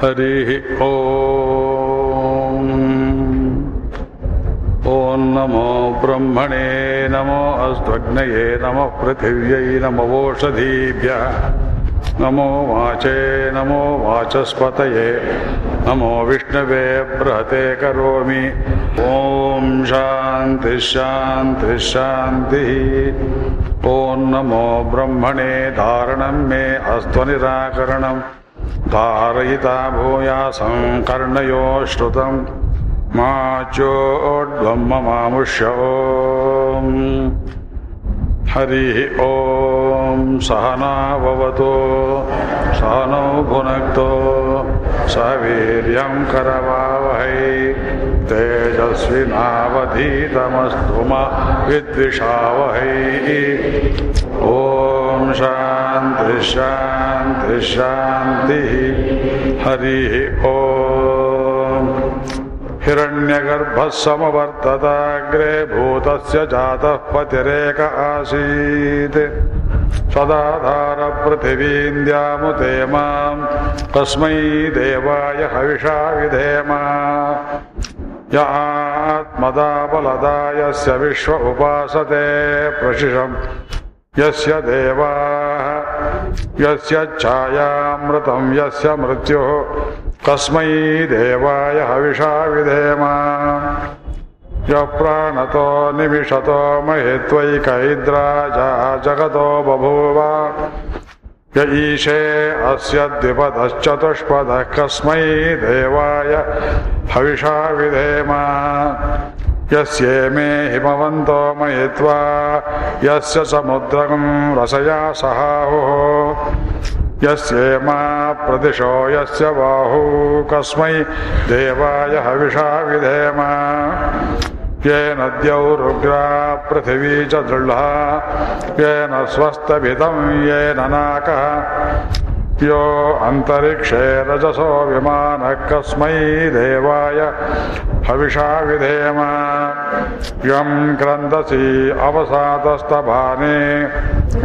हरिः ॐ नमो ब्रह्मणे नमो अस्त्वग्नये नमः पृथिव्यै नमवोषधीभ्यः नमो वाचे, नमो वाचस्पतये। नमो विष्णवे बृहते करोमि। ॐ शान्तिः शान्तिः शान्तिः। ॐ नमो ब्रह्मणे धारणं मे अस्त्वनिराकरणम् धारयिता भूयासं कर्णयो श्रुतं मा चोड्वं ममामुष्य हरिः ॐ सहना भवतु सहनौ भुनक्तो करवावहै। तेजस्विनावधीतमस्तु मा विद्विषावहै। ॐ शान्तिः शान्तिः हरिः ॐ हिरण्यगर्भः समवर्तताग्रे भूतस्य जातः पतिरेक आसीत्। सदाधारपृथिवीन्द्यामुते माम्। कस्मै देवाय हविषा विधेम। य आत्मदा बलदा यस्य विश्व उपासते प्रशिषम्। यस्य देवाः, यस्य छायामृतं, यस्य मृत्युः कस्मै देवाय हविषा विधेम। यः प्राणतो निमिषतो महेत्वैकैद्राजा, जगतो बभूव। य ईशे अस्य द्विपदश्चतुष्पदः कस्मै देवाय हविषा विधेम। यस्येमे हिमवन्तो मयित्वा, यस्य समुद्रं रसया सहाहुः। यस्येमा प्रदिशो यस्य बाहू कस्मै देवाय हविषा विधेम। येन द्यौरुग्रा पृथिवी च दृढा, येन स्वस्तभिदं येन नाकः। यो अन्तरिक्षे रजसो विमानः कस्मै देवाय। हविषा विधेम। यं क्रन्दसि अवसातस्तभाने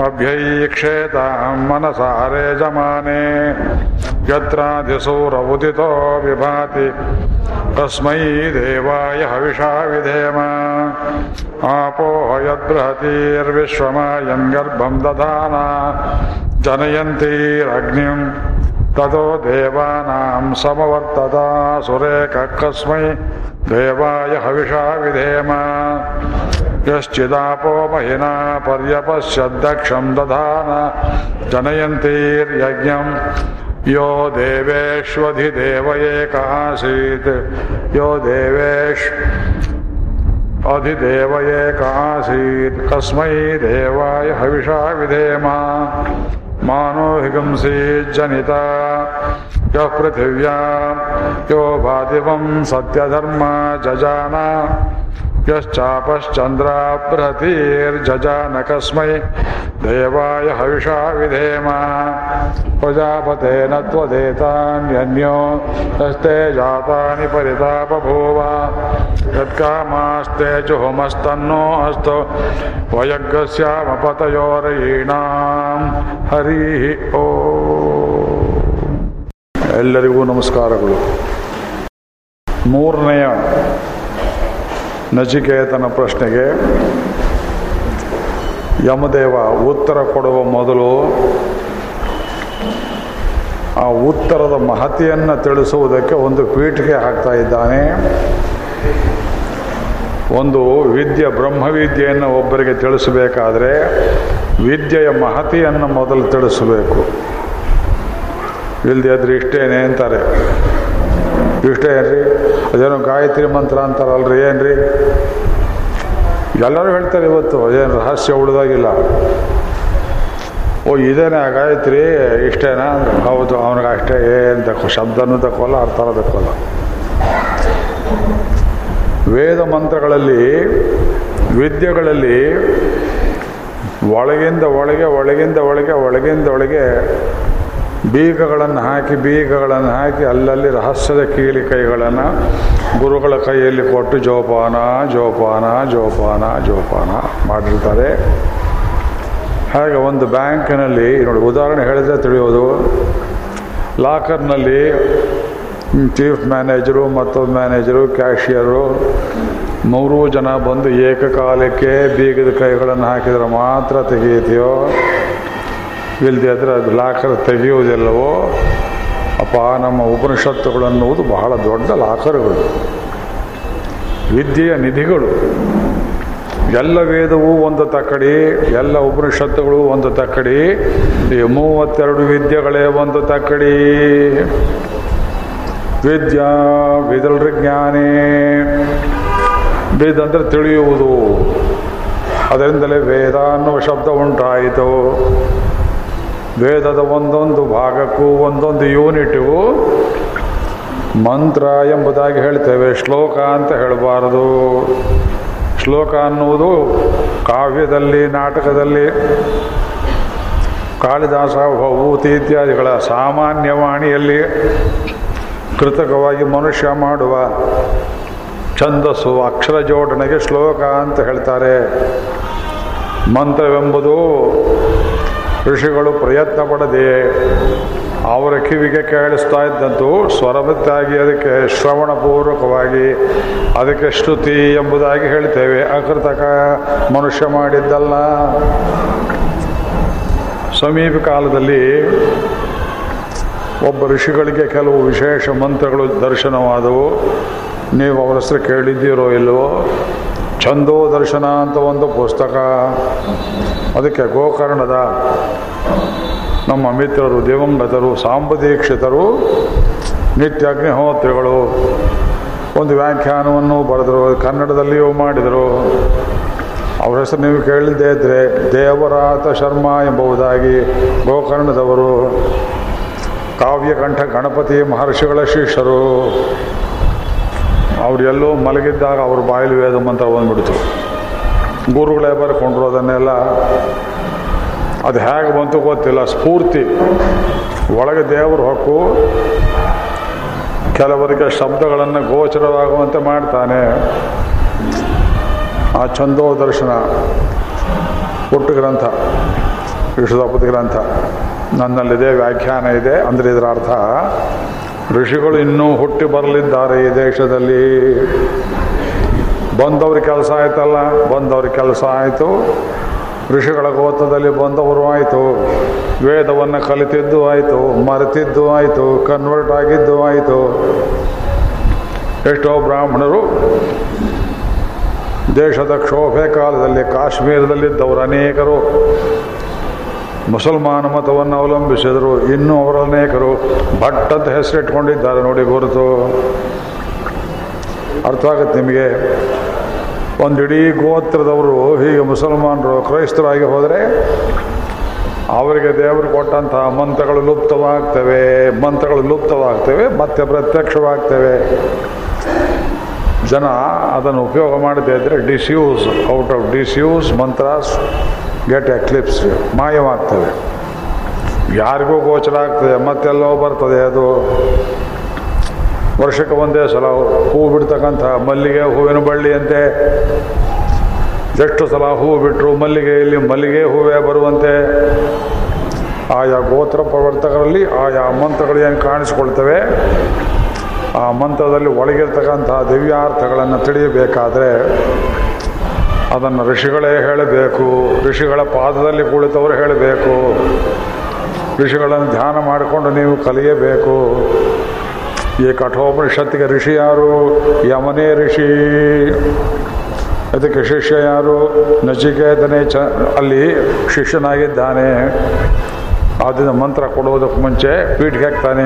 अभ्यैक्षेतां मनसारे जमाने यत्राधिसूर उदितो विभाति। तस्मै देवाय हविषा विधेम। आपो यद्बृहतीर्विश्वमायं गर्भं दधाना। जनयन्तीरग्निं ततो देवानां समवर्तता सुरेकः कस्मै देवाय हविषा विधेम। यश्चिदापो महिना पर्यपश्यद्दक्षं दधान। जनयन्तीर्यज्ञम्। यो देवेष्वधिदेव एक आसीत् यो देवेष् अधिदेव एक आसीत् कस्मै देवाय हविषा विधेम। हिगंसीज्जनिता यः पृथिव्या यो भादिवं सत्यधर्मा जजाना यश्चापश्चन्द्रा बृहतीर्जजान कस्मै देवाय हविषा विधेम प्रजापतेन त्वदेतान्यन्यो यस्ते जातानि परितापभूव यत्कामास्ते जुहुमस्तन्नो अस्तु ವಯಗ್ಗಸ್ಯಾಮಪತಯೋರಯೀಣಾಂ ಹರಿ ಓ ಎಲ್ಲರಿಗೂ ನಮಸ್ಕಾರಗಳು ಮೂರನೆಯ ನಚಿಕೇತನ ಪ್ರಶ್ನೆಗೆ ಯಮದೇವ ಉತ್ತರ ಕೊಡುವ ಮೊದಲು ಆ ಉತ್ತರದ ಮಹತಿಯನ್ನು ತಿಳಿಸುವುದಕ್ಕೆ ಒಂದು ಪೀಠಿಗೆ ಹಾಕ್ತಾ ಇದ್ದಾನೆ. ಒಂದು ವಿದ್ಯೆ ಬ್ರಹ್ಮವಿದ್ಯೆಯನ್ನು ಒಬ್ಬರಿಗೆ ತಿಳಿಸಬೇಕಾದ್ರೆ ವಿದ್ಯೆಯ ಮಹತಿಯನ್ನು ಮೊದಲು ತಿಳಿಸಬೇಕು. ಇಲ್ಲದೆ ಆದರೆ ಇಷ್ಟೇನೆ ಅಂತಾರೆ. ಇಷ್ಟೇ ಏನ್ರಿ? ಅದೇನೋ ಗಾಯತ್ರಿ ಮಂತ್ರ ಅಂತಾರಲ್ರಿ, ಏನ್ರಿ? ಎಲ್ಲರೂ ಹೇಳ್ತಾರೆ ಇವತ್ತು ಏನು ರಹಸ್ಯ ಉಳಿದಾಗಿಲ್ಲ. ಓ, ಇದೇನೆ ಗಾಯತ್ರಿ? ಇಷ್ಟೇನಾ? ಹೌದು, ಅವನಿಗೆ ಅಷ್ಟೇ, ಏನು ತಕ್ಕೋ ಶಬ್ದನೂ ತಕ್ಕೋಲ್ಲ ಅರ್ಥ ತಕ್ಕೋಲ್ಲ ವೇದ ಮಂತ್ರಗಳಲ್ಲಿ, ವಿದ್ಯೆಗಳಲ್ಲಿ, ಒಳಗಿಂದ ಒಳಗೆ ಒಳಗಿಂದ ಒಳಗೆ ಒಳಗಿಂದ ಒಳಗೆ ಬೀಗಗಳನ್ನು ಹಾಕಿ ಬೀಗಗಳನ್ನು ಹಾಕಿ, ಅಲ್ಲಲ್ಲಿ ರಹಸ್ಯದ ಕೀಲಿ ಕೈಗಳನ್ನು ಗುರುಗಳ ಕೈಯಲ್ಲಿ ಕೊಟ್ಟು ಜೋಪಾನ ಜೋಪಾನ ಜೋಪಾನ ಜೋಪಾನ ಮಾಡಿರ್ತಾರೆ. ಹಾಗೆ ಒಂದು ಬ್ಯಾಂಕಿನಲ್ಲಿ, ನೋಡಿ ಉದಾಹರಣೆ ಹೇಳಿದ್ರೆ ತಿಳಿಯೋದು. ಲಾಕರ್ನಲ್ಲಿ ಚೀಫ್ ಮ್ಯಾನೇಜರು, ಮತ್ತೊಬ್ಬ ಮ್ಯಾನೇಜರು, ಕ್ಯಾಶಿಯರು ನೂರು ಜನ ಬಂದು ಏಕಕಾಲಕ್ಕೆ ಬೀಗದ ಕೈಗಳನ್ನು ಹಾಕಿದರೆ ಮಾತ್ರ ತೆಗೆಯುತ್ತೆಯೋ? ಇಲ್ಲದೆ ಆದರೆ ಅದು ಲಾಕರ್ ತೆಗೆಯುವುದಿಲ್ಲವೋ? ಅಪ್ಪ, ನಮ್ಮ ಉಪನಿಷತ್ತುಗಳು ಅನ್ನುವುದು ಬಹಳ ದೊಡ್ಡ ಲಾಕರ್ಗಳು. ವಿದ್ಯೆಯ ನಿಧಿಗಳು. ಎಲ್ಲ ವೇದವೂ ಒಂದು ತಕ್ಕಡಿ, ಎಲ್ಲ ಉಪನಿಷತ್ತುಗಳು ಒಂದು ತಕ್ಕಡಿ, ಈ ಮೂವತ್ತೆರಡು ವಿದ್ಯೆಗಳೇ ಒಂದು ತಕ್ಕಡಿ. ವಿದ್ಯಾ ವಿದಲ್ರಿ ಜ್ಞಾನೇ. ವೇದ ತಿಳಿಯುವುದು. ಅದರಿಂದಲೇ ವೇದ ಅನ್ನುವ ಶಬ್ದ ಉಂಟಾಯಿತು. ವೇದದ ಒಂದೊಂದು ಭಾಗಕ್ಕೂ ಒಂದೊಂದು ಯೂನಿಟ್ಗೂ ಮಂತ್ರ ಎಂಬುದಾಗಿ ಹೇಳ್ತೇವೆ. ಶ್ಲೋಕ ಅಂತ ಹೇಳಬಾರದು. ಶ್ಲೋಕ ಅನ್ನುವುದು ಕಾವ್ಯದಲ್ಲಿ, ನಾಟಕದಲ್ಲಿ, ಕಾಳಿದಾಸ ಭೂತಿ ಇತ್ಯಾದಿಗಳ ಸಾಮಾನ್ಯ ವಾಣಿಯಲ್ಲಿ ಕೃತಕವಾಗಿ ಮನುಷ್ಯ ಮಾಡುವ ಛಂದಸ್ಸು ಅಕ್ಷರ ಜೋಡಣೆಗೆ ಶ್ಲೋಕ ಅಂತ ಹೇಳ್ತಾರೆ. ಮಂತ್ರವೆಂಬುದು ಋಷಿಗಳು ಪ್ರಯತ್ನ ಪಡದೆ ಅವರ ಕಿವಿಗೆ ಕೇಳಿಸ್ತಾ ಇದ್ದಂತು ಸ್ವರಬತ್ತಾಗಿ ಅದಕ್ಕೆ ಶ್ರವಣಪೂರ್ವಕವಾಗಿ ಅದಕ್ಕೆ ಶ್ರುತಿ ಎಂಬುದಾಗಿ ಹೇಳ್ತೇವೆ. ಅಕೃತಕ ಮನುಷ್ಯ ಮಾಡಿದ್ದಲ್ಲ. ಸಮೀಪ ಕಾಲದಲ್ಲಿ ಒಬ್ಬ ಋಷಿಗಳಿಗೆ ಕೆಲವು ವಿಶೇಷ ಮಂತ್ರಗಳು ದರ್ಶನವಾದವು. ನೀವು ಅವರ ಹೆಸರು ಕೇಳಿದ್ದೀರೋ ಇಲ್ಲವೋ? ಛಂದೋ ದರ್ಶನ ಅಂತ ಒಂದು ಪುಸ್ತಕ. ಅದಕ್ಕೆ ಗೋಕರ್ಣದ ನಮ್ಮ ಮಿತ್ರರು, ದಿವಂಗತರು, ಸಾಂಬದೀಕ್ಷಿತರು ನಿತ್ಯ ಅಗ್ನಿಹೋತ್ರಿಗಳು ಒಂದು ವ್ಯಾಖ್ಯಾನವನ್ನು ಬರೆದರು. ಕನ್ನಡದಲ್ಲಿಯೂ ಮಾಡಿದರು. ಅವರ ಹೆಸರು ನೀವು ಕೇಳಿದ್ದೇ ಇದ್ದರೆ ದೇವರಾತ ಶರ್ಮ ಎಂಬುದಾಗಿ ಗೋಕರ್ಣದವರು ಕಾವ್ಯಕಂಠ ಗಣಪತಿ ಮಹರ್ಷಿಗಳ ಶಿಷ್ಯರು. ಅವರೆಲ್ಲೋ ಮಲಗಿದ್ದಾಗ ಅವ್ರ ಬಾಯಲ್ಲಿ ವೇದ ಮಂತ್ರ ಬಂದ್ಬಿಡ್ತು. ಗುರುಗಳೇ ಬರ್ಕೊಂಡ್ರು ಅದನ್ನೆಲ್ಲ. ಅದು ಹೇಗೆ ಬಂತು ಗೊತ್ತಿಲ್ಲ. ಸ್ಫೂರ್ತಿ. ಒಳಗೆ ದೇವರು ಹಕ್ಕು. ಕೆಲವರಿಗೆ ಶಬ್ದಗಳನ್ನು ಗೋಚರವಾಗುವಂತೆ ಮಾಡ್ತಾನೆ. ಆ ಛಂದೋ ದರ್ಶನ. ಹುಟ್ಟು ಗ್ರಂಥ. ವಿಶ್ವದಪತಿ ಗ್ರಂಥ. ನನ್ನಲ್ಲಿದೆ, ವ್ಯಾಖ್ಯಾನ ಇದೆ. ಅಂದರೆ ಇದರ ಅರ್ಥ ಋಷಿಗಳು ಇನ್ನೂ ಹುಟ್ಟಿ ಬರಲಿದ್ದಾರೆ ಈ ದೇಶದಲ್ಲಿ. ಬಂದವ್ರ ಕೆಲಸ ಆಯ್ತಲ್ಲ, ಬಂದವ್ರ ಕೆಲಸ ಆಯಿತು. ಋಷಿಗಳ ಗೋತ್ರದಲ್ಲಿ ಬಂದವರು ಆಯಿತು. ವೇದವನ್ನು ಕಲಿತಿದ್ದು ಆಯಿತು, ಮರೆತಿದ್ದು ಆಯಿತು ಕನ್ವರ್ಟ್ ಆಗಿದ್ದು ಆಯಿತು. ಎಷ್ಟೋ ಬ್ರಾಹ್ಮಣರು ದೇಶದ ಕ್ಷೋಭೆ ಕಾಲದಲ್ಲಿ ಕಾಶ್ಮೀರದಲ್ಲಿದ್ದವರು ಅನೇಕರು. ಮುಸಲ್ಮಾನ ಮತವನ್ನು ಅವಲಂಬಿಸಿದರು. ಇನ್ನೂ ಅವರ ಅನೇಕರು ಭಟ್ ಅಂತ ಹೆಸರಿಟ್ಕೊಂಡಿದ್ದಾರೆ ನೋಡಿ ಗುರುತು. ಅರ್ಥ ಆಗುತ್ತೆ ನಿಮಗೆ? ಒಂದು ಇಡೀ ಗೋತ್ರದವರು ಹೀಗೆ ಮುಸಲ್ಮಾನರು ಕ್ರೈಸ್ತರಾಗಿ ಹೋದರೆ ಅವರಿಗೆ ದೇವರು ಕೊಟ್ಟಂತಹ ಮಂತ್ರಗಳು ಲುಪ್ತವಾಗ್ತವೆ. ಮಂತ್ರಗಳು ಲುಪ್ತವಾಗ್ತವೆ, ಮತ್ತೆ ಪ್ರತ್ಯಕ್ಷವಾಗ್ತವೆ. ಜನ ಅದನ್ನು ಉಪಯೋಗ ಮಾಡದೇ ಇದ್ದರೆ disuse, out of disuse mantras get eclipse ಮಾಯವಾಗ್ತವೆ ಯಾರಿಗೂ ಗೋಚರ ಆಗ್ತದೆ, ಮತ್ತೆಲ್ಲೋ ಬರ್ತದೆ ಅದು. ವರ್ಷಕ್ಕೆ ಒಂದೇ ಸಲ ಹೂ ಬಿಡ್ತಕ್ಕಂಥ ಮಲ್ಲಿಗೆ ಹೂವಿನ ಬಳ್ಳಿಯಂತೆ. ಎಷ್ಟು ಸಲ ಹೂವು ಬಿಟ್ಟರು ಮಲ್ಲಿಗೆಯಲ್ಲಿ ಮಲ್ಲಿಗೆ ಹೂವೇ ಬರುವಂತೆ. ಆಯಾ ಗೋತ್ರ ಪ್ರವರ್ತಕರಲ್ಲಿ ಆಯಾ ಮಂತ್ರಗಳು ಏನು ಕಾಣಿಸ್ಕೊಳ್ತವೆ? ಆ ಮಂತ್ರದಲ್ಲಿ ಒಳಗಿರ್ತಕ್ಕಂಥ ದಿವ್ಯಾರ್ಥಗಳನ್ನು ತಿಳಿಯಬೇಕಾದ್ರೆ ಅದನ್ನು ಋಷಿಗಳೇ ಹೇಳಬೇಕು. ಋಷಿಗಳ ಪಾದದಲ್ಲಿ ಕುಳಿತವರು ಹೇಳಬೇಕು. ಋಷಿಗಳನ್ನು ಧ್ಯಾನ ಮಾಡಿಕೊಂಡು ನೀವು ಕಲಿಯಬೇಕು. ಈ ಕಠೋಪನಿಷತ್ತಿಗೆ ಋಷಿ ಯಾರು? ಯಮನೇ ಋಷಿ. ಅದಕ್ಕೆ ಶಿಷ್ಯ ಯಾರು? ನಚಿಕೇತನೇ ಚ ಅಲ್ಲಿ ಶಿಷ್ಯನಾಗಿದ್ದಾನೆ. ಆದ್ದರಿಂದ ಮಂತ್ರ ಕೊಡುವುದಕ್ಕೆ ಮುಂಚೆ ಪೀಠಿಗೆ ಹಾಕ್ತಾನೆ.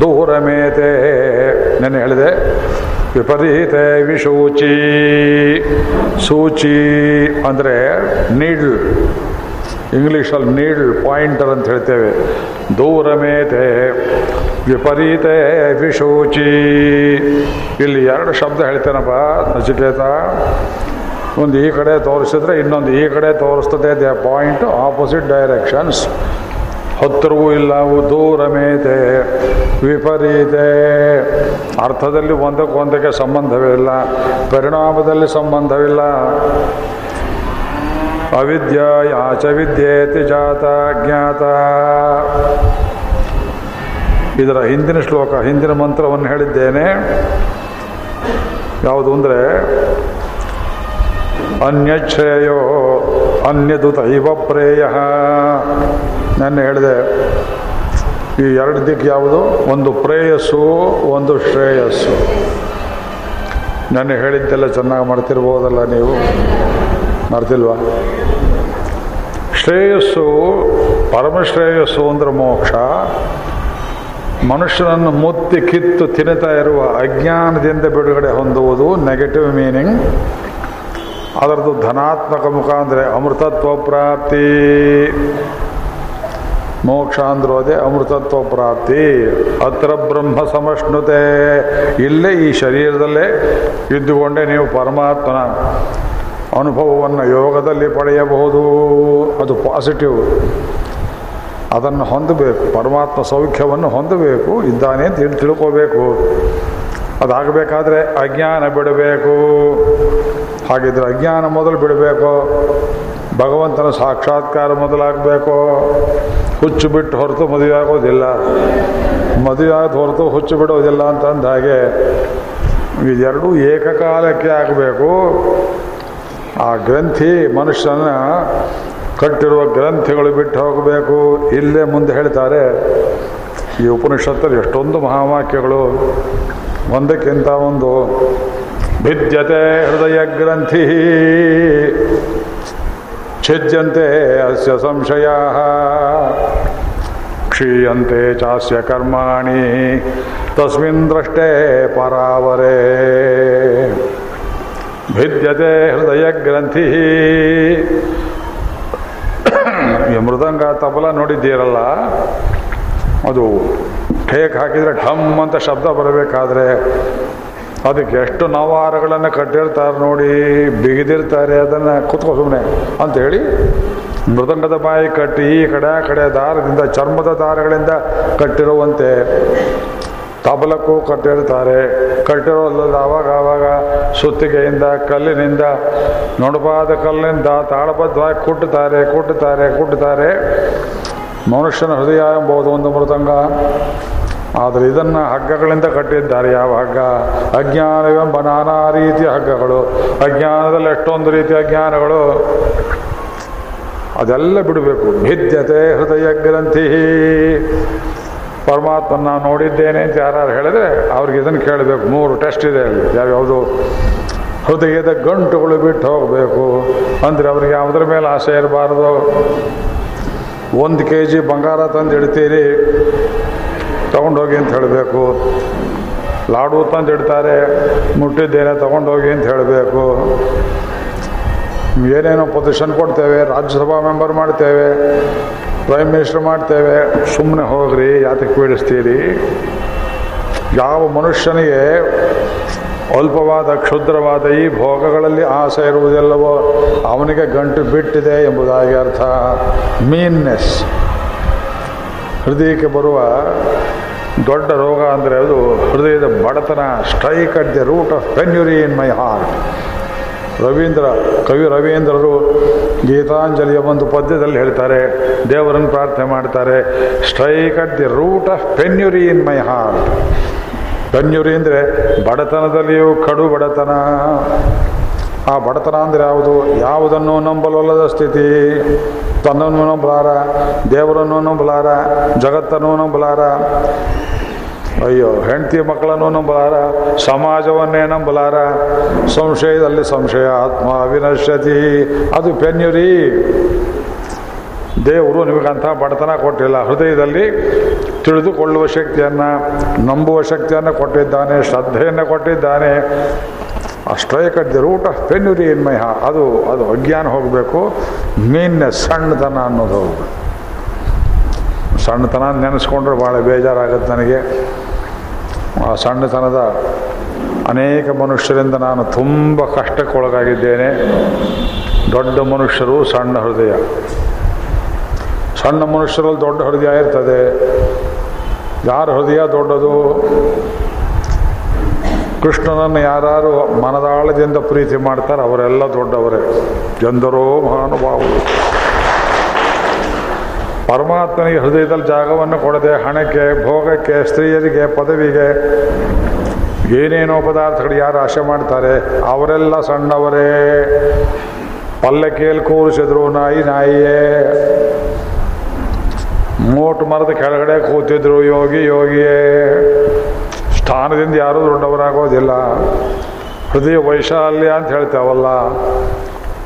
ದೂರ ಮೇತೆ ನೆನೆ ಹೇಳಿದೆ. ವಿಪರೀತೆ ವಿಶೂಚಿ, ಸೂಚಿ ಅಂದರೆ ನೀಡ್ಲ್. ಇಂಗ್ಲೀಷಲ್ಲಿ ನೀಡ್ಲ್, ಪಾಯಿಂಟರ್ ಅಂತ ಹೇಳ್ತೇವೆ. ದೂರ ಮೇತೆ ವಿಪರೀತೆ ವಿಶೂಚಿ. ಇಲ್ಲಿ ಎರಡು ಶಬ್ದ ಹೇಳ್ತೇನಪ್ಪ, ನಚಿಕೇತ. ಒಂದು ಈ ಕಡೆ ತೋರಿಸಿದ್ರೆ ಇನ್ನೊಂದು ಈ ಕಡೆ ತೋರಿಸ್ತದೆ. ದ ಪಾಯಿಂಟ್ ಆಪೋಸಿಟ್ ಡೈರೆಕ್ಷನ್ಸ್ ಹತ್ತಿರವೂ ಇಲ್ಲ ದೂರಮೇತೆ ದೂರ ಮೇತೆ ವಿಪರೀತೆ. ಅರ್ಥದಲ್ಲಿ ಒಂದಕ್ಕೊಂದಕ್ಕೆ ಸಂಬಂಧವಿಲ್ಲ ಪರಿಣಾಮದಲ್ಲಿ ಸಂಬಂಧವಿಲ್ಲ. ಅವಿದ್ಯಾಚ ವಿದ್ಯೇತಿ ಜಾತ ಜ್ಞಾತ. ಇದರ ಹಿಂದಿನ ಶ್ಲೋಕ, ಹಿಂದಿನ ಮಂತ್ರವನ್ನು ಹೇಳಿದ್ದೇನೆ. ಯಾವುದು ಅಂದರೆ ಅನ್ಯದು ತೈವ ಪ್ರೇಯ. ನನ್ನ ಹೇಳಿದೆ, ಈ ಎರಡು ದಿಕ್ಕು ಯಾವುದು? ಒಂದು ಪ್ರೇಯಸ್ಸು, ಒಂದು ಶ್ರೇಯಸ್ಸು. ನಾನು ಹೇಳಿದ್ದೆಲ್ಲ ಚೆನ್ನಾಗಿ ಮಾಡ್ತಿರ್ಬೋದಲ್ಲ ನೀವು? ಮಾಡ್ತಿಲ್ವಾ ಶ್ರೇಯಸ್ಸು ಪರಮಶ್ರೇಯಸ್ಸು ಅಂದ್ರೆ ಮೋಕ್ಷ. ಮನುಷ್ಯನನ್ನು ಮುತ್ತಿ ಕಿತ್ತು ತಿನ್ನುತ್ತಾ ಇರುವ ಅಜ್ಞಾನದಿಂದ ಬಿಡುಗಡೆ ಹೊಂದುವುದು ನೆಗೆಟಿವ್ ಮೀನಿಂಗ್ ಅದರದ್ದು ಧನಾತ್ಮಕ ಮುಖ ಅಂದರೆ ಅಮೃತತ್ವ ಪ್ರಾಪ್ತಿ. ಮೋಕ್ಷ ಅಂದ್ರೂ ಅದೇ ಅಮೃತತ್ವ ಪ್ರಾಪ್ತಿ ಅತ್ರ ಬ್ರಹ್ಮ ಸಮಷ್ಣುತೆ. ಇಲ್ಲೇ ಈ ಶರೀರದಲ್ಲೇ ಇದ್ದುಕೊಂಡೇ ನೀವು ಪರಮಾತ್ಮನ ಅನುಭವವನ್ನು ಯೋಗದಲ್ಲಿ ಪಡೆಯಬಹುದು. ಅದು ಪಾಸಿಟಿವ್. ಅದನ್ನು ಹೊಂದಬೇಕು, ಪರಮಾತ್ಮ ಸೌಖ್ಯವನ್ನು ಹೊಂದಬೇಕು, ಇದ್ದಾನೆ ಅಂತ ಹೇಳಿ ತಿಳ್ಕೋಬೇಕು. ಅದಾಗಬೇಕಾದ್ರೆ ಅಜ್ಞಾನ ಬಿಡಬೇಕು. ಹಾಗಿದ್ರೆ ಅಜ್ಞಾನ ಮೊದಲು ಬಿಡಬೇಕು. ಭಗವಂತನ ಸಾಕ್ಷಾತ್ಕಾರ ಮೊದಲಾಗಬೇಕು? ಹುಚ್ಚು ಬಿಟ್ಟು ಹೊರತು ಮದುವೆ ಆಗೋದಿಲ್ಲ. ಮದುವೆ ಆದ ಹೊರತು ಹುಚ್ಚು ಬಿಡೋದಿಲ್ಲ ಅಂತ ಅಂದ ಹಾಗೆ ಇದೆರಡೂ ಏಕಕಾಲಕ್ಕೆ ಆಗಬೇಕು. ಆ ಗ್ರಂಥಿ ಮನುಷ್ಯನ ಕಟ್ಟಿರುವ ಗ್ರಂಥಿಗಳು ಬಿಟ್ಟು ಹೋಗಬೇಕು. ಇಲ್ಲೇ ಮುಂದೆ ಹೇಳ್ತಾರೆ, ಈ ಉಪನಿಷತ್ತಲ್ಲಿ ಎಷ್ಟೊಂದು ಮಹಾವಾಕ್ಯಗಳು. ಒಂದಕ್ಕಿಂತ ಒಂದು, ಭಿದ್ಯತೆ ಹೃದಯ ಗ್ರಂಥಿ. ಛಿದ್ಯಂತೆ ಅಸ್ಯ ಸಂಶಯ. ಕ್ಷೀಯಂತೆ ಕರ್ಮಾಣಿ, ತಸ್ಮಿನ್ ದೃಷ್ಟೇ ಪರಾವರೇ. ಭಿದ್ಯತೆ ಹೃದಯ ಗ್ರಂಥಿ ಈ ಮೃದಂಗ ತಬಲ ನೋಡಿದ್ದೀರಲ್ಲ, ಅದು ಠೇಕ್ ಹಾಕಿದರೆ ಢಮ್ ಅಂತ ಶಬ್ದ ಬರಬೇಕಾದ್ರೆ ಅದಕ್ಕೆ ಎಷ್ಟು ನವಾರಗಳನ್ನು ಕಟ್ಟಿರ್ತಾರೆ ನೋಡಿ, ಬಿಗಿದಿರ್ತಾರೆ ಅದನ್ನು ಕುತ್ಕೋ ಸುಮ್ಮನೆ ಅಂತೇಳಿ ಮೃದಂಗದ ಬಾಯಿ ಕಟ್ಟಿ ಈ ಕಡೆ ಕಡೆ ದಾರದಿಂದ, ಚರ್ಮದ ದಾರಗಳಿಂದ ಕಟ್ಟಿರುವಂತೆ ತಬಲಕ್ಕೂ ಕಟ್ಟಿರ್ತಾರೆ. ಕಟ್ಟಿರೋಲ್ಲ ಆವಾಗ ಆವಾಗ ಸುತ್ತಿಗೆಯಿಂದ, ಕಲ್ಲಿನಿಂದ ನೊಣಪಾದ ಕಲ್ಲಿನಿಂದ ತಾಳಬದ್ಧವಾಗಿ ಕುಟ್ಟುತ್ತಾರೆ ಕುಟ್ಟುತ್ತಾರೆ ಕುಟ್ಟುತ್ತಾರೆ. ಮನುಷ್ಯನ ಹೃದಯ ಎಂಬುದು ಒಂದು ಮೃದಂಗ. ಆದರೆ ಇದನ್ನು ಹಗ್ಗಗಳಿಂದ ಕಟ್ಟಿದ್ದಾರೆ. ಯಾವ ಹಗ್ಗ? ಅಜ್ಞಾನವೆಂಬ ನಾನಾ ರೀತಿಯ ಹಗ್ಗಗಳು. ಅಜ್ಞಾನದಲ್ಲಿ ಎಷ್ಟೊಂದು ರೀತಿಯ ಅಜ್ಞಾನಗಳು. ಅದೆಲ್ಲ ಬಿಡಬೇಕು. ಭಿದ್ಯತೆ ಹೃದಯ ಗ್ರಂಥಿ ಪರಮಾತ್ಮನ ನಾನು ನೋಡಿದ್ದೇನೆ ಅಂತ ಯಾರು ಹೇಳಿದ್ರೆ ಅವ್ರಿಗೆ ಇದನ್ನು ಕೇಳಬೇಕು. ಮೂರು ಟೆಸ್ಟ್ ಇದೆ ಅಲ್ಲಿ. ಯಾವ್ಯಾವುದು ಹೃದಯದ ಗಂಟುಗಳು ಬಿಟ್ಟು ಹೋಗಬೇಕು. ಅಂದರೆ ಅವ್ರಿಗೆ ಯಾವುದ್ರ ಮೇಲೆ ಆಸೆ ಇರಬಾರ್ದು? ಒಂದು ಕೆ ಜಿ ಬಂಗಾರ ತಂದು ಇಡ್ತೀರಿ ತಗೊಂಡೋಗಿ ಅಂತ ಹೇಳಬೇಕು. ಲಾಡು ತಂದು ಇಡ್ತಾರೆ ಮುಟ್ಟಿದ್ದೇನೆ, ತಗೊಂಡೋಗಿ ಅಂತ ಹೇಳಬೇಕು. ಏನೇನೋ ಪೊಸಿಷನ್ ಕೊಡ್ತೇವೆ, ರಾಜ್ಯಸಭಾ ಮೆಂಬರ್ ಮಾಡ್ತೇವೆ ಪ್ರೈಮ್ ಮಿನಿಸ್ಟರ್ ಮಾಡ್ತೇವೆ ಸುಮ್ಮನೆ ಹೋಗ್ರಿ, ಯಾತಕ್ಕೆ ಪೀಡಿಸ್ತೀರಿ? ಯಾವ ಮನುಷ್ಯನಿಗೆ ಅಲ್ಪವಾದ, ಕ್ಷುದ್ರವಾದ ಈ ಭೋಗಗಳಲ್ಲಿ ಆಸೆ ಇರುವುದಿಲ್ಲವೋ ಅವನಿಗೆ ಗಂಟು ಬಿಟ್ಟಿದೆ ಎಂಬುದಾಗಿ ಅರ್ಥ. ಮೀನ್ನೆಸ್ ಹೃದಯಕ್ಕೆ ಬರುವ ದೊಡ್ಡ ರೋಗ ಅಂದರೆ ಅದು ಹೃದಯದ ಬಡತನ strike at the root of penury in my heart Ravindra, ಕವಿ ರವೀಂದ್ರರು ಗೀತಾಂಜಲಿಯ ಒಂದು ಪದ್ಯದಲ್ಲಿ ಹೇಳ್ತಾರೆ, ದೇವರನ್ನು ಪ್ರಾರ್ಥನೆ ಮಾಡ್ತಾರೆ strike at the root of penury in my heart penury ಅಂದರೆ ಬಡತನದಲ್ಲಿಯೂ ಕಡು ಬಡತನ. ಆ ಬಡತನ ಅಂದರೆ ಯಾವುದು? ಯಾವುದನ್ನು ನಂಬಲೊಲ್ಲದ ಸ್ಥಿತಿ? ತನ್ನನ್ನು ನಂಬಲಾರ, ದೇವರನ್ನು ನಂಬಲಾರ, ಜಗತ್ತನ್ನು ನಂಬಲಾರ? ಅಯ್ಯೋ, ಹೆಂಡತಿ ಮಕ್ಕಳನ್ನು ನಂಬಲಾರ, ಸಮಾಜವನ್ನೇ ನಂಬಲಾರ? ಸಂಶಯದಲ್ಲಿ ಸಂಶಯ, ಆತ್ಮ ಅವಿನಶ್ಯತಿ ಅದು ಪೆನ್ಯುರಿ ದೇವರು ನಿಮಗಂಥ ಬಡತನ ಕೊಟ್ಟಿಲ್ಲ. ಹೃದಯದಲ್ಲಿ ತಿಳಿದುಕೊಳ್ಳುವ ಶಕ್ತಿಯನ್ನು, ನಂಬುವ ಶಕ್ತಿಯನ್ನು ಕೊಟ್ಟಿದ್ದಾನೆ, ಶ್ರದ್ಧೆಯನ್ನು ಕೊಟ್ಟಿದ್ದಾನೆ. Strike at the root of penury in my ಹಾ ಅದು ಅದು ಅಜ್ಞಾನ ಹೋಗಬೇಕು ಮೀನ್ನ ಸಣ್ಣತನ ಅನ್ನೋದು ಹೋಗಬೇಕು. ಸಣ್ಣತನ ನೆನೆಸ್ಕೊಂಡ್ರೆ ಭಾಳ ಬೇಜಾರಾಗುತ್ತೆ ನನಗೆ. ಆ ಸಣ್ಣತನದ ಅನೇಕ ಮನುಷ್ಯರಿಂದ ನಾನು ತುಂಬ ಕಷ್ಟಕ್ಕೊಳಗಾಗಿದ್ದೇನೆ. ದೊಡ್ಡ ಮನುಷ್ಯರು ಸಣ್ಣ ಹೃದಯ. ಸಣ್ಣ ಮನುಷ್ಯರಲ್ಲಿ ದೊಡ್ಡ ಹೃದಯ ಇರ್ತದೆ. ಯಾರ ಹೃದಯ ದೊಡ್ಡದು? ಕೃಷ್ಣನನ್ನು ಯಾರು ಮನದಾಳದಿಂದ ಪ್ರೀತಿ ಮಾಡ್ತಾರೆ, ಅವರೆಲ್ಲ ದೊಡ್ಡವರೇ. ಎಂದರೋ ಮಹಾನುಭಾವರು. ಪರಮಾತ್ಮನಿಗೆ ಹೃದಯದಲ್ಲಿ ಜಾಗವನ್ನು ಕೊಡದೆ ಹಣಕ್ಕೆ, ಭೋಗಕ್ಕೆ, ಸ್ತ್ರೀಯರಿಗೆ, ಪದವಿಗೆ ಏನೇನೋ ಪದಾರ್ಥಗಳು ಯಾರು ಆಶೆ ಮಾಡ್ತಾರೆ, ಅವರೆಲ್ಲ ಸಣ್ಣವರೇ. ಪಲ್ಲಕ್ಕಿಯಲ್ಲಿ ಕೂರಿಸಿದ್ರು ನಾಯಿ ನಾಯಿಯೇ. ಮೋಟು ಮರದ ಕೆಳಗಡೆ ಕೂತಿದ್ರು ಯೋಗಿ ಯೋಗಿಯೇ. ಸ್ಥಾನದಿಂದ ಯಾರೂ ದೊಡ್ಡವರಾಗೋದಿಲ್ಲ. ಹೃದಯ ವೈಶಾಲ್ಯ ಅಂತ ಹೇಳ್ತೇವಲ್ಲ.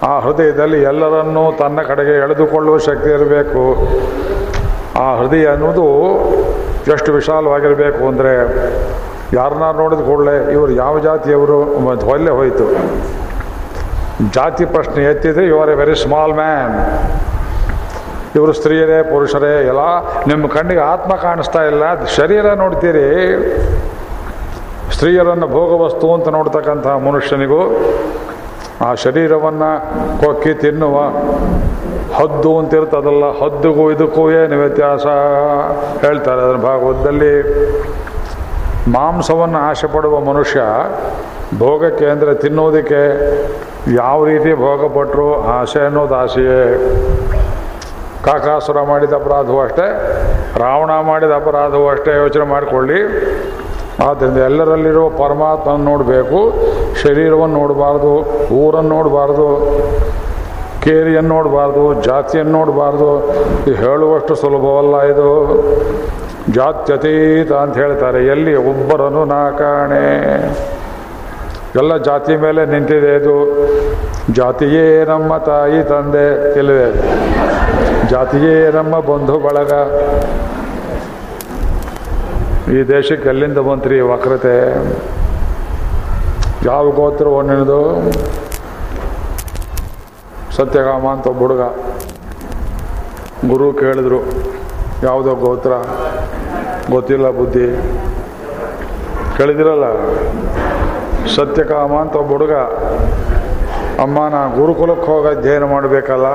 ಆ ಹೃದಯದಲ್ಲಿ ಎಲ್ಲರನ್ನೂ ತನ್ನ ಕಡೆಗೆ ಎಳೆದುಕೊಳ್ಳುವ ಶಕ್ತಿ ಇರಬೇಕು. ಆ ಹೃದಯ ಅನ್ನೋದು ಎಷ್ಟು ವಿಶಾಲವಾಗಿರಬೇಕು ಅಂದರೆ ಯಾರನ್ನ ನೋಡಿದ ಕೂಡಲೇ ಇವರು ಯಾವ ಜಾತಿಯವರು ಒಲ್ಲೆ ಹೋಯಿತು. ಜಾತಿ ಪ್ರಶ್ನೆ ಎತ್ತಿದ್ರೆ you are a very small man ಇವರು ಸ್ತ್ರೀಯರೇ, ಪುರುಷರೇ, ಎಲ್ಲ ನಿಮ್ಮ ಕಣ್ಣಿಗೆ ಆತ್ಮ ಕಾಣಿಸ್ತಾ ಇಲ್ಲ. ಶರೀರ ನೋಡ್ತೀರಿ. ಸ್ತ್ರೀಯರನ್ನು ಭೋಗವಸ್ತು ಅಂತ ನೋಡ್ತಕ್ಕಂತಹ ಮನುಷ್ಯನಿಗೂ ಆ ಶರೀರವನ್ನು ಕೊಕ್ಕಿ ತಿನ್ನುವ ಹದ್ದು ಅಂತ ಇರ್ತದಲ್ಲ, ಹದ್ದುಗೂ ಇದಕ್ಕೂ ಏನು ವ್ಯತ್ಯಾಸ? ಹೇಳ್ತಾರೆ ಅದರ ಭಾಗವತದಲ್ಲಿ. ಮಾಂಸವನ್ನು ಆಸೆ ಪಡುವ ಮನುಷ್ಯ ಭೋಗಕ್ಕೆ ಅಂದರೆ ತಿನ್ನೋದಕ್ಕೆ ಯಾವ ರೀತಿ ಭೋಗಪಟ್ಟರು ಆಸೆ ಅನ್ನೋದು ಆಸೆಯೇ. ಕಾಕಾಸುರ ಮಾಡಿದ ಅಪರಾಧವೂ ಅಷ್ಟೇ, ರಾವಣ ಮಾಡಿದ ಅಪರಾಧವೂ ಅಷ್ಟೇ ಯೋಚನೆ ಮಾಡಿಕೊಳ್ಳಿ. ಆದ್ದರಿಂದ ಎಲ್ಲರಲ್ಲಿರುವ ಪರಮಾತ್ಮನ ನೋಡಬೇಕು, ಶರೀರವನ್ನು ನೋಡಬಾರ್ದು, ಊರನ್ನು ನೋಡಬಾರ್ದು, ಕೇರಿಯನ್ನು ನೋಡಬಾರ್ದು, ಜಾತಿಯನ್ನು ನೋಡಬಾರ್ದು ಹೇಳುವಷ್ಟು ಸುಲಭವಲ್ಲ ಇದು. ಜಾತ್ಯತೀತ ಅಂತ ಹೇಳ್ತಾರೆ, ಎಲ್ಲಿ ಒಬ್ಬರನ್ನು ನಾ ಕಾಣೆ. ಎಲ್ಲ ಜಾತಿ ಮೇಲೆ ನಿಂತಿದೆ ಇದು. ಜಾತಿಯೇ ನಮ್ಮ ತಾಯಿ ತಂದೆ ಇಲ್ಲವೇ ಜಾತಿಯೇ ನಮ್ಮ ಬಂಧು ಬಳಗ. ಈ ದೇಶಕ್ಕೆ ಎಲ್ಲಿಂದ ಬಂತ್ರಿ ವಕ್ರತೆ. ಯಾವ ಗೋತ್ರ ಒಂದಿನದು ಸತ್ಯಗಾಮ ಅಂತ ಒಬ್ಬ ಹುಡುಗ ಗುರು ಕೇಳಿದ್ರು, ಯಾವುದೋ ಗೋತ್ರ? ಗೊತ್ತಿಲ್ಲ ಬುದ್ಧಿ. ಕೇಳಿದಿರಲ್ಲ? ಸತ್ಯಕಾಮ ಅಂತ ಒಬ್ಬ ಹುಡುಗ, ಅಮ್ಮ, ನಾ ಗುರುಕುಲಕ್ಕೆ ಹೋಗಿ ಅಧ್ಯಯನ ಮಾಡಬೇಕಲ್ಲ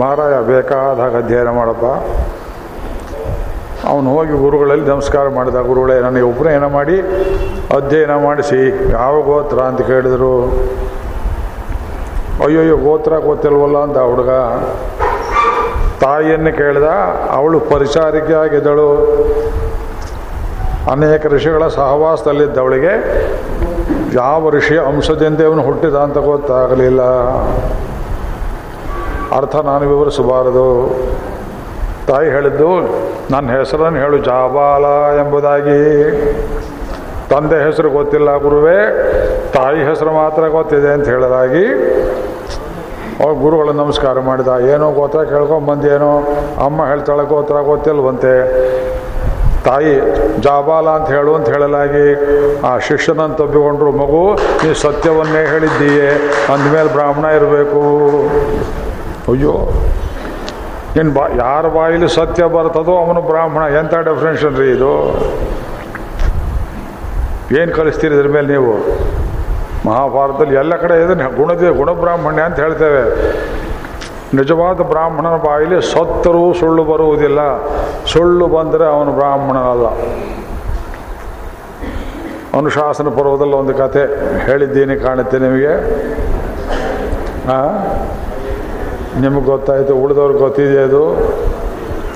ಮಹಾರಾಯ ಬೇಕಾದಾಗ ಅಧ್ಯಯನ ಮಾಡಪ್ಪ. ಅವನು ಹೋಗಿ ಗುರುಗಳಲ್ಲಿ ನಮಸ್ಕಾರ ಮಾಡಿದ, ಗುರುಗಳೇ, ನನಗೆ ಉಪನಯನ ಮಾಡಿ, ಅಧ್ಯಯನ ಮಾಡಿಸಿ. ಯಾವ ಗೋತ್ರ ಅಂತ ಕೇಳಿದರು. ಅಯ್ಯೋಯ್ಯೋ, ಗೋತ್ರ ಗೊತ್ತಿಲ್ವಲ್ಲ ಅಂತ ಹುಡುಗ ತಾಯಿಯನ್ನು ಕೇಳಿದ. ಅವಳು ಪರಿಚಾರಿಕೆ ಆಗಿದ್ದಳು. ಅನೇಕ ಋಷಿಗಳ ಸಹವಾಸದಲ್ಲಿದ್ದವಳಿಗೆ ಯಾವ ಋಷಿಯ ಅಂಶದಿಂದ ಅವನು ಹುಟ್ಟಿದ ಅಂತ ಗೊತ್ತಾಗಲಿಲ್ಲ. ಅರ್ಥ ನಾನು ವಿವರಿಸಬಾರದು. ತಾಯಿ ಹೇಳಿದ್ದು, ನನ್ನ ಹೆಸರನ್ನು ಹೇಳು ಜಾಬಾಲ ಎಂಬುದಾಗಿ. ತಂದೆ ಹೆಸರು ಗೊತ್ತಿಲ್ಲ ಗುರುವೇ, ತಾಯಿ ಹೆಸರು ಮಾತ್ರ ಗೊತ್ತಿದೆ ಅಂತ ಹೇಳಲಾಗಿ ಅವ್ರು ಗುರುಗಳು ನಮಸ್ಕಾರ ಮಾಡಿದ. ಏನೋ ಗೋತ್ರ ಕೇಳ್ಕೊಂಬಂದೇನೋ, ಅಮ್ಮ ಹೇಳ್ತಾಳೆ ಗೋತ್ರ ಗೊತ್ತಿಲ್ವಂತೆ. ತಾಯಿ ಜಾಬಾಲ ಅಂತ ಹೇಳು ಅಂತ ಹೇಳಲಾಗಿ, ಆ ಶಿಷ್ಯನನ್ನು ತಬ್ಬಿಕೊಂಡ್ರು, ಮಗು, ನೀ ಸತ್ಯವನ್ನೇ ಹೇಳಿದ್ದೀಯೇ, ಅಂದಮೇಲೆ ಬ್ರಾಹ್ಮಣ ಇರಬೇಕು. ಅಯ್ಯೋ. ನಿನ್ನ ಬಾ ಯಾರ ಬಾಯಲ್ಲಿ ಸತ್ಯ ಬರ್ತದೋ ಅವನು ಬ್ರಾಹ್ಮಣ. ಎಂಥ ಡೆಫಿನೇಷನ್ ರೀ ಇದು? ಏನು ಕಲಿಸ್ತೀರಿ ಇದ್ರ ಮೇಲೆ ನೀವು? ಮಹಾಭಾರತದಲ್ಲಿ ಎಲ್ಲ ಕಡೆ ಇದನ್ನು ಗುಣದ ಗುಣಬ್ರಾಹ್ಮಣ್ಯ ಅಂತ ಹೇಳ್ತೇವೆ. ನಿಜವಾದ ಬ್ರಾಹ್ಮಣನ ಬಾಯಲ್ಲಿ ಸತ್ತರೂ ಸುಳ್ಳು ಬರುವುದಿಲ್ಲ. ಸುಳ್ಳು ಬಂದರೆ ಅವನು ಬ್ರಾಹ್ಮಣನಲ್ಲ. ಅನುಶಾಸನ ಪರ್ವದಲ್ಲಿ ಒಂದು ಕತೆ ಹೇಳಿದ್ದೀನಿ ಕಾಣುತ್ತೆ ನಿಮಗೆ. ಆ? ನಿಮಗೆ ಗೊತ್ತಾಯಿತು, ಉಳಿದವ್ರಿಗೆ ಗೊತ್ತಿದೆ ಅದು.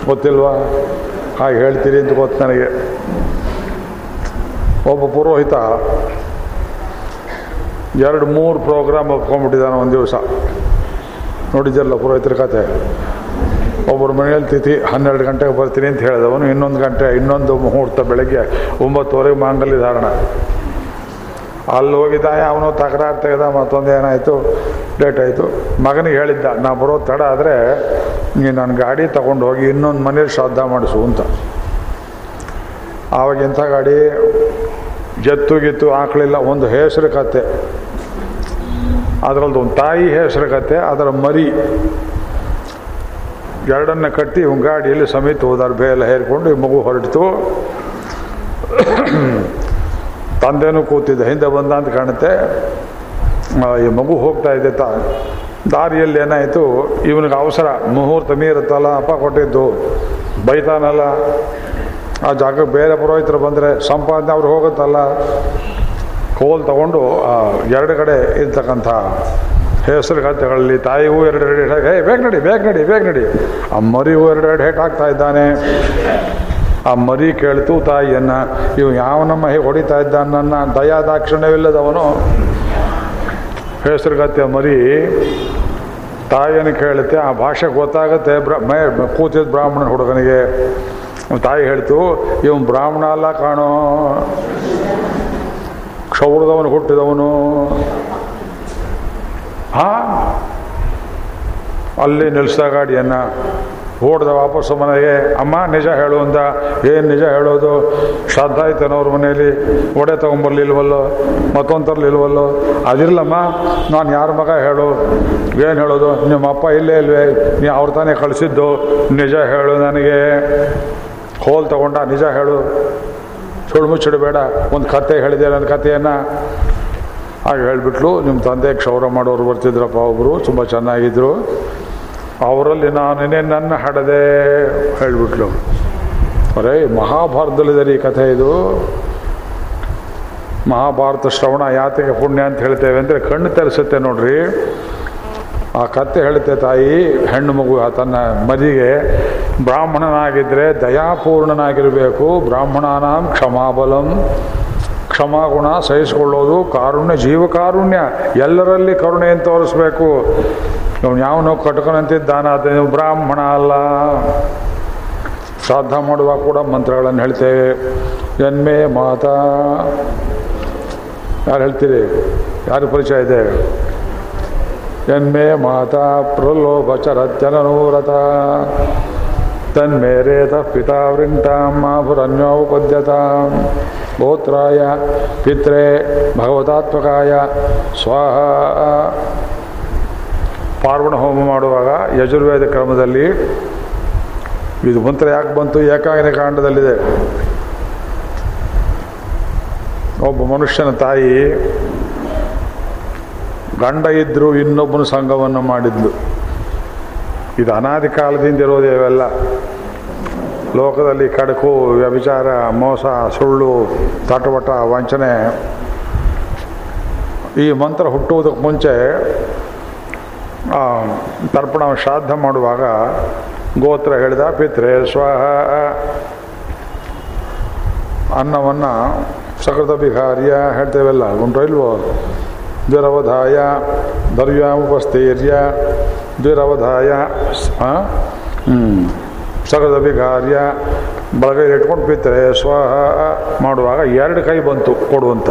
ಗೊತ್ತಿಲ್ವಾ? ಹಾಗೆ ಹೇಳ್ತೀರಿ ಅಂತ ಗೊತ್ತು ನನಗೆ. ಒಬ್ಬ ಪುರೋಹಿತ ಎರಡು, ಮೂರು ಪ್ರೋಗ್ರಾಮ್ ಒಪ್ಕೊಂಡ್ಬಿಟ್ಟಿದ್ದಾನೆ ಒಂದು ದಿವಸ. ನೋಡಿದ್ರಲ್ಲ ಪುರೋಹಿತರ ಕತೆ? ಒಬ್ಬರು ಮನೆಯಲ್ಲಿ ತಿಥಿ, ಹನ್ನೆರಡು ಗಂಟೆಗೆ ಬರ್ತೀನಿ ಅಂತ ಹೇಳಿದವನು, ಇನ್ನೊಂದು ಗಂಟೆ, ಇನ್ನೊಂದು ಮುಹೂರ್ತ ಬೆಳಗ್ಗೆ ಒಂಬತ್ತುವರೆಗೆ ಮಾಂಗಲ್ಯ ಧಾರಣ. ಅಲ್ಲಿ ಹೋಗಿದ್ದ ಅವನು ತಕರಾರು ತೆಗೆದ ಮತ್ತೊಂದು ಏನಾಯಿತು? ಲೇಟ್ ಆಯಿತು. ಮಗನಿಗೆ ಹೇಳಿದ್ದ, ನಾ ಬರೋ ತಡ ಆದರೆ ನೀನು ನನ್ನ ಗಾಡಿ ತಗೊಂಡು ಹೋಗಿ ಇನ್ನೊಂದು ಮನೇಲಿ ಶ್ರಾದ್ದ ಮಾಡಿಸು ಅಂತ. ಆವಾಗ ಎಂಥ ಗಾಡಿ? ಜತ್ತು ಗಿತ್ತು ಆಕಳಿಲ್ಲ ಒಂದು ಹೆಸರು ಕತೆ ಒಂದು ತಾಯಿ ಹೆಸರು ಕತೆ ಅದರ ಮರಿ. ಎರಡನ್ನ ಕಟ್ಟಿ ಇವ್ ಗಾಡಿಯಲ್ಲಿ ಸಮೇತ ಹೋದಾರ ಬೇಲ ಹೇರ್ಕೊಂಡು ಈ ಮಗು ಹೊರಟಿತು ತಂದೆನೂ ಕೂತಿದ್ದ, ಹಿಂದೆ ಬಂದ ಅಂತ ಕಾಣುತ್ತೆ. ಮಗು ಹೋಗ್ತಾ ಇದೆ ತಾ ದಾರಿಯಲ್ಲಿ ಏನಾಯಿತು? ಇವನಿಗೆ ಅವಸರ. ಮುಹೂರ್ತ ಮೀರುತ್ತಲ್ಲ, ಅಪ್ಪ ಕೊಟ್ಟಿದ್ದು. ಬೈತಾನಲ್ಲ. ಆ ಜಾಗಕ್ಕೆ ಬೇರೆ ಪುರೋಹಿತರು ಬಂದರೆ ಸಂಪಾದನೆ ಅವ್ರು ಹೋಗುತ್ತಲ್ಲ. ಕೋಲ್ ತಗೊಂಡು ಎರಡು ಕಡೆ ಇರ್ತಕ್ಕಂಥ ಹೆಸರು ಕಥೆಗಳಲ್ಲಿ ತಾಯಿಗೂ ಎರಡು ಹೇಟ್ ಹೇ, ಬೇಗ ನಡಿ ಬೇಗ ನಡಿ ಬೇಗ ನಡಿ. ಆ ಮರಿಗೂ ಎರಡು ಹೇಟ್ ಹಾಕ್ತಾ ಇದ್ದಾನೆ. ಆ ಮರಿ ಕೇಳ್ತು ತಾಯಿಯನ್ನ, ಇವು ಯಾವನಮ್ಮ ಹೇಗೆ ಹೊಡಿತಾ ಇದ್ದಾನ ನನ್ನ ದಯಾ ದಾಕ್ಷಿಣ್ಯವಿಲ್ಲದವನು ಹೆಸರುಗತ್ತೆ ಮರಿ, ತಾಯಿಯನ್ನು ಕೇಳುತ್ತೆ, ಆ ಭಾಷೆ ಗೊತ್ತಾಗುತ್ತೆ, ಬ್ರ, ಮೇ ಕೂತಿದ್ದ ಬ್ರಾಹ್ಮಣ ಹುಡುಗನಿಗೆ. ತಾಯಿ ಹೇಳ್ತು, ಇವನು ಬ್ರಾಹ್ಮಣ ಅಲ್ಲ ಕಾಣೋ. ಕ್ಷೌರದವನು ಹುಟ್ಟಿದವನು. ಹಾ ಅಲ್ಲಿ ನಿಲ್ಲಿಸಿದ ಗಾಡಿಯನ್ನ. ಓಡ್ದ ವಾಪಸ್ಸು ಮನೆಗೆ, ಅಮ್ಮ, ನಿಜ ಹೇಳು ಅಂತ. ಏನು ನಿಜ ಹೇಳೋದು? ಶ್ರದ್ಧಾ ಐತೇನೋ ಅವ್ರ ಮನೆಯಲ್ಲಿ. ಒಡೆ ತೊಗೊಂಬರ್ಲಿಲ್ವಲ್ಲೋ? ಮತ್ತೊಂದು ತರಲಿಲ್ವಲ್ಲೋ? ಅದಿಲ್ಲಮ್ಮ ನಾನು ಯಾರ ಮಗ ಹೇಳು? ಏನು ಹೇಳೋದು? ನಿಮ್ಮ ಅಪ್ಪ ಇಲ್ಲೇ ಇಲ್ವೇ? ನೀ ಅವ್ರ ತಾನೇ ಕಳಿಸಿದ್ದು. ನಿಜ ಹೇಳು ನನಗೆ. ಹೋಲ್ ತಗೊಂಡ, ನಿಜ ಹೇಳು. ಸುಳ್ಳು ಮುಚ್ಚಿಡಬೇಡ. ಒಂದು ಕತೆ ಹೇಳಿದೆ ನನ್ನ ಕಥೆಯನ್ನು ಆಗ ಹೇಳಿಬಿಟ್ಲು. ನಿಮ್ಮ ತಂದೆ ಕ್ಷೌರ ಮಾಡೋರು ಬರ್ತಿದ್ರಪ್ಪ ಒಬ್ಬರು ತುಂಬ ಚೆನ್ನಾಗಿದ್ದರು ಅವರಲ್ಲಿ ನಾನೇನೇ ನನ್ನ ಹಡದೆ ಹೇಳಿಬಿಟ್ಲು. ಅರೇ ಮಹಾಭಾರತದಲ್ಲಿದ್ದಾರೆ ಈ ಕಥೆ ಇದು. ಮಹಾಭಾರತ ಶ್ರವಣ ಯಾತಿಗೆ ಪುಣ್ಯ ಅಂತ ಹೇಳ್ತೇವೆ ಅಂದರೆ ಕಣ್ಣು ತರಿಸುತ್ತೆ ನೋಡ್ರಿ. ಆ ಕತ್ತೆ ಹೇಳುತ್ತೆ ತಾಯಿ, ಹೆಣ್ಣು ಮಗು ತನ್ನ ಮದಿಗೆ ಬ್ರಾಹ್ಮಣನಾಗಿದ್ದರೆ ದಯಾಪೂರ್ಣನಾಗಿರಬೇಕು. ಬ್ರಾಹ್ಮಣಾನಾಂ ಕ್ಷಮಾಬಲಂ. ಕ್ಷಮಾಗುಣ ಸಹಿಸಿಕೊಳ್ಳೋದು ಕಾರುಣ್ಯ, ಜೀವಕಾರುಣ್ಯ. ಎಲ್ಲರಲ್ಲಿ ಕರುಣೆಯನ್ನು ತೋರಿಸ್ಬೇಕು. ಅವನು ಯಾವನೋ ಕಟ್ಕೊಂಡಂತಿದ್ದಾನ ಅದ ಬ್ರಾಹ್ಮಣ ಅಲ್ಲ. ಶ್ರಾದ್ದ ಮಾಡುವಾಗ ಕೂಡ ಮಂತ್ರಗಳನ್ನು ಹೇಳ್ತೇವೆ. ಜನ್ಮೇ ಮಾತಾ. ಯಾರು ಹೇಳ್ತೀರಿ? ಯಾರು ಪರಿಚಯ ಇದೆ? ಜನ್ಮೇ ಮಾತಾ ಪ್ರಲೋಭ ಚರತ್ಯನೂರತ ತನ್ಮೇರೇತ ಪಿತಾ ವೃಂಟಾಂ ಮಾಭುರನ್ಯೋಪದ್ಯತಾಂ ಗೋತ್ರಾಯ ಪಿತ್ರೆ ಭಗವತಾತ್ಮಕಾಯ ಸ್ವಾಹ. ಪಾರ್ವಣ ಹೋಮ ಮಾಡುವಾಗ ಯಜುರ್ವೇದ ಕ್ರಮದಲ್ಲಿ ಇದು ಮಂತ್ರ ಯಾಕೆ ಬಂತು? ಏಕಾಗ್ರ ಕಾಂಡದಲ್ಲಿದೆ. ಒಬ್ಬ ಮನುಷ್ಯನ ತಾಯಿ ಗಂಡ ಇದ್ದರೂ ಇನ್ನೊಬ್ಬನ ಸಂಘವನ್ನು ಮಾಡಿದ್ಲು. ಇದು ಅನಾದಿ ಕಾಲದಿಂದ ಇರೋದೇ ಇವೆಲ್ಲ. ಲೋಕದಲ್ಲಿ ಕಡಕು, ವ್ಯಭಿಚಾರ, ಮೋಸ, ಸುಳ್ಳು, ತಾಟವಟ, ವಂಚನೆ. ಈ ಮಂತ್ರ ಹುಟ್ಟುವುದಕ್ಕೆ ಮುಂಚೆ ತರ್ಪಣ ಶ್ರಾದ್ದ ಮಾಡುವಾಗ ಗೋತ್ರ ಹೇಳಿದ, ಪಿತ್ರೆ, ಸ್ವಾಹ, ಅನ್ನವನ್ನು ಸಕೃತ ಬಿಹಾರ್ಯ ಹೇಳ್ತೇವೆಲ್ಲ, ಉಂಟು ಇಲ್ವೋ? ದ್ವಿರವಧಾಯ ದರ್ವ್ಯಾಮುಪಸ್ಥೈರ್ಯ ದ್ವಿರವಧಾಯ ಸಕೃತ ಬಿಹಾರ್ಯ ಬಳಗೈಲಿ ಇಟ್ಕೊಂಡು ಪಿತ್ರೆ, ಸ್ವಾಹ ಮಾಡುವಾಗ ಎರಡು ಕೈ ಬಂತು ಕೊಡುವಂತ.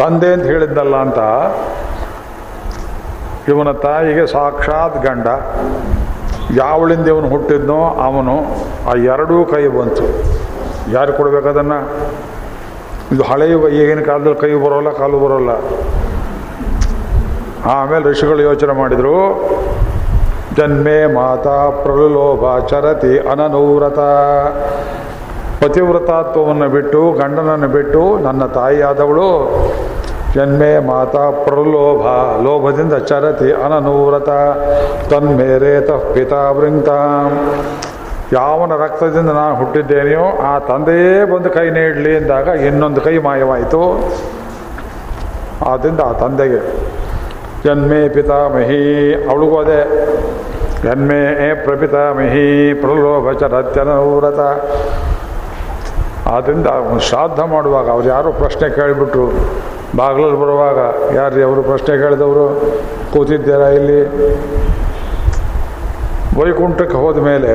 ತಂದೆ ಅಂತ ಹೇಳಿದ್ದಲ್ಲ ಅಂತ ಇವನ ತಾಯಿಗೆ ಸಾಕ್ಷಾತ್ ಗಂಡ. ಯಾವಳಿಂದ ಇವನು ಹುಟ್ಟಿದ್ನೋ ಅವನು ಆ ಎರಡೂ ಕೈ ಬಂತು. ಯಾರು ಕೊಡ್ಬೇಕು ಅದನ್ನು? ಇದು ಹಳೆಯ ಈಗಿನ ಕಾಲದಲ್ಲಿ ಕೈ ಬರೋಲ್ಲ, ಕಾಲು ಬರೋಲ್ಲ. ಆಮೇಲೆ ಋಷಿಗಳು ಯೋಚನೆ ಮಾಡಿದರು, ಜನ್ಮೇ ಮಾತಾ ಪ್ರಲೋಭ ಚರತಿ ಅನನೂರತ ಪತಿವ್ರತಾತ್ವವನ್ನು ಬಿಟ್ಟು, ಗಂಡನನ್ನು ಬಿಟ್ಟು, ನನ್ನ ತಾಯಿಯಾದವಳು ಜನ್ಮೇ ಮಾತಾ ಪ್ರಲೋಭ, ಲೋಭದಿಂದ ಚರತಿ ಅನನೂರತ ತನ್ಮೇರೇತ ಪಿತಾ ವೃಂತ ಯಾವನ ರಕ್ತದಿಂದ ನಾನು ಹುಟ್ಟಿದ್ದೇನೆಯೋ, ಆ ತಂದೆಯೇ ಬಂದು ಕೈ ನೀಡಲಿ ಎಂದಾಗ ಇನ್ನೊಂದು ಕೈ ಮಾಯವಾಯಿತು. ಆದ್ದರಿಂದ ಆ ತಂದೆಗೆ ಜನ್ಮೇ ಪಿತಾಮಹಿ, ಅವಳಿಗೂ ಅದೇ. ಜನ್ಮೇ ಪ್ರಪಿತಾಮಹಿ, ಪ್ರಲೋಭ ಚರತ್ಯನೂರತ ಆದ್ದರಿಂದ ಶ್ರಾದ್ದ ಮಾಡುವಾಗ ಅವ್ರು ಯಾರೋ ಪ್ರಶ್ನೆ ಕೇಳಿಬಿಟ್ರು ಬಾಗಿಲಲ್ಲಿ ಬರುವಾಗ ಯಾರು ಅವರು ಪ್ರಶ್ನೆ ಕೇಳಿದವರು? ಕೂತಿದ್ದೀರಾ ಇಲ್ಲಿ? ವೈಕುಂಠಕ್ಕೆ ಹೋದ ಮೇಲೆ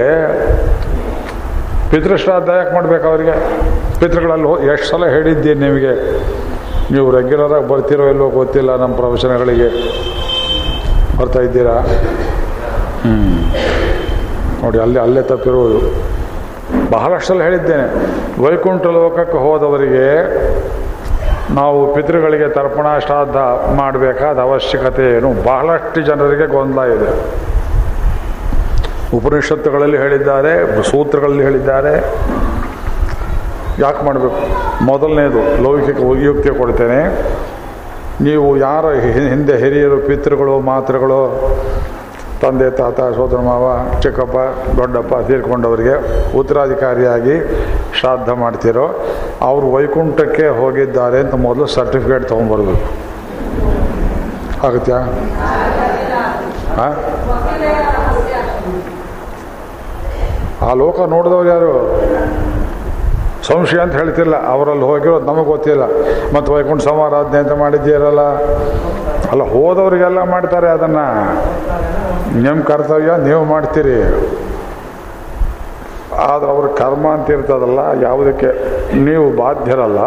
ಪಿತೃಶ್ರಾದ್ದ ಯಾಕೆ ಮಾಡ್ಬೇಕು ಅವರಿಗೆ? ಪಿತೃಗಳಲ್ಲಿ ಎಷ್ಟು ಸಲ ಹೇಳಿದ್ದೀನಿ ನಿಮಗೆ? ನೀವು ರೆಗ್ಯುಲರಾಗಿ ಬರ್ತಿರೋ ಇಲ್ವೋ ಗೊತ್ತಿಲ್ಲ ನಮ್ಮ ಪ್ರವಚನಗಳಿಗೆ. ಬರ್ತಾ ಇದ್ದೀರಾ? ಹ್ಞೂ ನೋಡಿ, ಅಲ್ಲೇ ಅಲ್ಲೇ ತಪ್ಪಿರುವುದು ಬಹಳಷ್ಟು ಸಲ ಹೇಳಿದ್ದೇನೆ. ವೈಕುಂಠ ಲೋಕಕ್ಕೆ ಹೋದವರಿಗೆ ನಾವು ಪಿತೃಗಳಿಗೆ ತರ್ಪಣ ಶ್ರಾದ್ದ ಮಾಡಬೇಕಾದ ಅವಶ್ಯಕತೆ ಏನು? ಬಹಳಷ್ಟು ಜನರಿಗೆ ಗೊಂದಲ ಇದೆ. ಉಪನಿಷತ್ತುಗಳಲ್ಲಿ ಹೇಳಿದ್ದಾರೆ, ಸೂತ್ರಗಳಲ್ಲಿ ಹೇಳಿದ್ದಾರೆ. ಯಾಕೆ ಮಾಡಬೇಕು? ಮೊದಲನೇದು, ಲೌಕಿಕ ಯುಕ್ತಿ ಕೊಡ್ತೇನೆ. ನೀವು ಯಾರ ಹಿಂದೆ ಹಿರಿಯರು, ಪಿತೃಗಳು, ಮಾತೃಗಳು ತಂದೆ, ತಾತ, ಸೋದರ ಮಾವ, ಚಿಕ್ಕಪ್ಪ, ದೊಡ್ಡಪ್ಪ ತೀರ್ಕೊಂಡವರಿಗೆ ಉತ್ತರಾಧಿಕಾರಿಯಾಗಿ ಶ್ರಾದ್ದ ಮಾಡ್ತಿರೋ, ಅವರು ವೈಕುಂಠಕ್ಕೆ ಹೋಗಿದ್ದಾರೆ ಅಂತ ಮೊದಲು ಸರ್ಟಿಫಿಕೇಟ್ ತೊಗೊಂಬರ್ಬೇಕು ಆಗತ್ಯಾ ಹಾಂ ಆ ಲೋಕ ನೋಡಿದವ್ರು ಯಾರು? ಸಂಶಯ ಅಂತ ಹೇಳ್ತಿಲ್ಲ. ಅವರಲ್ಲಿ ಹೋಗಿರೋದು ನಮಗೆ ಗೊತ್ತಿಲ್ಲ. ಮತ್ತು ವೈಕುಂಠ ಸಮಾರಾಧನೆ ಅಂತ ಮಾಡಿದ್ದೀರಲ್ಲ? ಅಲ್ಲ, ಹೋದವರಿಗೆಲ್ಲ ಮಾಡ್ತಾರೆ ಅದನ್ನು. ನಿಮ್ಮ ಕರ್ತವ್ಯ ನೀವು ಮಾಡ್ತೀರಿ. ಆದ್ರೆ ಅವ್ರ ಕರ್ಮ ಅಂತ ಇರ್ತದಲ್ಲ, ಯಾವುದಕ್ಕೆ? ನೀವು ಬಾಧ್ಯರಲ್ಲ.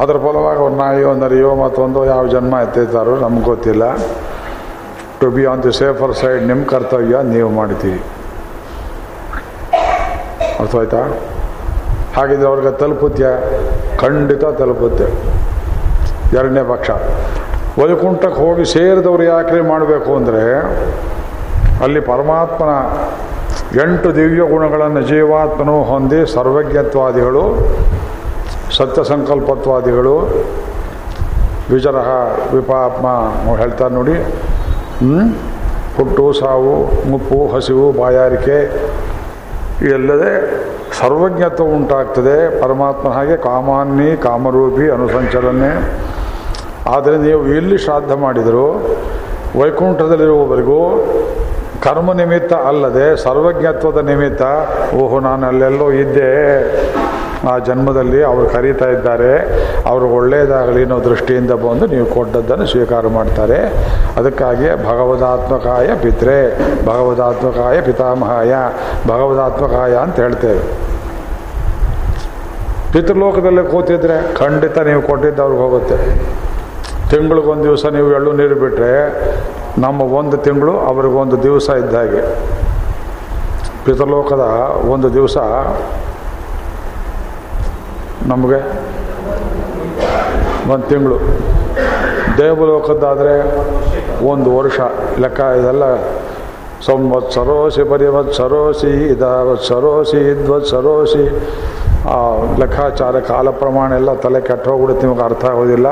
ಅದ್ರ ಫಲವಾಗಿ ಒಂದು ನಾಯಿಯೋ, ನರಿಯೋ ಮತ್ತೊಂದು ಯಾವ ಜನ್ಮ ಎತ್ತಿರ್ತಾರೋ ನಮ್ಗೆ ಗೊತ್ತಿಲ್ಲ. To be on the safer side ನಿಮ್ಮ ಕರ್ತವ್ಯ ನೀವು ಮಾಡ್ತೀರಿ. ಅರ್ಥ ಆಯ್ತಾ ಹಾಗಿದ್ರೆ ಅವ್ರಿಗೆ ತಲುಪುತ್ತೆ ಖಂಡಿತ ತಲುಪುತ್ತೆ. ಎರಡನೇ ಪಕ್ಷ. ವೈಕುಂಠಕ್ಕೆ ಹೋಗಿ ಸೇರಿದವರು ಯಾಕೆ ಮಾಡಬೇಕು ಅಂದರೆ ಅಲ್ಲಿ ಪರಮಾತ್ಮನ ಎಂಟು ದಿವ್ಯ ಗುಣಗಳನ್ನು ಜೀವಾತ್ಮನು ಹೊಂದಿ ಸರ್ವಜ್ಞತ್ವಾದಿಗಳು ಸತ್ಯ ಸಂಕಲ್ಪತ್ವಾದಿಗಳು ವಿಜರಹ ವಿಪಾತ್ಮ ಹೇಳ್ತಾರೆ ನೋಡಿ? ಹುಟ್ಟು, ಸಾವು, ಮುಪ್ಪು, ಹಸಿವು, ಬಾಯಾರಿಕೆ ಇದೆಲ್ಲದೆ ಸರ್ವಜ್ಞತ್ವ ಉಂಟಾಗ್ತದೆ. ಪರಮಾತ್ಮನ ಹಾಗೆ ಕಾಮಾನ್ನಿ, ಕಾಮರೂಪಿ, ಅನುಸಂಚಲನೆ. ಆದರೆ ನೀವು ಎಲ್ಲಿ ಶ್ರಾದ್ದ ಮಾಡಿದರೂ, ವೈಕುಂಠದಲ್ಲಿರುವವರೆಗೂ ಕರ್ಮ ನಿಮಿತ್ತ ಅಲ್ಲದೆ ಸರ್ವಜ್ಞತ್ವದ ನಿಮಿತ್ತ, ಓಹೋ, ನಾನು ಅಲ್ಲೆಲ್ಲೋ ಇದ್ದೆ. ಆ ಜನ್ಮದಲ್ಲಿ ಅವರು ಕರೀತಾ ಇದ್ದಾರೆ. ಅವರು ಒಳ್ಳೆಯದಾಗಲಿ ಅನ್ನೋ ದೃಷ್ಟಿಯಿಂದ ಬಂದು ನೀವು ಕೊಟ್ಟದ್ದನ್ನು ಸ್ವೀಕಾರ ಮಾಡ್ತಾರೆ. ಅದಕ್ಕಾಗಿಯೇ ಭಗವದಾತ್ಮಕಾಯ ಪಿತ್ರೆ ಭಗವದಾತ್ಮಕಾಯ ಪಿತಾಮಹಾಯ, ಭಗವದಾತ್ಮಕಾಯ ಅಂತ ಹೇಳ್ತೇವೆ. ಪಿತೃಲೋಕದಲ್ಲೇ ಕೂತಿದ್ರೆ ಖಂಡಿತ ನೀವು ಕೊಟ್ಟಿದ್ದು ಅವ್ರಿಗೆ ಹೋಗುತ್ತೆ. ತಿಂಗಳಿಗೊಂದು ದಿವಸ ನೀವು ಎಳ್ಳು ನೀರು ಬಿಟ್ಟರೆ ನಮ್ಮ ಒಂದು ತಿಂಗಳು ಅವ್ರಿಗೊಂದು ದಿವಸ ಇದ್ದ ಹಾಗೆ. ಪಿತೃಲೋಕದ ಒಂದು ದಿವಸ ನಮಗೆ ಒಂದು ತಿಂಗಳು. ದೇವಲೋಕದ್ದಾದರೆ ಒಂದು ವರ್ಷ. ಲೆಕ್ಕ ಇದೆಲ್ಲ ಸಂವತ್ಸರೋಸಿ ಪರಿವತ್ಸರೋಸಿ ಇದವತ್ಸರೋಸಿ ಇದ್ವತ್ಸರೋಸಿ. ಆ ಲೆಕ್ಕಾಚಾರ ಕಾಲ ಪ್ರಮಾಣ ಎಲ್ಲ ತಲೆ ಕೆಟ್ಟ ಹೋಗ್ಬಿಡುತ್ತೆ ನಿಮಗೆ ಅರ್ಥ ಆಗೋದಿಲ್ಲ.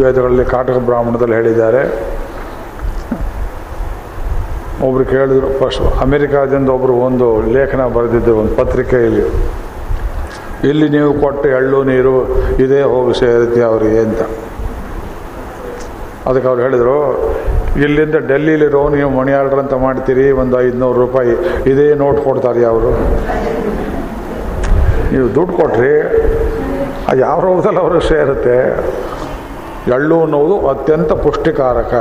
ವೇದಗಳಲ್ಲಿ ಕಾಟಕ ಬ್ರಾಹ್ಮಣದಲ್ಲಿ ಹೇಳಿದ್ದಾರೆ. ಒಬ್ರು ಕೇಳಿದ್ರು, ಫಸ್ಟ್ ಅಮೆರಿಕಾದಿಂದ ಒಬ್ಬರು ಒಂದು ಲೇಖನ ಬರೆದಿದ್ದರು ಒಂದು ಪತ್ರಿಕೆಯಲ್ಲಿ, ಇಲ್ಲಿ ನೀವು ಕೊಟ್ಟು ಎಳ್ಳು ನೀರು ಇದೇ ಹೋಗಿ ಸೇರುತ್ತೆ ಅವರಿಗೆ ಅಂತ. ಅದಕ್ಕೆ ಅವ್ರು ಹೇಳಿದರು, ಇಲ್ಲಿಂದ ಡೆಲ್ಲಿಲಿರೋ ನೀವು ಮಣಿ ಆರ್ಡ್ರ್ ಅಂತ ಮಾಡ್ತೀರಿ, ಒಂದು ಐದುನೂರು ರೂಪಾಯಿ, ಇದೇ ನೋಟ್ ಕೊಡ್ತಾರೆ ಅವರು. ನೀವು ದುಡ್ಡು ಕೊಟ್ರಿ ಯಾವ ರೋಗದಲ್ಲಿ ಅವರು ಸೇರುತ್ತೆ. ಎಳ್ಳು ಅನ್ನೋದು ಅತ್ಯಂತ ಪುಷ್ಟಿಕಾರಕ.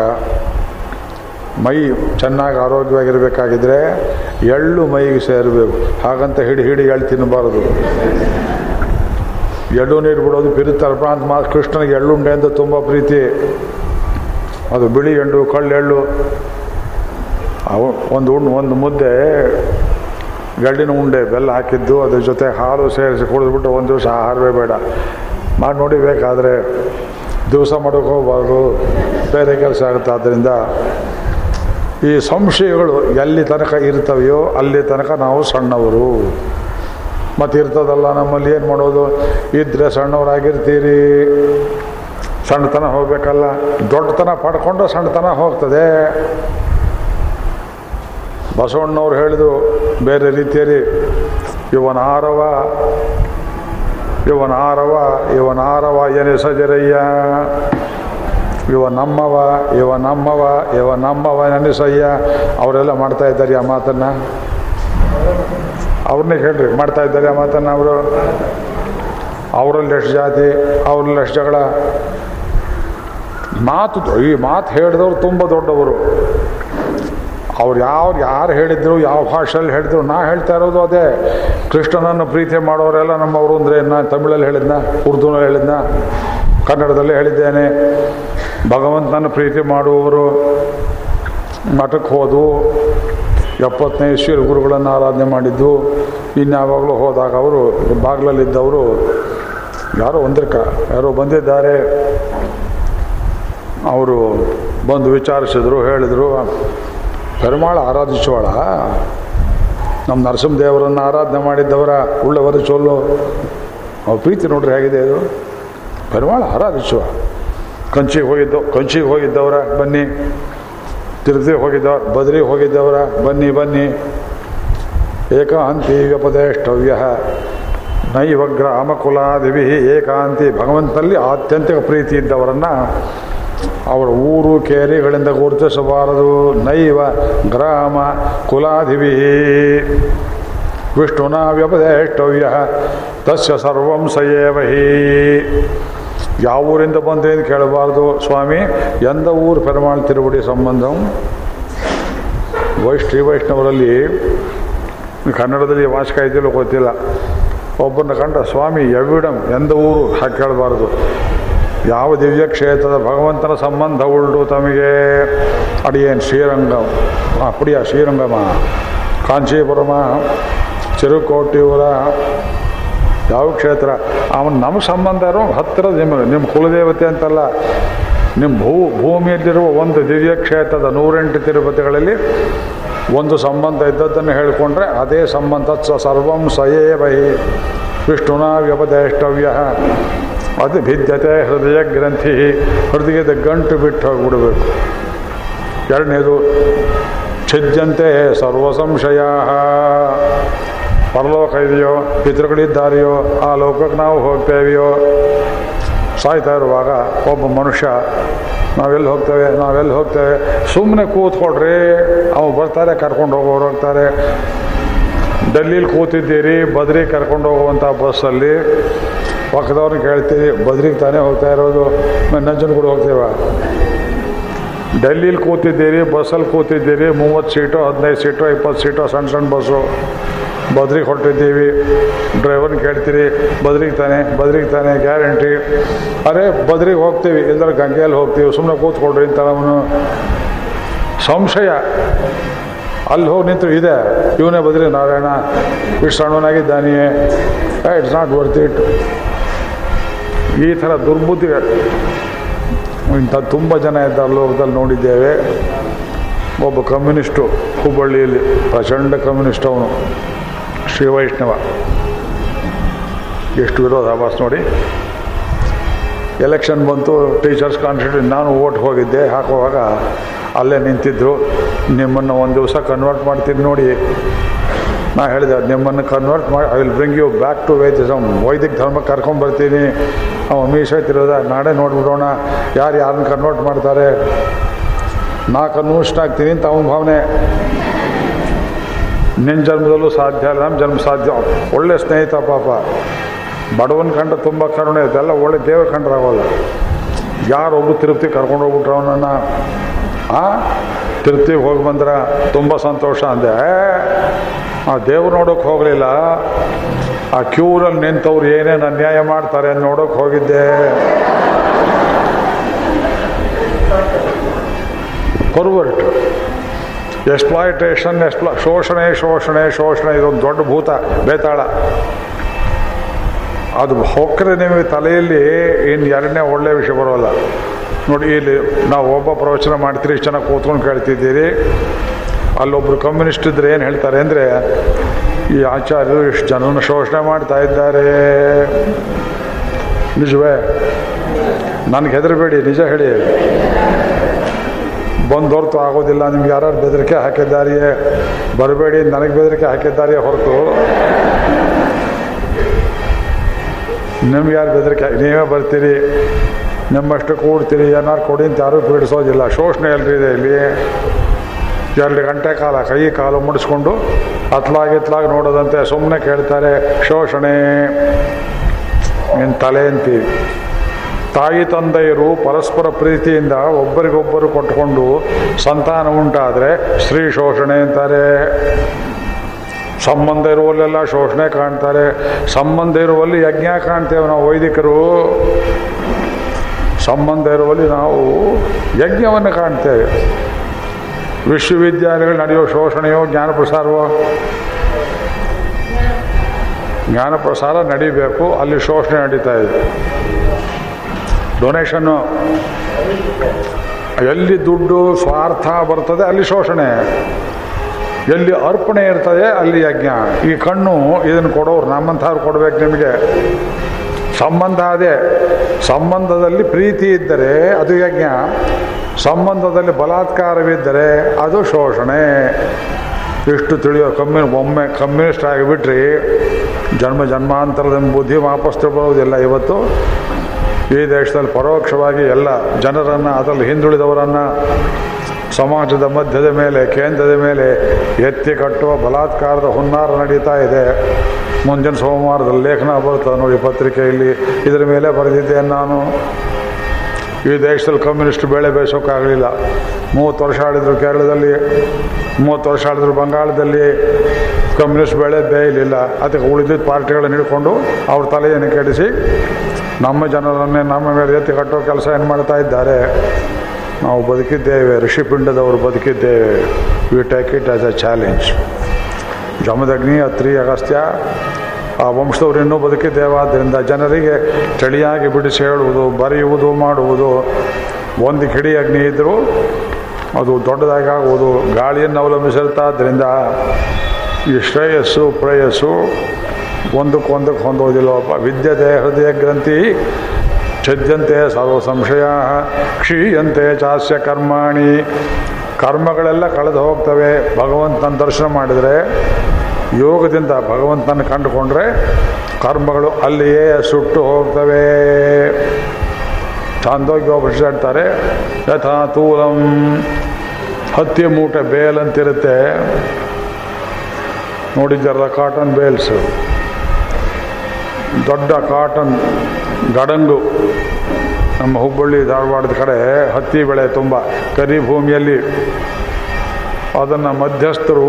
ಮೈ ಚೆನ್ನಾಗಿ ಆರೋಗ್ಯವಾಗಿರಬೇಕಾಗಿದ್ರೆ ಎಳ್ಳು ಮೈಗೆ ಸೇರಬೇಕು. ಹಾಗಂತ ಹಿಡಿ ಹಿಡಿ ಎಳ್ಳು ತಿನ್ನಬಾರದು. ಎಳ್ಳು ನೀರು ಬಿಡೋದು ಪಿರುತ್ತರ್ಪಣ ಅಂತ ಮಾತು ಕೃಷ್ಣನಿಗೆ ಎಳ್ಳುಂಡೆ ಅಂತ ತುಂಬ ಪ್ರೀತಿ. ಅದು ಬಿಳಿ ಎಳ್ಳು, ಕಳ್ಳೆಳ್ಳು. ಅವು ಒಂದು ಉಣ್ಣು ಒಂದು ಮುದ್ದೆ, ಎಳ್ಳಿನ ಉಂಡೆ, ಬೆಲ್ಲ ಹಾಕಿದ್ದು, ಅದ್ರ ಜೊತೆ ಹಾಲು ಸೇರಿಸಿ ಕುಡಿದ್ಬಿಟ್ಟು ಒಂದು ದಿವಸ ಆಹಾರವೇ ಬೇಡ. ಮಾಡಿ ನೋಡಿ ಬೇಕಾದರೆ. ದಿವಸ ಮಾಡೋಕೆ ಹೋಗ್ಬಾರ್ದು ಬೇರೆ ಕೆಲಸ ಆಗುತ್ತೆ. ಆದ್ದರಿಂದ ಈ ಸಂಶಯಗಳು ಎಲ್ಲಿ ತನಕ ಇರ್ತವೆಯೋ ಅಲ್ಲಿ ತನಕ ನಾವು ಸಣ್ಣವರು. ಮತ್ತು ಇರ್ತದಲ್ಲ ನಮ್ಮಲ್ಲಿ ಏನು ಮಾಡೋದು? ಇದ್ದರೆ ಸಣ್ಣವರಾಗಿರ್ತೀರಿ. ಸಣ್ಣತನ ಹೋಗಬೇಕಲ್ಲ. ದೊಡ್ಡತನ ಪಡ್ಕೊಂಡು ಸಣ್ಣತನ ಹೋಗ್ತದೆ. ಬಸವಣ್ಣವ್ರು ಹೇಳಿದರು, ಬೇರೆ ರೀತಿಯಲ್ಲಿ, ಇವನಾರವ ಇವನಾರವ ಇವನಾರವ ಎನಿಸದಿರಯ್ಯ ಇವ ನಮ್ಮವ ಇವ ನಮ್ಮವ ಇವ ನಮ್ಮವ ನೆನಸಯ್ಯ ಅವರೆಲ್ಲ ಮಾಡ್ತಾ ಇದ್ದಾರೆ ಆ ಮಾತನ್ನು. ಅವ್ರನ್ನೇ ಹೇಳ್ರಿ, ಮಾಡ್ತಾ ಇದ್ದಾರೆ ಆ ಮಾತನ್ನು ಅವರು. ಅವರಲ್ಲಿ ಎಷ್ಟು ಜಾತಿ, ಅವ್ರಲ್ಲಿ ಎಷ್ಟು ಜಗಳ. ಮಾತು, ಈ ಮಾತು ಹೇಳಿದವರು ತುಂಬ ದೊಡ್ಡವರು. ಅವ್ರು ಯಾವ ಯಾರು ಹೇಳಿದ್ರು, ಯಾವ ಭಾಷೆಯಲ್ಲಿ ಹೇಳಿದ್ರು, ನಾ ಹೇಳ್ತಾ ಇರೋದು ಅದೇ. ಕೃಷ್ಣನನ್ನು ಪ್ರೀತಿ ಮಾಡೋರೆಲ್ಲ ನಮ್ಮವರು ಅಂದರೆ ನಾನು ತಮಿಳಲ್ಲಿ ಹೇಳಿದ್ನ, ಉರ್ದುನಲ್ಲಿ ಹೇಳಿದ್ನ, ಕನ್ನಡದಲ್ಲಿ ಹೇಳಿದ್ದೇನೆ. ಭಗವಂತನನ್ನು ಪ್ರೀತಿ ಮಾಡುವವರು ಮಠಕ್ಕೆ ಹೋದು, ಎಪ್ಪತ್ತನೇ ಶ್ರೀ ಗುರುಗಳನ್ನು ಆರಾಧನೆ ಮಾಡಿದ್ದು ಇನ್ಯಾವಾಗಲೂ ಹೋದಾಗ ಅವರು ಬಾಗಿಲಲ್ಲಿದ್ದವರು ಯಾರೋ ಒಂದಿರ್ಕ, ಯಾರೋ ಬಂದಿದ್ದಾರೆ. ಅವರು ಬಂದು ವಿಚಾರಿಸಿದ್ರು, ಹೇಳಿದರು. ಪೆರುಮಾಳ ಆರಾಧಿಸುವಳ. ನಮ್ಮ ನರಸಿಂಹದೇವರನ್ನು ಆರಾಧನೆ ಮಾಡಿದ್ದವರ ಉಳ್ಳವರ ಚೊಲ್ಲು ಅವ್ರ ಪ್ರೀತಿ ನೋಡ್ರಿ ಹೇಗಿದೆ ಇದು. ಪೆರುಮಾಳ ಆರಾಧಿಸುವ. ಕಂಚಿಗೆ ಹೋಗಿದ್ದು, ಕಂಚಿಗೆ ಹೋಗಿದ್ದವರ, ಬನ್ನಿ. ತಿರುಗಿ ಹೋಗಿದ್ದವ ಬದ್ರಿ ಹೋಗಿದ್ದವರ, ಬನ್ನಿ ಬನ್ನಿ. ಏಕಾಂತಿ ವ್ಯಪದೇಷ್ಟವ್ಯ. ನೈವಗ್ರ ಅಮಕುಲಾದಿವಿ ಏಕಾಂತಿ. ಭಗವಂತನಲ್ಲಿ ಆತ್ಯಂತಿಕ ಪ್ರೀತಿ ಇದ್ದವರನ್ನು ಅವರ ಊರು ಕೇರಿಗಳಿಂದ ಗುರುತಿಸಬಾರದು. ನೈವ ಗ್ರಾಮ ಕುಲಾಧಿವಿ ವಿಷ್ಣುನ ವ್ಯಪದೇಷ್ಟವ್ಯ. ತಸ್ಯ ಸರ್ವಂ ಸಯೇವಹಿ ಯಾವ ಊರಿಂದ ಬಂದೆ ಅಂತ ಕೇಳಬಾರ್ದು ಸ್ವಾಮಿ. ಎಂದ ಊರು ಪೆರಮಾಳ್ ತಿರುವಡಿ ಸಂಬಂಧಂ? ವೈಷ್ಣ ವೈಷ್ಣವರಲ್ಲಿ ಕನ್ನಡದಲ್ಲಿ ವಾಚಕ ಇದೆಯಲ್ಲೋ ಗೊತ್ತಿಲ್ಲ. ಒಬ್ಬನ ಕಂಡ ಸ್ವಾಮಿ, ಎವಿಡಂ ಎಂದ ಊರು ಹಾಕಿ ಕೇಳಬಾರ್ದು. ಯಾವ ದಿವ್ಯ ಕ್ಷೇತ್ರದ ಭಗವಂತನ ಸಂಬಂಧ ಉಳ್ಳು ತಮಗೆ? ಅಡಿಯೇನು ಶ್ರೀರಂಗಂ? ಅಪ್ಪಡಿಯ ಶ್ರೀರಂಗಮ. ಕಾಂಚೀಪುರಮ, ಚಿರುಕೋಟಿಯೂರ, ಯಾವ ಕ್ಷೇತ್ರ? ಅವನು ನಮ್ಮ ಸಂಬಂಧ ಇರೋ ಹತ್ತಿರ ನಿಮ್ಮ ನಿಮ್ಮ ಕುಲದೇವತೆ ಅಂತಲ್ಲ ನಿಮ್ಮ ಭೂ, ಭೂಮಿಯಲ್ಲಿರುವ ಒಂದು ದಿವ್ಯ ಕ್ಷೇತ್ರದ ನೂರೆಂಟು ತಿರುಪತಿಗಳಲ್ಲಿ ಒಂದು ಸಂಬಂಧ ಇದ್ದದ್ದನ್ನು ಹೇಳಿಕೊಂಡ್ರೆ ಅದೇ ಸಂಬಂಧ ಸರ್ವಂ ಸಯೇವಹಿ ವಿಷ್ಣುನ ವ್ಯಪದೇಷ್ಟವ್ಯ. ಅದು ಭಿದ್ಯತೆ ಹೃದಯ ಗ್ರಂಥಿ. ಹೃದಯದ ಗಂಟು ಬಿಟ್ಟು ಹೋಗ್ಬಿಡಬೇಕು. ಎರಡನೇದು, ಛಿದ್ಯಂತೆ ಸರ್ವ ಸಂಶಯ ಪರಲೋಕ ಇದೆಯೋ ಪಿತೃಗಳಿದ್ದಾರೆಯೋ ಆ ಲೋಕಕ್ಕೆ ನಾವು ಹೋಗ್ತೇವೆಯೋ? ಸಾಯ್ತಾ ಇರುವಾಗ ಒಬ್ಬ ಮನುಷ್ಯ, ನಾವೆಲ್ಲಿ ಹೋಗ್ತೇವೆ ನಾವೆಲ್ಲಿ ಹೋಗ್ತೇವೆ? ಸುಮ್ಮನೆ ಕೂತ್ಕೊಡ್ರಿ ಅವು ಬರ್ತಾರೆ, ಕರ್ಕೊಂಡು ಹೋಗೋರು ಹೋಗ್ತಾರೆ. ಡೆಲ್ಲೀಲಿ ಕೂತಿದ್ದೀರಿ, ಬದ್ರಿಗೆ ಕರ್ಕೊಂಡು ಹೋಗುವಂಥ ಬಸ್ಸಲ್ಲಿ. ಪಕ್ಕದವ್ರನ್ನ ಕೇಳ್ತೀರಿ, ಬದ್ರಿಗೆ ತಾನೇ ಹೋಗ್ತಾ ಇರೋದು. ನಂಜನಗೂಡು ಹೋಗ್ತೀವ? ಡೆಲ್ಲಿಲಿ ಕೂತಿದ್ದೀರಿ ಬಸ್ಸಲ್ಲಿ ಕೂತಿದ್ದೀರಿ, ಮೂವತ್ತು ಸೀಟು, ಹದಿನೈದು ಸೀಟು, ಇಪ್ಪತ್ತು ಸೀಟು ಸಣ್ಣ ಸಣ್ಣ ಬಸ್ಸು. ಬದ್ರಿಗೆ ಹೊರಟಿದ್ದೀವಿ. ಡ್ರೈವರ್ನ ಕೇಳ್ತೀರಿ, ಬದ್ರಿಗೆ ತಾನೆ ಬದ್ರಿಗೆ ತಾನೆ, ಗ್ಯಾರಂಟಿ. ಅರೆ, ಬದ್ರಿಗೆ ಹೋಗ್ತೀವಿ ಇಲ್ಲದ್ರೆ ಗಂಗೆಯಲ್ಲಿ ಹೋಗ್ತೀವಿ ಸುಮ್ಮನೆ ಕೂತ್ಕೊಡ್ರಿ ಅಂತ ಸಂಶಯ. ಅಲ್ಲಿ ಹೋಗಿ ನಿಂತು ಇದೆ. ಇವನೇ ಬದ್ರಿ, ನಾರಾಯಣ ಇಷ್ಟು ಸಣ್ಣವನಾಗಿದ್ದಾನೆಯೇ ಇಟ್ಸ್ ನಾಟ್ ವರ್ತ್ ಇಟ್. ಈ ಥರ ದುರ್ಬುದ್ಧಿ ಇಂಥ ತುಂಬ ಜನ ಇದ್ದಾರೆ ಲೋಕದಲ್ಲಿ ನೋಡಿದ್ದೇವೆ. ಒಬ್ಬ ಕಮ್ಯುನಿಸ್ಟು, ಹುಬ್ಬಳ್ಳಿಯಲ್ಲಿ, ಪ್ರಚಂಡ ಕಮ್ಯುನಿಸ್ಟ್ ಅವನು, ಶ್ರೀ ವೈಷ್ಣವ. ಎಷ್ಟು ವಿರೋಧ ವಿರೋಧಾಭಾಸ ನೋಡಿ. ಎಲೆಕ್ಷನ್ ಬಂತು, ಟೀಚರ್ಸ್ ಕಾನ್ಸ್ಟಿಟ್ಯೂಟ್ ನಾನು ಓಟ್ ಹೋಗಿದ್ದೆ, ಹಾಕುವಾಗ ಅಲ್ಲೇ ನಿಂತಿದ್ರು. ನಿಮ್ಮನ್ನು ಒಂದು ದಿವಸ ಕನ್ವರ್ಟ್ ಮಾಡ್ತೀನಿ ನೋಡಿ. ನಾ ಹೇಳಿದೆ, ನಿಮ್ಮನ್ನು ಕನ್ವರ್ಟ್ ಮಾಡಿ I will bring you back to Vedism ವೈದಿಕ ಧರ್ಮಕ್ಕೆ ಕರ್ಕೊಂಬರ್ತೀನಿ ಅವ ಮೀಸ ತಿರೋದ, ನಾಳೆ ನೋಡ್ಬಿಡೋಣ. ಯಾರು ಯಾರನ್ನ ಕನ್ವರ್ಟ್ ಮಾಡ್ತಾರೆ? ನಾ ಕನ್ವರ್ಸ್ಟ್ ಆಗ್ತೀನಿ ಅಂತ ಅವನ ಭಾವನೆ. ನಿನ್ನ ಜನ್ಮದಲ್ಲೂ ಸಾಧ್ಯ ಅಲ್ಲ ನಮ್ಮ ಜನ್ಮ ಸಾಧ್ಯ. ಒಳ್ಳೆ ಸ್ನೇಹಿತ ಪಾಪ. ಬಡವನ ಕಂಡ ತುಂಬ ಕರುಣೆ, ಇದೆಲ್ಲ ಒಳ್ಳೆ ದೇವ ಕಂಡ್ರಾಗಲ್ಲ ಯಾರೊಬ್ರು ತಿರುಪ್ತಿ ಕರ್ಕೊಂಡು ಹೋಗ್ಬಿಟ್ರು ಅವನನ್ನು? ಆ? ತಿರುಪ್ತಿಗೆ ಹೋಗಿ ಬಂದ್ರೆ ತುಂಬ ಸಂತೋಷ ಅಂದೆ. ಆ ದೇವ್ರು ನೋಡೋಕೆ ಹೋಗಲಿಲ್ಲ. ಆ ಕ್ಯೂರಲ್ಲಿ ನಿಂತವ್ರು ಏನೇನು ಅನ್ಯಾಯ ಮಾಡ್ತಾರೆ ನೋಡೋಕೆ ಹೋಗಿದ್ದೆ. ಪರ್ವರ್ಟ್. ಎಕ್ಸ್ಪ್ಲಾಯಿಟೇಷನ್ ಎಕ್ಸ್ಪ್ಲಾ ಶೋಷಣೆ ಶೋಷಣೆ ಶೋಷಣೆ, ಇದೊಂದು ದೊಡ್ಡ ಭೂತ, ಬೇತಾಳ. ಅದು ಹೋಗ್ರೆ ನಿಮಗೆ ತಲೆಯಲ್ಲಿ ಇನ್ನು ಎರಡನೇ ಒಳ್ಳೆಯ ವಿಷಯ ಬರೋಲ್ಲ. ನೋಡಿ, ಇಲ್ಲಿ ನಾವು ಒಬ್ಬ ಪ್ರವಚನ ಮಾಡ್ತೀರಿ, ಇಷ್ಟು ಚೆನ್ನಾಗಿ ಕೂತ್ಕೊಂಡು ಕೇಳ್ತಿದ್ದೀರಿ. ಅಲ್ಲೊಬ್ರು ಕಮ್ಯುನಿಸ್ಟ್ ಇದ್ರೆ ಏನು ಹೇಳ್ತಾರೆ ಅಂದರೆ, ಈ ಆಚಾರ್ಯರು ಇಷ್ಟು ಜನನ ಶೋಷಣೆ ಮಾಡ್ತಾ ಇದ್ದಾರೆ. ನಿಜವೇ? ನನಗೆ ಹೆದರಬೇಡಿ, ನಿಜ ಹೇಳಿ. ಬಂದೊರ್ತು ಆಗೋದಿಲ್ಲ, ನಿಮ್ಗೆ ಯಾರು ಬೆದರಿಕೆ ಹಾಕಿದ್ದಾರೆಯೇ? ಬರಬೇಡಿ, ನನಗೆ ಬೆದರಿಕೆ ಹಾಕಿದ್ದಾರೆಯೇ ಹೊರತು. ನಿಮ್ಗೆ ಯಾರು ಬೆದರಿಕೆ ನೀವೇ ಬರ್ತೀರಿ, ನಮ್ಮಷ್ಟು ಕೂಡ್ತೀರಿ, ಏನಾರು ಕೊಡಿ ಅಂತ ಯಾರೂ ಪೀಡಿಸೋದಿಲ್ಲ. ಶೋಷಣೆ ಎಲ್ರಿ ಇದೆ ಇಲ್ಲಿ. ಎರಡು ಗಂಟೆ ಕಾಲ, ಕೈ ಕಾಲು ಮುಡಿಸ್ಕೊಂಡು ಅತ್ಲಾಗಿ ಇತ್ಲಾಗಿ ನೋಡೋದಂತೆ ಸುಮ್ಮನೆ ಕೇಳ್ತಾರೆ, ಶೋಷಣೆ. ನಿನ್ನ ತಲೆ ಅಂತೀವಿ ತಾಯಿ ತಂದೆಯರು ಪರಸ್ಪರ ಪ್ರೀತಿಯಿಂದ ಒಬ್ಬರಿಗೊಬ್ಬರು ಕೊಟ್ಕೊಂಡು ಸಂತಾನ ಉಂಟಾದರೆ ಸ್ತ್ರೀ ಶೋಷಣೆ ಅಂತಾರೆ. ಸಂಬಂಧ ಇರುವಲ್ಲೆಲ್ಲ ಶೋಷಣೆ ಕಾಣ್ತಾರೆ. ಸಂಬಂಧ ಇರುವಲ್ಲಿ ಯಜ್ಞ ಕಾಣ್ತೇವೆ ನಾವು ವೈದಿಕರು. ಸಂಬಂಧ ಇರುವಲ್ಲಿ ನಾವು ಯಜ್ಞವನ್ನು ಕಾಣ್ತೇವೆ. ವಿಶ್ವವಿದ್ಯಾಲಯಗಳು ನಡೆಯೋ ಶೋಷಣೆಯೋ ಜ್ಞಾನ ಪ್ರಸಾರವೋ ಜ್ಞಾನ ಪ್ರಸಾರ ನಡಿಬೇಕು. ಅಲ್ಲಿ ಶೋಷಣೆ ನಡೀತಾ ಇದೆ. ಡೊನೇಷನ್ನು ಎಲ್ಲಿ ದುಡ್ಡು, ಸ್ವಾರ್ಥ ಬರ್ತದೆ, ಅಲ್ಲಿ ಶೋಷಣೆ. ಎಲ್ಲಿ ಅರ್ಪಣೆ ಇರ್ತದೆ, ಅಲ್ಲಿ ಯಜ್ಞ. ಈ ಕಣ್ಣು ಇದನ್ನು ಕೊಡೋರು ನಮ್ಮಂಥವ್ರು ಕೊಡ್ಬೇಕು ನಿಮಗೆ. ಸಂಬಂಧ ಅದೇ. ಸಂಬಂಧದಲ್ಲಿ ಪ್ರೀತಿ ಇದ್ದರೆ ಅದು ಯಜ್ಞ. ಸಂಬಂಧದಲ್ಲಿ ಬಲಾತ್ಕಾರವಿದ್ದರೆ ಅದು ಶೋಷಣೆ. ಇಷ್ಟು ತಿಳಿಯೋ ಕಮ್ಮಿ, ಒಮ್ಮೆ ಕಮ್ಯುನಿಸ್ಟ್ ಆಗಿಬಿಟ್ರಿ, ಜನ್ಮ ಜನ್ಮಾಂತರದ ಬುದ್ಧಿ ವಾಪಸ್ ಬರೋದಿಲ್ಲ ಇವತ್ತು. ಈ ದೇಶದಲ್ಲಿ ಪರೋಕ್ಷವಾಗಿ ಎಲ್ಲ ಜನರನ್ನು, ಅದರಲ್ಲಿ ಹಿಂದುಳಿದವರನ್ನು ಸಮಾಜದ ಮಧ್ಯದ ಮೇಲೆ, ಕೇಂದ್ರದ ಮೇಲೆ ಎತ್ತಿ ಕಟ್ಟುವ ಬಲಾತ್ಕಾರದ ಹುನ್ನಾರ ನಡೀತಾ ಇದೆ. ಮುಂದಿನ ಸೋಮವಾರದಲ್ಲಿ ಲೇಖನ ಬರ್ತದೆ ನೋಡಿ ಪತ್ರಿಕೆಯಲ್ಲಿ. ಇದರ ಮೇಲೆ ಬರೆದಿದ್ದೇನೆ ನಾನು. ಈ ದೇಶದಲ್ಲಿ ಕಮ್ಯುನಿಸ್ಟ್ ಬೇಳೆ ಬೇಯಿಸೋಕ್ಕಾಗಲಿಲ್ಲ. ಮೂವತ್ತು ವರ್ಷ ಆಡಿದ್ರು ಕೇರಳದಲ್ಲಿ, ಮೂವತ್ತು ವರ್ಷ ಆಡಿದ್ರು ಬಂಗಾಳದಲ್ಲಿ ಕಮ್ಯುನಿಸ್ಟ್ ಬೇಳೆ ಬೇಯಲಿಲ್ಲ. ಅದಕ್ಕೆ ಉಳಿದಿದ್ದ ಪಾರ್ಟಿಗಳನ್ನು ಹಿಡ್ಕೊಂಡು ಅವ್ರ ತಲೆಯನ್ನು ಕೆಡಿಸಿ ನಮ್ಮ ಜನರನ್ನೇ ನಮ್ಮ ಮೇಲೆ ಎತ್ತಿ ಕಟ್ಟೋ ಕೆಲಸ ಏನು ಮಾಡ್ತಾ ಇದ್ದಾರೆ? ನಾವು ಬದುಕಿದ್ದೇವೆ ಋಷಿಪಿಂಡದವರು ಬದುಕಿದ್ದೇವೆ. We take it as a challenge Jamadagni Atri Agastya ಆ ವಂಶದವರು ಇನ್ನೂ ಬದುಕಿದ್ದೇವೆ. ಆದ್ದರಿಂದ ಜನರಿಗೆ ಚಳಿಯಾಗಿ ಬಿಡಿಸಿ ಹೇಳುವುದು, ಬರೆಯುವುದು, ಮಾಡುವುದು. ಒಂದು ಕಿಡಿ ಅಗ್ನಿ ಇದ್ದರೂ ಅದು ದೊಡ್ಡದಾಗಿ ಆಗುವುದು ಗಾಳಿಯನ್ನು ಅವಲಂಬಿಸಿರ್ತಾದ್ದರಿಂದ ಈ ಶ್ರೇಯಸ್ಸು, ಪ್ರೇಯಸ್ಸು ಒಂದಕ್ಕೊಂದಕ್ಕೆ ಹೊಂದೋದಿಲ್ಲವಪ್ಪ ವಿದ್ಯತೆ ಹೃದಯ ಗ್ರಂಥಿ ಛದ್ಯಂತೆ ಸರ್ವ ಸಂಶಯ, ಕ್ಷೀಯಂತೆ ಚಾಸ್ಯ ಕರ್ಮಾಣಿ. ಕರ್ಮಗಳೆಲ್ಲ ಕಳೆದು ಹೋಗ್ತವೆ. ಭಗವಂತನ ದರ್ಶನ ಮಾಡಿದರೆ ಯೋಗದಿಂದ ಭಗವಂತನ ಕಂಡುಕೊಂಡ್ರೆ ಕರ್ಮಗಳು ಅಲ್ಲಿಯೇ ಸುಟ್ಟು ಹೋಗ್ತವೆ. ಚಾಂದೋಗ್ಯೋಪನಿಷತ್ ಹೇಳ್ತಾರೆ, ಯಥಾ ತೂಲಂ, ಹತ್ತಿ ಮೂಟೆ ಬೇಲ್ ಅಂತಿರುತ್ತೆ. ನೋಡಿದ್ದಾರಲ್ಲ ಕಾಟನ್ ಬೇಲ್ಸು ದೊಡ್ಡ ಕಾಟನ್ ಗಡಂಗು. ನಮ್ಮ ಹುಬ್ಬಳ್ಳಿ ಧಾರವಾಡದ ಕಡೆ ಹತ್ತಿ ಬೆಳೆ ತುಂಬ. ಕರಿ ಭೂಮಿಯಲ್ಲಿ ಅದನ್ನು ಮಧ್ಯಸ್ಥರು,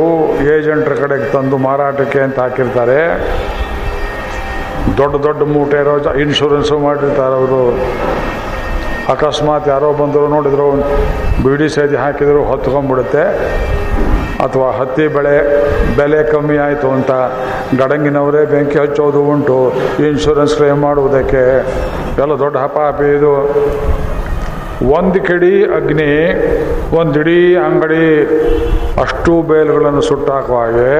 ಏಜೆಂಟ್ರ ಕಡೆಗೆ ತಂದು ಮಾರಾಟಕ್ಕೆ ಅಂತ ಹಾಕಿರ್ತಾರೆ. ದೊಡ್ಡ ದೊಡ್ಡ ಮೂಟೆ ಇರೋ ಇನ್ಶೂರೆನ್ಸು ಮಾಡಿರ್ತಾರೆ ಅವರು. ಅಕಸ್ಮಾತ್ ಯಾರೋ ಬಂದರು ನೋಡಿದ್ರು, ಬಿಡಿ ಸೇದಿ ಹಾಕಿದ್ರು, ಹೊತ್ಕೊಂಡ್ಬಿಡುತ್ತೆ. ಅಥವಾ ಹತ್ತಿ ಬೆಳೆ, ಬೆಲೆ ಕಮ್ಮಿ ಆಯಿತು ಅಂತ ಗಡಂಗಿನವರೇ ಬೆಂಕಿ ಹಚ್ಚೋದು ಉಂಟು. ಇನ್ಶೂರೆನ್ಸ್ ಕ್ಲೇಮ್ ಮಾಡುವುದಕ್ಕೆ. ಎಲ್ಲ ದೊಡ್ಡ ಹಪಾಪಿ ಇದು. ಒಂದು ಕಿಡಿ ಅಗ್ನಿ, ಒಂದು ಇಡೀ ಅಂಗಡಿ ಅಷ್ಟು ಬೇಲುಗಳನ್ನು ಸುಟ್ಟಾಕುವ ಹಾಗೆ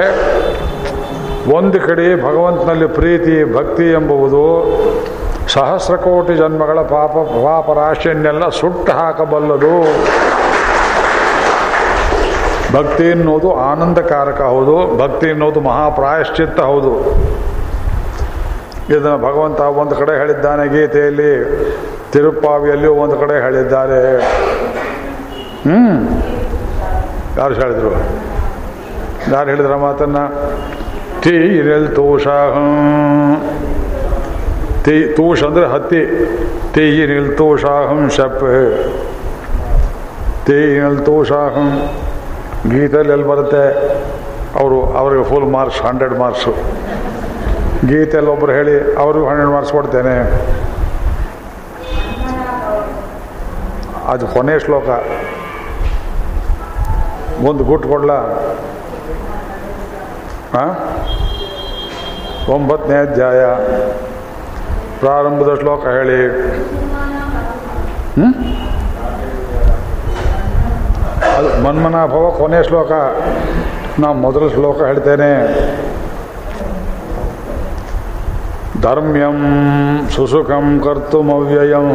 ಒಂದು ಕಡೆ ಭಗವಂತನಲ್ಲಿ ಪ್ರೀತಿ, ಭಕ್ತಿ ಎಂಬುವುದು ಸಹಸ್ರ ಕೋಟಿ ಜನ್ಮಗಳ ಪಾಪ ಪಾಪ ರಾಶಿಯನ್ನೆಲ್ಲ ಸುಟ್ಟು ಹಾಕಬಲ್ಲದು. ಭಕ್ತಿ ಎನ್ನುವುದು ಆನಂದಕಾರಕ ಹೌದು, ಭಕ್ತಿ ಎನ್ನುವುದು ಮಹಾಪ್ರಾಯಶ್ಚಿತ್ತ ಹೌದು. ಇದನ್ನು ಭಗವಂತ ಒಂದು ಕಡೆ ಹೇಳಿದ್ದಾನೆ ಗೀತೆಯಲ್ಲಿ ತಿರುಪ್ಪಾವಿಯಲ್ಲಿಯೂ ಒಂದು ಕಡೆ ಹೇಳಿದ್ದಾರೆ. ಹ್ಮ್. ಯಾರು ಹೇಳಿದ್ರು? ಯಾರು ಹೇಳಿದ್ರ ಮಾತನ್ನ? ತೀರಲ್ ತೋಷ. ತೀ ತೂಷ್ ಅಂದರೆ ಹತ್ತಿ. ತೀರಿಲ್ ತೋಷಾಹಂ ಶಪ್. ತೀರಿಲ್ ತೋಷಾಹಂ ಗೀತೆಯಲ್ಲಿ ಎಲ್ಲಿ ಬರುತ್ತೆ? ಅವರು ಅವರಿಗೆ ಫುಲ್ ಮಾರ್ಕ್ಸ್ ಹಂಡ್ರೆಡ್ ಮಾರ್ಕ್ಸು ಗೀತೆಯಲ್ಲಿ ಒಬ್ಬರು ಹೇಳಿ, ಅವ್ರಿಗೂ ಹಂಡ್ರೆಡ್ ಮಾರ್ಕ್ಸ್ ಕೊಡ್ತೇನೆ. ಅದು ಕೊನೆ ಶ್ಲೋಕ. ಒಂದು ಗುಟ್ಟು ಕೊಡ್ಲ? ಒಂಬತ್ತನೇ ಅಧ್ಯಾಯ. ಪ್ರಾರಂಭದ ಶ್ಲೋಕ ಹೇಳಿ? ಅದು ಮನ್ಮನಾಭವ ಕೊನೆ ಶ್ಲೋಕ. ನಾ ಮೊದಲ ಶ್ಲೋಕ ಹೇಳ್ತೇನೆ. ಧರ್ಮ್ಯಂ ಸುಸುಖಂ ಕರ್ತುಮವ್ಯಯಂ.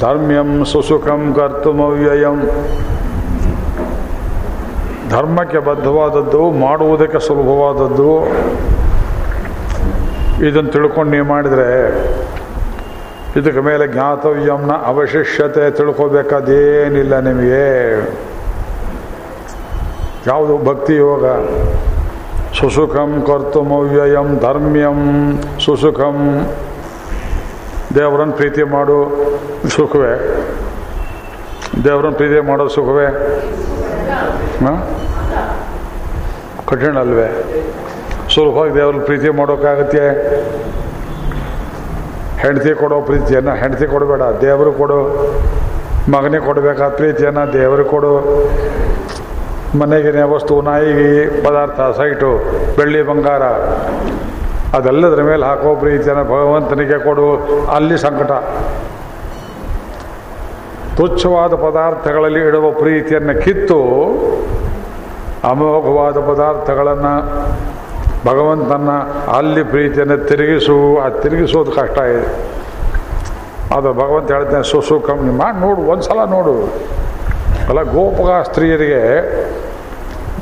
ಧರ್ಮ್ಯಂ ಸುಸುಖಂ ಕರ್ತುಮವ್ಯಯಂ. ಧರ್ಮಕ್ಕೆ ಬದ್ಧವಾದದ್ದು, ಮಾಡುವುದಕ್ಕೆ ಸುಲಭವಾದದ್ದು. ಇದನ್ನು ತಿಳ್ಕೊಂಡು ನೀವು ಮಾಡಿದರೆ ಇದಕ್ಕೆ ಮೇಲೆ ಜ್ಞಾತವ್ಯಂನ ಅವಶಿಷ್ಯತೆ ತಿಳ್ಕೋಬೇಕಾದೇನಿಲ್ಲ ನಿಮಗೆ. ಯಾವುದು ಭಕ್ತಿ ಯೋಗ? ಸುಸುಖಂ ಕರ್ತುಮವ್ಯಯಂ, ಧರ್ಮ್ಯಂ ಸುಸುಖಂ. ದೇವರನ್ನು ಪ್ರೀತಿ ಮಾಡು. ಸುಖವೇ? ದೇವ್ರನ್ನ ಪ್ರೀತಿ ಮಾಡೋ ಸುಖವೇ? ಹಾಂ? ಕಠಿಣ ಅಲ್ವೇ? ಸುಲಭವಾಗಿ ದೇವ್ರನ್ನ ಪ್ರೀತಿ ಮಾಡೋಕ್ಕಾಗತ್ತೆ? ಹೆಂಡತಿ ಕೊಡೋ ಪ್ರೀತಿಯನ್ನು ಹೆಂಡತಿ ಕೊಡಬೇಡ, ದೇವರು ಕೊಡು. ಮಗನಿಗೆ ಕೊಡಬೇಕಾದ ಪ್ರೀತಿಯನ್ನು ದೇವರು ಕೊಡು. ಮನೆಗಿನ ವಸ್ತು ನಾಯಿಗೆ ಪದಾರ್ಥ, ಸೈಟು, ಬೆಳ್ಳಿ ಬಂಗಾರ, ಅದೆಲ್ಲದರ ಮೇಲೆ ಹಾಕೋ ಪ್ರೀತಿಯನ್ನು ಭಗವಂತನಿಗೆ ಕೊಡು. ಅಲ್ಲಿ ಸಂಕಟ. ತುಚ್ಛವಾದ ಪದಾರ್ಥಗಳಲ್ಲಿ ಇಡುವ ಪ್ರೀತಿಯನ್ನು ಕಿತ್ತು ಅಮೋಘವಾದ ಪದಾರ್ಥಗಳನ್ನು ಭಗವಂತನ ಅಲ್ಲಿ ಪ್ರೀತಿಯನ್ನು ತಿರುಗಿಸು ಆ ತಿರುಗಿಸೋದು ಕಷ್ಟ ಇದೆ. ಅದು ಭಗವಂತ ಹೇಳ್ತಾನೆ ಕಮ್ಮಿ ಮಾಡಿ ನೋಡು ಒಂದು ಸಲ ನೋಡು. ಅಲ್ಲ, ಗೋಪಗ ಸ್ತ್ರೀಯರಿಗೆ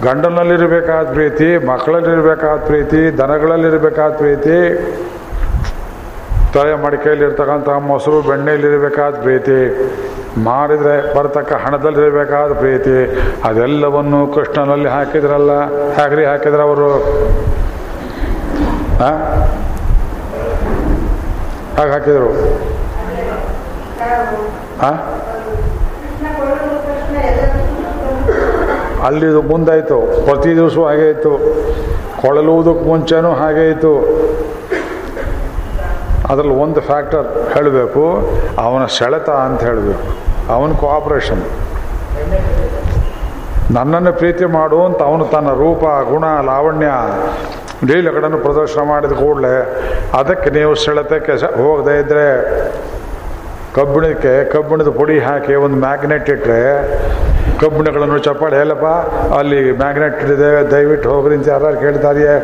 ಗಂಡನಲ್ಲಿರಬೇಕಾದ ಪ್ರೀತಿ, ಮಕ್ಕಳಲ್ಲಿರಬೇಕಾದ ಪ್ರೀತಿ, ದನಗಳಲ್ಲಿರಬೇಕಾದ ಪ್ರೀತಿ, ತಲೆ ಮಡಿಕೆಯಲ್ಲಿರ್ತಕ್ಕಂಥ ಮೊಸರು ಬೆಣ್ಣೆಯಲ್ಲಿರಬೇಕಾದ ಪ್ರೀತಿ ಮಾರಿದರೆ ಬರತಕ್ಕ ಹಣದಲ್ಲಿರಬೇಕಾದ ಪ್ರೀತಿ, ಅದೆಲ್ಲವನ್ನು ಕೃಷ್ಣನಲ್ಲಿ ಹಾಕಿದ್ರಲ್ಲ ಹಾಕ್ರಿ ಹಾಕಿದ್ರ ಅವರು? ಹಾಗೆ ಹಾಕಿದರು? ಅಲ್ಲಿ ಮುಂದಾಯಿತು, ಪ್ರತಿ ದಿವಸ ಹಾಗೆ ಇತ್ತು, ಕೊಳಲುವುದಕ್ಕೆ ಮುಂಚೆನೂ ಹಾಗೆ ಇತ್ತು. ಅದರಲ್ಲಿ ಒಂದು ಫ್ಯಾಕ್ಟರ್ ಹೇಳಬೇಕು, ಅವನ ಸೆಳೆತ ಅಂತ ಹೇಳಬೇಕು. ಅವನ ಕೋಆಪ್ರೇಷನ್ ನನ್ನನ್ನು ಪ್ರೀತಿ ಮಾಡು ಅಂತ ಅವನು ತನ್ನ ರೂಪ, ಗುಣ, ಲಾವಣ್ಯ ಲೀಲಗಳನ್ನು ಪ್ರದರ್ಶನ ಮಾಡಿದ ಕೂಡಲೇ ಅದಕ್ಕೆ ನೀವು ಸೆಳೆತಕ್ಕೆ ಹೋಗದೇ ಇದ್ದರೆ ಕಬ್ಬಿಣಕ್ಕೆ, ಕಬ್ಬಿಣದ ಪುಡಿ ಹಾಕಿ ಒಂದು ಮ್ಯಾಗ್ನೆಟ್ ಇಟ್ಟರೆ ಕಬ್ಬಿಣಗಳನ್ನು ಚಪ್ಪಾಳೆ ಹೇಳಪ್ಪ ಅಲ್ಲಿ ಮ್ಯಾಗ್ನೆಟ್ ಇದೆ, ದಯವಿಟ್ಟು ಹೋಗ್ರಿ ಅಂತ ಯಾರು ಕೇಳ್ತಾರಿಯೇ?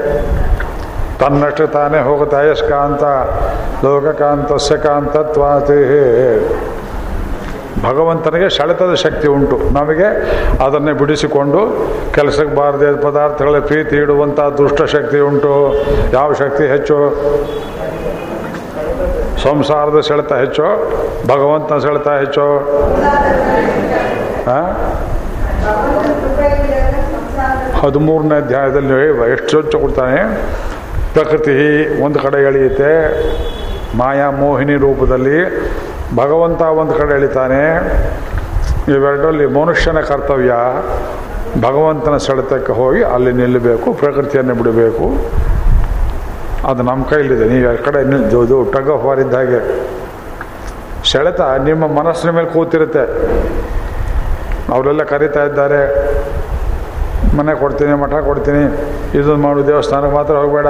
ತನ್ನಷ್ಟು ತಾನೇ ಹೋಗುತ್ತೆ ಅಯಸ್ಕಾಂತ ಲೋಕಕಾಂತಸ್ಯ ಕಾಂತತ್ವಾತಿ ಭಗವಂತನಿಗೆ ಸೆಳೆತದ ಶಕ್ತಿ ಉಂಟು. ನಮಗೆ ಅದನ್ನೇ ಬಿಡಿಸಿಕೊಂಡು ಕೆಲಸಕ್ಕೆ ಬಾರದೆ ಪದಾರ್ಥಗಳ ಪ್ರೀತಿ ಇಡುವಂಥ ದುಷ್ಟ ಶಕ್ತಿ ಉಂಟು. ಯಾವ ಶಕ್ತಿ ಹೆಚ್ಚು? ಸಂಸಾರದ ಸೆಳೆತ ಹೆಚ್ಚು. ಭಗವಂತನ ಸೆಳೆತ ಹೆಚ್ಚು? ಹದಿಮೂರನೇ ಅಧ್ಯಾಯದಲ್ಲಿ ಎಷ್ಟು ಹೆಚ್ಚು ಕೊಡ್ತಾನೆ? ಪ್ರಕೃತಿ ಒಂದು ಕಡೆ ಎಳೆಯುತ್ತೆ. ಮಾಯಾ ಮೋಹಿನಿ ರೂಪದಲ್ಲಿ ಭಗವಂತ ಒಂದು ಕಡೆ ಎಳಿತಾನೆ ಇವೆರಡರಲ್ಲಿ ಮನುಷ್ಯನ ಕರ್ತವ್ಯ ಭಗವಂತನ ಸೆಳೆತಕ್ಕೆ ಹೋಗಿ ಅಲ್ಲಿ ನಿಲ್ಲಬೇಕು, ಪ್ರಕೃತಿಯನ್ನು ಬಿಡಬೇಕು. ಅದು ನಮ್ಮ ಕೈಲಿದೆ. ನೀವು ಎರಡು ಕಡೆ ನಿಲ್ದು ಟಗ್ ಆಫ್ ವಾರ್ ಇದ್ದ ಹಾಗೆ. ಸೆಳೆತ ನಿಮ್ಮ ಮನಸ್ಸಿನ ಮೇಲೆ ಕೂತಿರುತ್ತೆ. ಅವರೆಲ್ಲ ಕರೀತಾ ಇದ್ದಾರೆ. ಮನೆ ಕೊಡ್ತೀನಿ, ಮಠ ಕೊಡ್ತೀನಿ. ಇದನ್ನು ಮಾಡು, ದೇವಸ್ಥಾನಕ್ಕೆ ಮಾತ್ರ ಹೋಗಬೇಡ.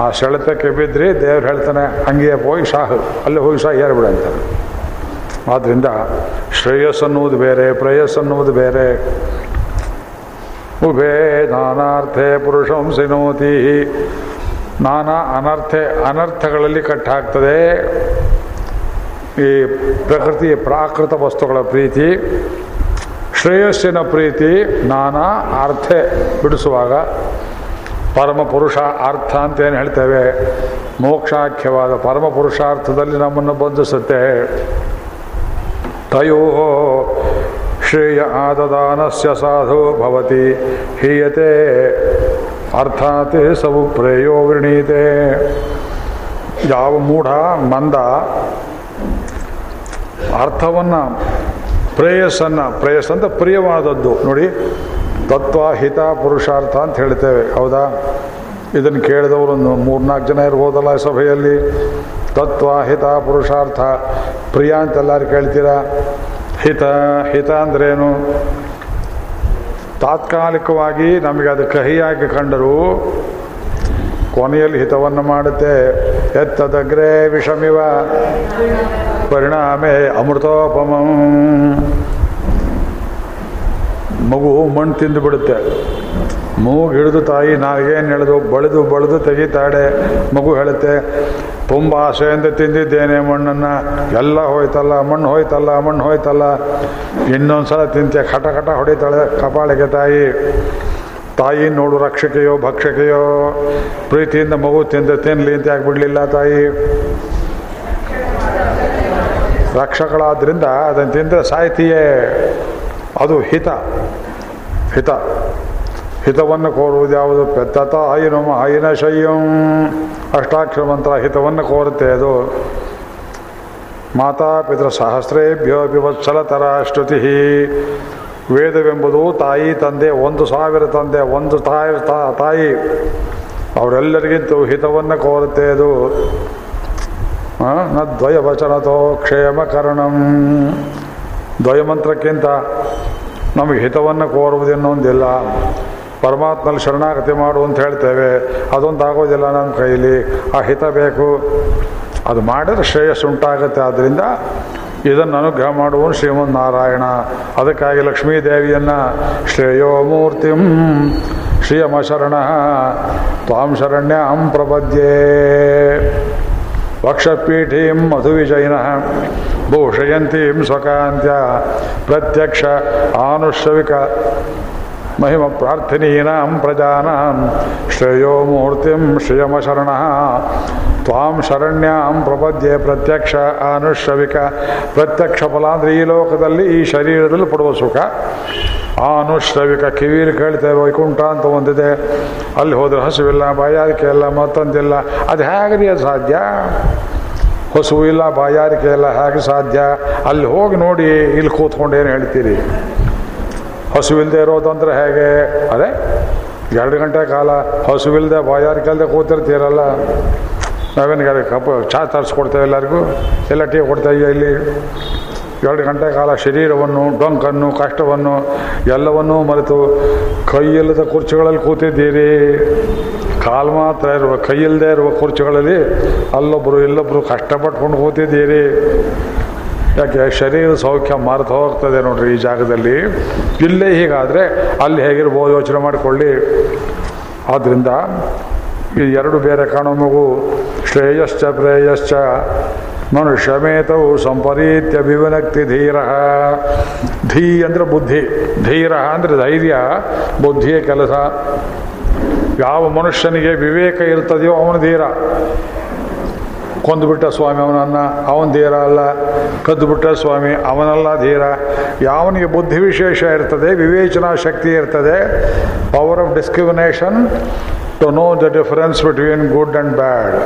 ಆ ಸೆಳೆತಕ್ಕೆ ಬಿದ್ದರೆ ದೇವ್ರು ಹೇಳ್ತಾನೆ, ಹಂಗೆ ಹೋಗಿ ಸಾಹು, ಅಲ್ಲಿ ಹೋಗಿ ಶಾಹ ಏರ್ಬೇಡ ಅಂತಾರೆ ಆದ್ದರಿಂದ ಶ್ರೇಯಸ್ ಅನ್ನುವುದು ಬೇರೆ ಪ್ರೇಯಸ್ ಅನ್ನುವುದು ಬೇರೆ. ಉಭೇ ನಾನಾರ್ಥೆ ಪುರುಷಂ ಸಿನೋತಿ. ನಾನಾ ಅನರ್ಥೆ, ಅನರ್ಥಗಳಲ್ಲಿ ಕಟ್ಟಾಗ್ತದೆ. ಈ ಪ್ರಕೃತಿ ಪ್ರಾಕೃತ ವಸ್ತುಗಳ ಪ್ರೀತಿ, ಶ್ರೇಯಸ್ಸಿನ ಪ್ರೀತಿ, ನಾನಾ ಅರ್ಥೆ ಬಿಡಿಸುವಾಗ ಪರಮ ಪುರುಷ ಅರ್ಥ ಅಂತ ಏನು ಹೇಳ್ತೇವೆ. ಮೋಕ್ಷಾಖ್ಯವಾದ ಪರಮ ಪುರುಷಾರ್ಥದಲ್ಲಿ ನಮ್ಮನ್ನು ಬಂಧಿಸುತ್ತೆ. ತಯೋ ಶ್ರೇಯ ಆದದಾನಸ್ಯ ಸಾಧು ಭವತಿ ಹೀಯತೆ. ಅರ್ಥಾತ್ ಸವು ಪ್ರೇಯೋ ವೃಣೀತೆ. ಯಾವ ಮೂಢ, ಮಂದ ಅರ್ಥವನ್ನು, ಪ್ರೇಯಸ್ಸನ್ನು ಪ್ರೇಯಸ್ ಅಂತ ಪ್ರಿಯವಾದದ್ದು. ನೋಡಿ ತತ್ವ ಹಿತ ಪುರುಷಾರ್ಥ ಅಂತ ಹೇಳ್ತೇವೆ, ಹೌದಾ? ಇದನ್ನು ಕೇಳಿದವರು ಒಂದು ಮೂರ್ನಾಲ್ಕು ಜನ ಇರ್ಬೋದಲ್ಲ ಸಭೆಯಲ್ಲಿ. ತತ್ವ ಹಿತ, ಪುರುಷಾರ್ಥ. ಪ್ರಿಯ ಅಂತೆಲ್ಲರೂ ಕೇಳ್ತೀರಾ? ಹಿತ ಹಿತ ಅಂದ್ರೇನು? ತಾತ್ಕಾಲಿಕವಾಗಿ ನಮಗೆ ಅದು ಕಹಿಯಾಗಿ ಕಂಡರೂ ಕೊನೆಯಲ್ಲಿ ಹಿತವನ್ನು ಮಾಡುತ್ತೆ. ಎತ್ತದಗ್ರೆ ವಿಷಮಿವ. ಪರಿಣಾಮೇ ಅಮೃತೋಪಮಂ. ಮಗು ಮಣ್ಣು ತಿಂದು ಬಿಡುತ್ತೆ. ಮೂಗು ಹಿಡಿದು ತಾಯಿ ನಾವೇನು ಎಳೆದು ಬಳಿದು ಬಳಿದು ತೆಗಿತಾಳೆ. ಮಗು ಹೇಳುತ್ತೆ, ತುಂಬ ಆಸೆಯಿಂದ ತಿಂದಿದ್ದೇನೆ ಮಣ್ಣನ್ನು. ಎಲ್ಲ ಹೋಯ್ತಲ್ಲ, ಮಣ್ಣು ಹೋಯ್ತಲ್ಲ ಮಣ್ಣು ಹೋಯ್ತಲ್ಲ. ಇನ್ನೊಂದು ಸಲ ತಿಂತೆ. ಕಟ ಕಟ ಹೊಡಿತಾಳೆ ಕಪಾಳಿಗೆ ತಾಯಿ. ತಾಯಿ ನೋಡು, ರಕ್ಷಕೆಯೋ, ಭಕ್ಷಕೆಯೋ. ಪ್ರೀತಿಯಿಂದ ಮಗು ತಿಂದ ತಿನ್ನಲಿ ಅಂತ ಆಗ್ಬಿಡ್ಲಿಲ್ಲ ಬಿಡಲಿಲ್ಲ ತಾಯಿ. ರಕ್ಷಕಳಾದ್ರಿಂದ ಅದನ್ನು ತಿಂದರೆ ಸಾಯ್ತೀಯೇ. ಅದು ಹಿತ. ಹಿತ. ಹಿತವನ್ನು ಕೋರುವುದು ಯಾವುದು? ಪೆತ್ತತ ಆಯಿನ ಆಯಿನ ಶಯ್ಯಂ. ಅಷ್ಟಾಕ್ಷರ ಮಂತ್ರ ಹಿತವನ್ನು ಕೋರುತ್ತೆ ಅದು. ಮಾತಾ ಪಿತೃ ಸಹಸ್ರೇಭ್ಯೋ ವಿವತ್ಸಲತರ ಶ್ರುತಿ ವೇದವೆಂಬುದು ತಾಯಿ, ತಂದೆ, ಒಂದು ಸಾವಿರ ತಂದೆ, ಒಂದು ತಾಯಿ ತಾಯಿ. ಅವರೆಲ್ಲರಿಗಿಂತೂ ಹಿತವನ್ನು ಕೋರುತ್ತೆ ಅದು. ನ ದ್ವಯ ವಚನತೋ ಕ್ಷೇಮಕರಣಂ. ದ್ವಯಮಂತ್ರಕ್ಕಿಂತ ನಮಗೆ ಹಿತವನ್ನು ಕೋರುವುದೆನ್ನೊಂದಿಲ್ಲ ಪರಮಾತ್ಮಲ್ಲಿ ಶರಣಾಗತಿ ಮಾಡು ಅಂತ ಹೇಳ್ತೇವೆ. ಅದೊಂದು ಆಗೋದಿಲ್ಲ ನಮ್ಮ ಕೈಲಿ. ಆ ಹಿತ ಬೇಕು. ಅದು ಮಾಡಿದ್ರೆ ಶ್ರೇಯಸ್ಸು ಉಂಟಾಗುತ್ತೆ. ಆದ್ದರಿಂದ ಇದನ್ನು ಅನುಗ್ರಹ ಮಾಡುವನು ಶ್ರೀಮನ್ ನಾರಾಯಣ ಅದಕ್ಕಾಗಿ ಲಕ್ಷ್ಮೀದೇವಿಯನ್ನು ಶ್ರೇಯೋ ಮೂರ್ತಿಂ ಶ್ರೀಯಮ ತ್ವಾಂ ಶರಣ್ಯಾಂ ಪ್ರಪದ್ಯೇ. ವಕ್ಷಪೀಠೀಂ ಮಧುವಿಜಯಿನ ಭೂಷಯಂತೀಂ ಸ್ವಕಾಂತ್ಯ ಪ್ರತ್ಯಕ್ಷ ಆನುಶ್ರವಿಕ ಮಹಿಮ ಪ್ರಾರ್ಥನೀನಾಂ ಪ್ರಜಾನಾಂ ಶ್ರೇಯೋ ಮೂರ್ತಿಂ ಶ್ರೇಯಮಶರಣ ತ್ವಾಂ ಶರಣ್ಯಾಂ ಪ್ರಪದ್ಯೆ ಪ್ರತ್ಯಕ್ಷ ಆನುಶ್ರವಿಕ ಪ್ರತ್ಯಕ್ಷ ಫಲ ಅಂದರೆ ಈ ಲೋಕದಲ್ಲಿ ಈ ಶರೀರದಲ್ಲಿ ಪಡುವ ಸುಖ ಆನುಶ್ರವಿಕ ಕಿವಿಲಿ ಕೇಳ್ತೇವೆ ವೈಕುಂಠ ಅಂತ ಒಂದಿದೆ. ಅಲ್ಲಿ ಹೋದ್ರೆ ಹಸುವಿಲ್ಲ, ಬಾಯಾರಿಕೆ ಇಲ್ಲ, ಮತ್ತೊಂದಿಲ್ಲ. ಅದು ಹೇಗ್ರಿ ಅದು ಸಾಧ್ಯ? ಹಸುವು ಇಲ್ಲ, ಬಾಯಾರಿಕೆ ಇಲ್ಲ, ಹೇಗೆ ಸಾಧ್ಯ? ಅಲ್ಲಿ ಹೋಗಿ ನೋಡಿ ಇಲ್ಲಿ ಕೂತ್ಕೊಂಡು ಏನು ಹೇಳ್ತೀರಿ? ಹಸುವಿಲ್ಲದೆ ಇರೋದಂದ್ರೆ ಹೇಗೆ? ಅದೇ, ಎರಡು ಗಂಟೆ ಕಾಲ ಹಸುವಿಲ್ಲದೆ ಬಾಯಾರಿಕೆ ಇಲ್ಲದೆ ಕೂತಿರ್ತೀರಲ್ಲ? ನಾವೇನು ಕಪ್ ಚಾ ತರಿಸ್ಕೊಡ್ತೇವೆ ಎಲ್ಲರಿಗೂ? ಎಲ್ಲ ಟೀ ಕೊಡ್ತೇವೆ ಇಲ್ಲಿ? ಎರಡು ಗಂಟೆ ಕಾಲ ಶರೀರವನ್ನು, ಡೊಂಕನ್ನು, ಕಷ್ಟವನ್ನು ಎಲ್ಲವನ್ನೂ ಮರೆತು ಕೈಯಿಲ್ಲದ ಕುರ್ಚಿಗಳಲ್ಲಿ ಕೂತಿದ್ದೀರಿ. ಕಾಲು ಮಾತ್ರ ಇರುವ, ಕೈಯಿಲ್ಲದೆ ಇರುವ ಕುರ್ಚಿಗಳಲ್ಲಿ ಅಲ್ಲೊಬ್ಬರು ಇಲ್ಲೊಬ್ಬರು ಕಷ್ಟಪಟ್ಕೊಂಡು ಕೂತಿದ್ದೀರಿ. ಯಾಕೆ, ಶರೀರ ಸೌಖ್ಯ ಮರೆತು ಹೋಗ್ತದೆ ನೋಡ್ರಿ ಈ ಜಾಗದಲ್ಲಿ. ಇಲ್ಲೇ ಹೀಗಾದರೆ ಅಲ್ಲಿ ಹೇಗಿರ್ಬೋದು ಯೋಚನೆ ಮಾಡಿಕೊಳ್ಳಿ. ಆದ್ದರಿಂದ ಈ ಎರಡು ಬೇರೆ ಕಾಣೋ ಮಗು ಶ್ರೇಯಶ್ಚ ಪ್ರೇಯಶ್ಚ ಮನುಷ್ಯಮೇತವು ಸಂಪರೀತ್ಯ ವಿವನಕ್ತಿ ಧೀರ. ಧೀ ಅಂದರೆ ಬುದ್ಧಿ. ಧೀರ ಅಂದರೆ ಧೈರ್ಯ. ಬುದ್ಧಿಯ ಕೆಲಸ. ಯಾವ ಮನುಷ್ಯನಿಗೆ ವಿವೇಕ ಇರ್ತದೆಯೋ ಅವನು ಧೀರ. ಕೊಂದುಬಿಟ್ಟ ಸ್ವಾಮಿ ಅವನನ್ನ, ಅವನ ಧೀರ ಅಲ್ಲ. ಕದ್ದುಬಿಟ್ಟ ಸ್ವಾಮಿ ಅವನಲ್ಲ ಧೀರ. ಯಾವನಿಗೆ ಬುದ್ಧಿ ವಿಶೇಷ ಇರ್ತದೆ, ವಿವೇಚನಾ ಶಕ್ತಿ ಇರ್ತದೆ power of discrimination to know the difference between good and bad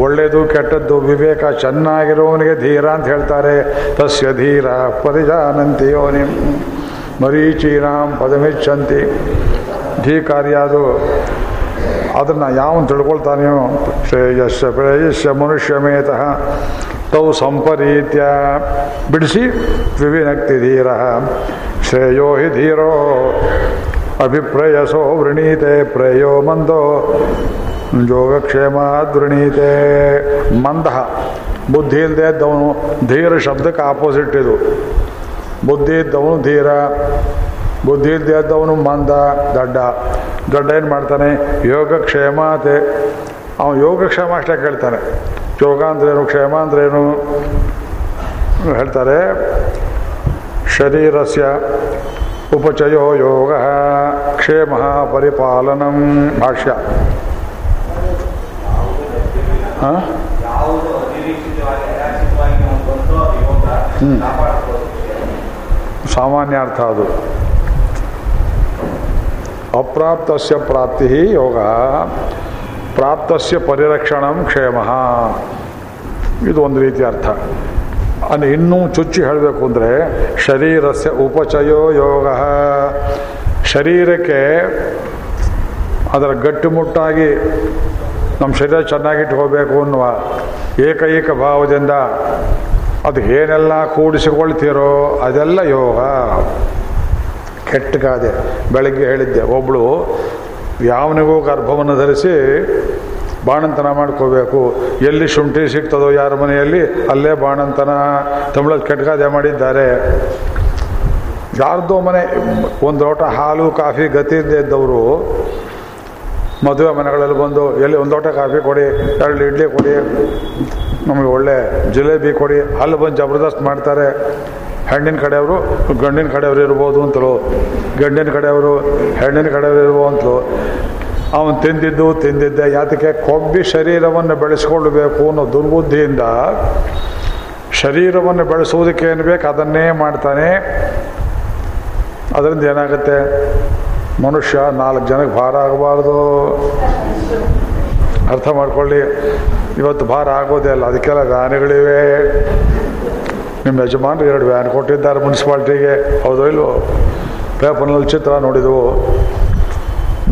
ಒಳ್ಳೆಯದು, ಕೆಟ್ಟದ್ದು, ವಿವೇಕ ಚೆನ್ನಾಗಿರೋವನಿಗೆ ಧೀರ ಅಂತ ಹೇಳ್ತಾರೆ. ತಸ್ಯ ಧೀರ ಪರಿಜಾನಂತಿಯೋ ಯೋನಿ. ಮರೀಚೀನಾಂ ಪದಮಿಚ್ಚಂತಿ ಧೀಕಾರ್ಯ ಅದು ಅದನ್ನು ಯಾವನು ತಿಳ್ಕೊಳ್ತಾನೆಯೋ, ಶ್ರೇಯಸ್ಸ ಪ್ರೇಯಸ್ಸ ಮನುಷ್ಯಮೇತಃ. ತೌ ಸಂಪರೀತ್ಯ. ಬಿಡಿಸಿ, ವಿವಿನಕ್ತಿ ಧೀರ. ಶ್ರೇಯೋ ಹಿ ಧೀರೋ. ಅಭಿಪ್ರೇಯಸೋ ವೃಣೀತೆ, ಪ್ರೇಯೋ ಮಂದೋ. ಯೋಗಕ್ಷೇಮ ದೃಣೀತೆ ಮಂದ. ಬುದ್ಧಿ ಇಲ್ಲದೆ ಇದ್ದವನು ಧೀರ ಶಬ್ದಕ್ಕೆ ಆಪೋಸಿಟ್ ಇದು. ಬುದ್ಧಿ ಇದ್ದವನು ಧೀರ. ಬುದ್ಧಿ ಇಲ್ಲದೆ ಇದ್ದವನು ಮಂದ, ದಡ್ಡ. ದಡ್ಡ ಏನು ಮಾಡ್ತಾನೆ? ಯೋಗಕ್ಷೇಮತೆ. ಅವನು ಯೋಗಕ್ಷೇಮ ಅಷ್ಟೇ ಕೇಳ್ತಾನೆ. ಯೋಗ ಅಂದ್ರೇನು ಕ್ಷೇಮ ಅಂದ್ರೇನು ಹೇಳ್ತಾರೆ, ಶರೀರಸ್ಯ ಉಪಚಯೋ ಯೋಗ ಕ್ಷೇಮ ಪರಿಪಾಲನಂ ಭಾಷ್ಯ. ಹಾಂ? ಸಾಮಾನ್ಯ ಅರ್ಥ ಅದು. ಅಪ್ರಾಪ್ತಸ್ಯ ಪ್ರಾಪ್ತಿ ಯೋಗ. ಪ್ರಾಪ್ತಸ್ಯ ಪರಿರಕ್ಷಣಂ ಕ್ಷೇಮ. ಇದು ಒಂದು ರೀತಿ ಅರ್ಥ. ಅಂದ್ರೆ ಇನ್ನೂ ಚುಚ್ಚಿ ಹೇಳಬೇಕು ಅಂದರೆ ಶರೀರಸ್ಯ ಉಪಚಯೋ ಯೋಗ. ಶರೀರಕ್ಕೆ ಅದರ ಗಟ್ಟಿಮುಟ್ಟಾಗಿ ನಮ್ಮ ಶರೀರ ಚೆನ್ನಾಗಿಟ್ಕೋಬೇಕು ಅನ್ನುವ ಏಕೈಕ ಭಾವದಿಂದ ಅದು ಏನೆಲ್ಲ ಕೂಡಿಸಿಕೊಳ್ತೀರೋ ಅದೆಲ್ಲ ಯೋಗ. ಕೆಟ್ಟ ಗಾದೆ. ಬೆಳಗ್ಗೆ ಹೇಳಿದ್ದೆ ಒಬ್ಬಳು ಯಾವನಿಗೂ ಗರ್ಭವನ್ನು ಧರಿಸಿ ಬಾಣಂತನ ಮಾಡ್ಕೋಬೇಕು. ಎಲ್ಲಿ ಶುಂಠಿ ಸಿಗ್ತದೋ ಯಾರ ಮನೆಯಲ್ಲಿ, ಅಲ್ಲೇ ಬಾಣಂತನ. ತಮಿಳಲ್ಲಿ ಕೆಟ್ಟಗಾದೆ ಮಾಡಿದ್ದಾರೆ. ಯಾರ್ದೋ ಮನೆ, ಒಂದು ಲೋಟ ಹಾಲು, ಕಾಫಿ, ಗತಿ ಇದ್ದೇ ಇದ್ದವರು ಮದುವೆ ಮನೆಗಳಲ್ಲಿ ಬಂದು ಎಲ್ಲಿ ಒಂದು ಲೋಟ ಕಾಫಿ ಕೊಡಿ, ಎರಡು ಇಡ್ಲಿ ಕೊಡಿ, ನಮಗೆ ಒಳ್ಳೆ ಜಿಲೇಬಿ ಕೊಡಿ, ಅಲ್ಲಿ ಬಂದು ಜಬರ್ದಸ್ತ್ ಮಾಡ್ತಾರೆ. ಹೆಣ್ಣಿನ ಕಡೆಯವರು ಗಂಡಿನ ಕಡೆಯವರು ಇರ್ಬೋದು ಅಂತಲೂ, ಗಂಡಿನ ಕಡೆಯವರು ಹೆಣ್ಣಿನ ಕಡೆಯವರು ಇರ್ಬೋದು ಅಂತಲೂ. ಅವನು ತಿಂದಿದ್ದು, ತಿಂದಿದ್ದೆ, ಯಾತಕ್ಕೆ ಕೊಬ್ಬಿ ಶರೀರವನ್ನು ಬೆಳೆಸ್ಕೊಳ್ಬೇಕು ಅನ್ನೋ ದುರ್ಬುದ್ಧಿಯಿಂದ ಶರೀರವನ್ನು ಬೆಳೆಸುವುದಕ್ಕೆ ಏನು ಬೇಕು ಅದನ್ನೇ ಮಾಡ್ತಾನೆ. ಅದರಿಂದ ಏನಾಗುತ್ತೆ? ಮನುಷ್ಯ ನಾಲ್ಕು ಜನಕ್ಕೆ ಭಾರ ಆಗಬಾರ್ದು. ಅರ್ಥ ಮಾಡ್ಕೊಳ್ಳಿ. ಇವತ್ತು ಭಾರ ಆಗೋದೇ ಅಲ್ಲ, ಅದಕ್ಕೆಲ್ಲ ವ್ಯಾನ್ಗಳಿವೆ. ನಿಮ್ಮ ಯಜಮಾನ್ರು ಎರಡು ವ್ಯಾನ್ ಕೊಟ್ಟಿದ್ದಾರೆ ಮುನ್ಸಿಪಾಲ್ಟಿಗೆ. ಹೌದೋ ಇಲ್ವೋ? ಪೇಪರ್ನಲ್ಲಿ ಚಿತ್ರ ನೋಡಿದವು.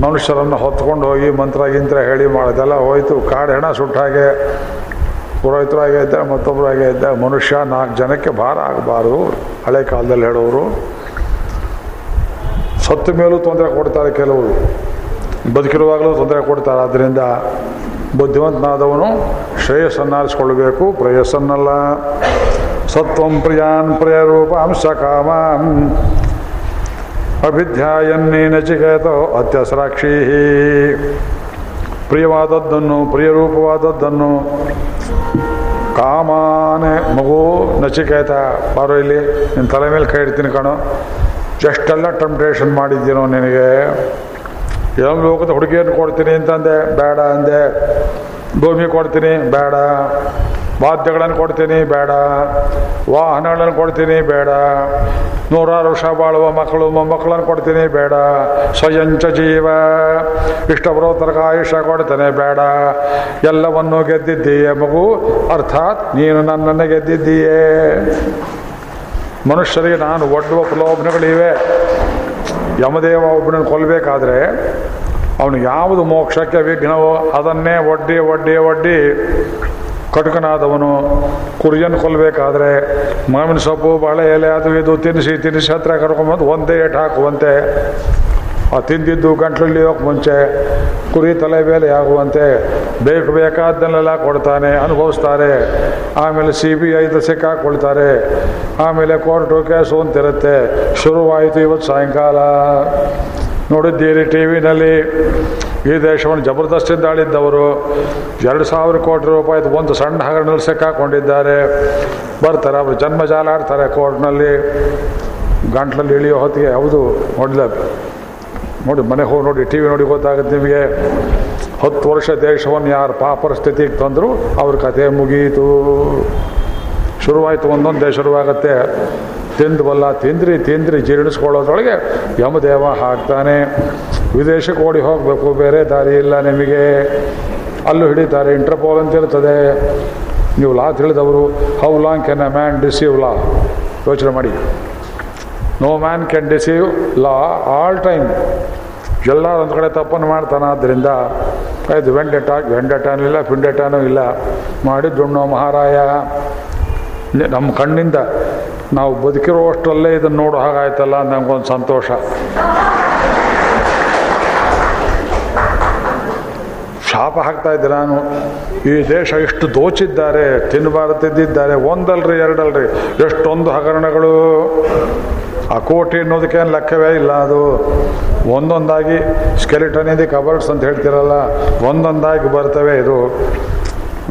ಮನುಷ್ಯರನ್ನು ಹೊತ್ಕೊಂಡು ಹೋಗಿ ಮಂತ್ರ ಗಿಂತ್ರ ಹೇಳಿ ಮಾಡೋದೆಲ್ಲ ಹೋಯ್ತು. ಕಾಡು ಹೆಣ ಸುಟ್ಟ ಹಾಗೆ. ಪುರೋಹಿತರು ಹಾಗೆ ಇದ್ದ ಮತ್ತೊಬ್ಬರು ಹಾಗೆ ಇದ್ದ ಮನುಷ್ಯ ನಾಲ್ಕು ಜನಕ್ಕೆ ಭಾರ ಆಗಬಾರ್ದು. ಹಳೆ ಕಾಲದಲ್ಲಿ ಹೇಳೋರು. ಸತ್ತ ಮೇಲೂ ತೊಂದರೆ ಕೊಡ್ತಾರೆ ಕೆಲವರು. ಬದುಕಿರುವಾಗಲೂ ತೊಂದರೆ ಕೊಡ್ತಾರೆ. ಆದ್ದರಿಂದ ಬುದ್ಧಿವಂತನಾದವನು ಶ್ರೇಯಸ್ಸನ್ನಾರಿಸಿಕೊಳ್ಳಬೇಕು. ಪ್ರೇಯಸ್ಸನ್ನಲ್ಲ. ಸತ್ವಂ ಪ್ರಿಯಾನ್ ಪ್ರಿಯರೂಪಾಂಶ ಕಾಮಂ ಅಭಿಧ್ಯಾಯನ್ನೇ ನಚಿಕೇತೋ ಅತ್ಯಸರಾಕ್ಷಿ. ಪ್ರಿಯವಾದದ್ದನ್ನು ಪ್ರಿಯರೂಪವಾದದ್ದನ್ನು ಕಾಮಾನೆ ಮಗು ನಚಿಕೇತ ಬಾರೋ ಇಲ್ಲಿ ನಿನ್ನ ತಲೆ ಮೇಲೆ ಕೈ ಇಡ್ತೀನಿ ಕಣೋ. ಎಷ್ಟೆಲ್ಲ ಟೆಂಪ್ಟೇಷನ್ ಮಾಡಿದ್ದೀನೋ ನಿನಗೆ? ಏನೋ ಲೋಕದ ಹುಡುಗಿಯನ್ನು ಕೊಡ್ತೀನಿ ಅಂತಂದೆ? ಬೇಡ ಅಂದೆ. ಭೂಮಿ ಕೊಡ್ತೀನಿ? ಬೇಡ. ವಾದ್ಯಗಳನ್ನು ಕೊಡ್ತೀನಿ? ಬೇಡ. ವಾಹನಗಳನ್ನು ಕೊಡ್ತೀನಿ? ಬೇಡ. ನೂರಾರು ವರ್ಷ ಬಾಳುವ ಮಕ್ಕಳು, ಮೊಮ್ಮಕ್ಕಳನ್ನು ಕೊಡ್ತೀನಿ? ಬೇಡ. ಸ್ವಯಂಚ ಜೀವ. ಇಷ್ಟ ಬರೋತರಕ ಆಯುಷ್ಯ ಕೊಡ್ತೇನೆ? ಬೇಡ. ಎಲ್ಲವನ್ನೂ ಗೆದ್ದಿದ್ದೀಯೇ ಮಗು. ಅರ್ಥಾತ್ ನೀನು ನನ್ನನ್ನು ಗೆದ್ದಿದ್ದೀಯೇ. ಮನುಷ್ಯರಿಗೆ ನಾನು ಒಡ್ಡುವ ಪ್ರಲೋಭನೆಗಳಿವೆ ಯಮದೇವ ಒಬ್ಬನನ್ನು ಕೊಲ್ಲಬೇಕಾದ್ರೆ ಅವನು ಯಾವುದು ಮೋಕ್ಷಕ್ಕೆ ವಿಘ್ನವೋ ಅದನ್ನೇ ಒಡ್ಡಿ ಒಡ್ಡಿ ಒಡ್ಡಿ ಕಟುಕನಾದವನು ಕುರಿಯನ್ನು ಕೊಲ್ಲಬೇಕಾದ್ರೆ ಮಾವಿನ ಸೊಪ್ಪು, ಬಾಳೆ ಎಲೆ ಅದು ಇದು ತಿನ್ನಿಸಿ ತಿನ್ನಿಸಿ ಹತ್ರ ಕರ್ಕೊಂಬಂದು ಒಂದೇ ಏಟು ಹಾಕುವಂತೆ ತಿಂದಿದ್ದು ಗಂಟ್ಲಲ್ಲಿ ಹೋಗಕ್ಕೆ ಮುಂಚೆ ಕುರಿ ತಲೆ ಮೇಲೆ ಆಗುವಂತೆ ಬೇಕು ಬೇಕಾದ್ದನ್ನೆಲ್ಲ ಕೊಡ್ತಾನೆ, ಅನುಭವಿಸ್ತಾರೆ. ಆಮೇಲೆ ಸಿ ಬಿ ಐದು ಸಿಕ್ಕಾಕೊಳ್ತಾರೆ. ಆಮೇಲೆ ಕೋರ್ಟು ಕೇಸು ಅಂತಿರುತ್ತೆ ಶುರುವಾಯಿತು ಇವತ್ತು ಸಾಯಂಕಾಲ. ನೋಡಿದ್ದೀರಿ ಟಿ ವಿನಲ್ಲಿ ಈ ದೇಶವನ್ನು ಜಬರ್ದಸ್ತಿಂದ ಆಳಿದ್ದವರು. ಎರಡು ಸಾವಿರ ಕೋಟಿ ರೂಪಾಯಿದು ಒಂದು ಸಣ್ಣ ಹಗರಣದಲ್ಲಿ ಸಿಕ್ಕಾಕೊಂಡಿದ್ದಾರೆ. ಬರ್ತಾರೆ, ಅವರು ಜನ್ಮ ಆಡ್ತಾರೆ ಕೋರ್ಟ್ನಲ್ಲಿ. ಗಂಟ್ಲಲ್ಲಿ ಇಳಿಯೋ ಹೊತ್ತಿಗೆ ಹೌದು ನೋಡಿಲ್ಲ ನೋಡಿ ಮನೆಗೆ ಹೋಗಿ ನೋಡಿ, ಟಿ ವಿ ನೋಡಿ ಗೊತ್ತಾಗುತ್ತೆ ನಿಮಗೆ. ಹತ್ತು ವರ್ಷ ದೇಶವನ್ನು ಯಾರು ಪಾಪರ ಸ್ಥಿತಿಗೆ ತಂದರು, ಅವ್ರ ಕತೆ ಮುಗೀತು. ಶುರುವಾಯಿತು, ಒಂದೊಂದು ದೇಶ ಶುರುವಾಗತ್ತೆ. ತಿಂದ್ವಲ್ಲ ತಿಂದ್ರಿ ತಿಂದ್ರಿ, ಜೀರ್ಣಿಸ್ಕೊಳ್ಳೋದ್ರೊಳಗೆ ಯಮದೇವ ಹಾಕ್ತಾನೆ. ವಿದೇಶಕ್ಕೆ ಓಡಿ ಹೋಗಬೇಕು, ಬೇರೆ ದಾರಿ ಇಲ್ಲ ನಿಮಗೆ. ಅಲ್ಲೂ ಹಿಡಿತಾರೆ, ಇಂಟರ್ಪೋಲ್ ಅಂತ ಇರ್ತದೆ ನೀವು ಲಾ ತಿಳಿದವರು, how long can a man deceive law? ಯೋಚನೆ ಮಾಡಿ. No man can deceive law all time. ಎಲ್ಲ ಒಂದು ಕಡೆ ತಪ್ಪನ್ನು ಮಾಡ್ತಾನೆ ಆದ್ದರಿಂದ ಆಯ್ತು ವೆಂಡೆಟ, ವೆಂಡೆಟಾನೂ ಇಲ್ಲ, ಪಿಂಡೆಟಾನೂ ಇಲ್ಲ. ಮಾಡಿ ಮಹಾರಾಯ. ನಮ್ಮ ಕಣ್ಣಿಂದ ನಾವು ಬದುಕಿರುವಷ್ಟರಲ್ಲೇ ಇದನ್ನು ನೋಡೋ, ಹಾಗಾಯ್ತಲ್ಲ ನಮಗೊಂದು ಸಂತೋಷ. ಶಾಪ ಹಾಕ್ತಾ ಇದ್ದೆ ನಾನು. ಈ ದೇಶ ಇಷ್ಟು ದೋಚಿದ್ದಾರೆ ತಿನ್ನಬಾರದಿದ್ದಾರೆ ಒಂದಲ್ರಿ, ಎರಡಲ್ರಿ, ಎಷ್ಟೊಂದು ಹಗರಣಗಳು. ಆ ಕೋಟಿ ಅನ್ನೋದಕ್ಕೇನು ಲೆಕ್ಕವೇ ಇಲ್ಲ. ಅದು ಒಂದೊಂದಾಗಿ ಸ್ಕೆಲಿಟನ್ ಇದೆ ಕಬರ್ಡ್ಸ್ ಅಂತ ಹೇಳ್ತಿರಲ್ಲ, ಒಂದೊಂದಾಗಿ ಬರ್ತವೆ ಇದು.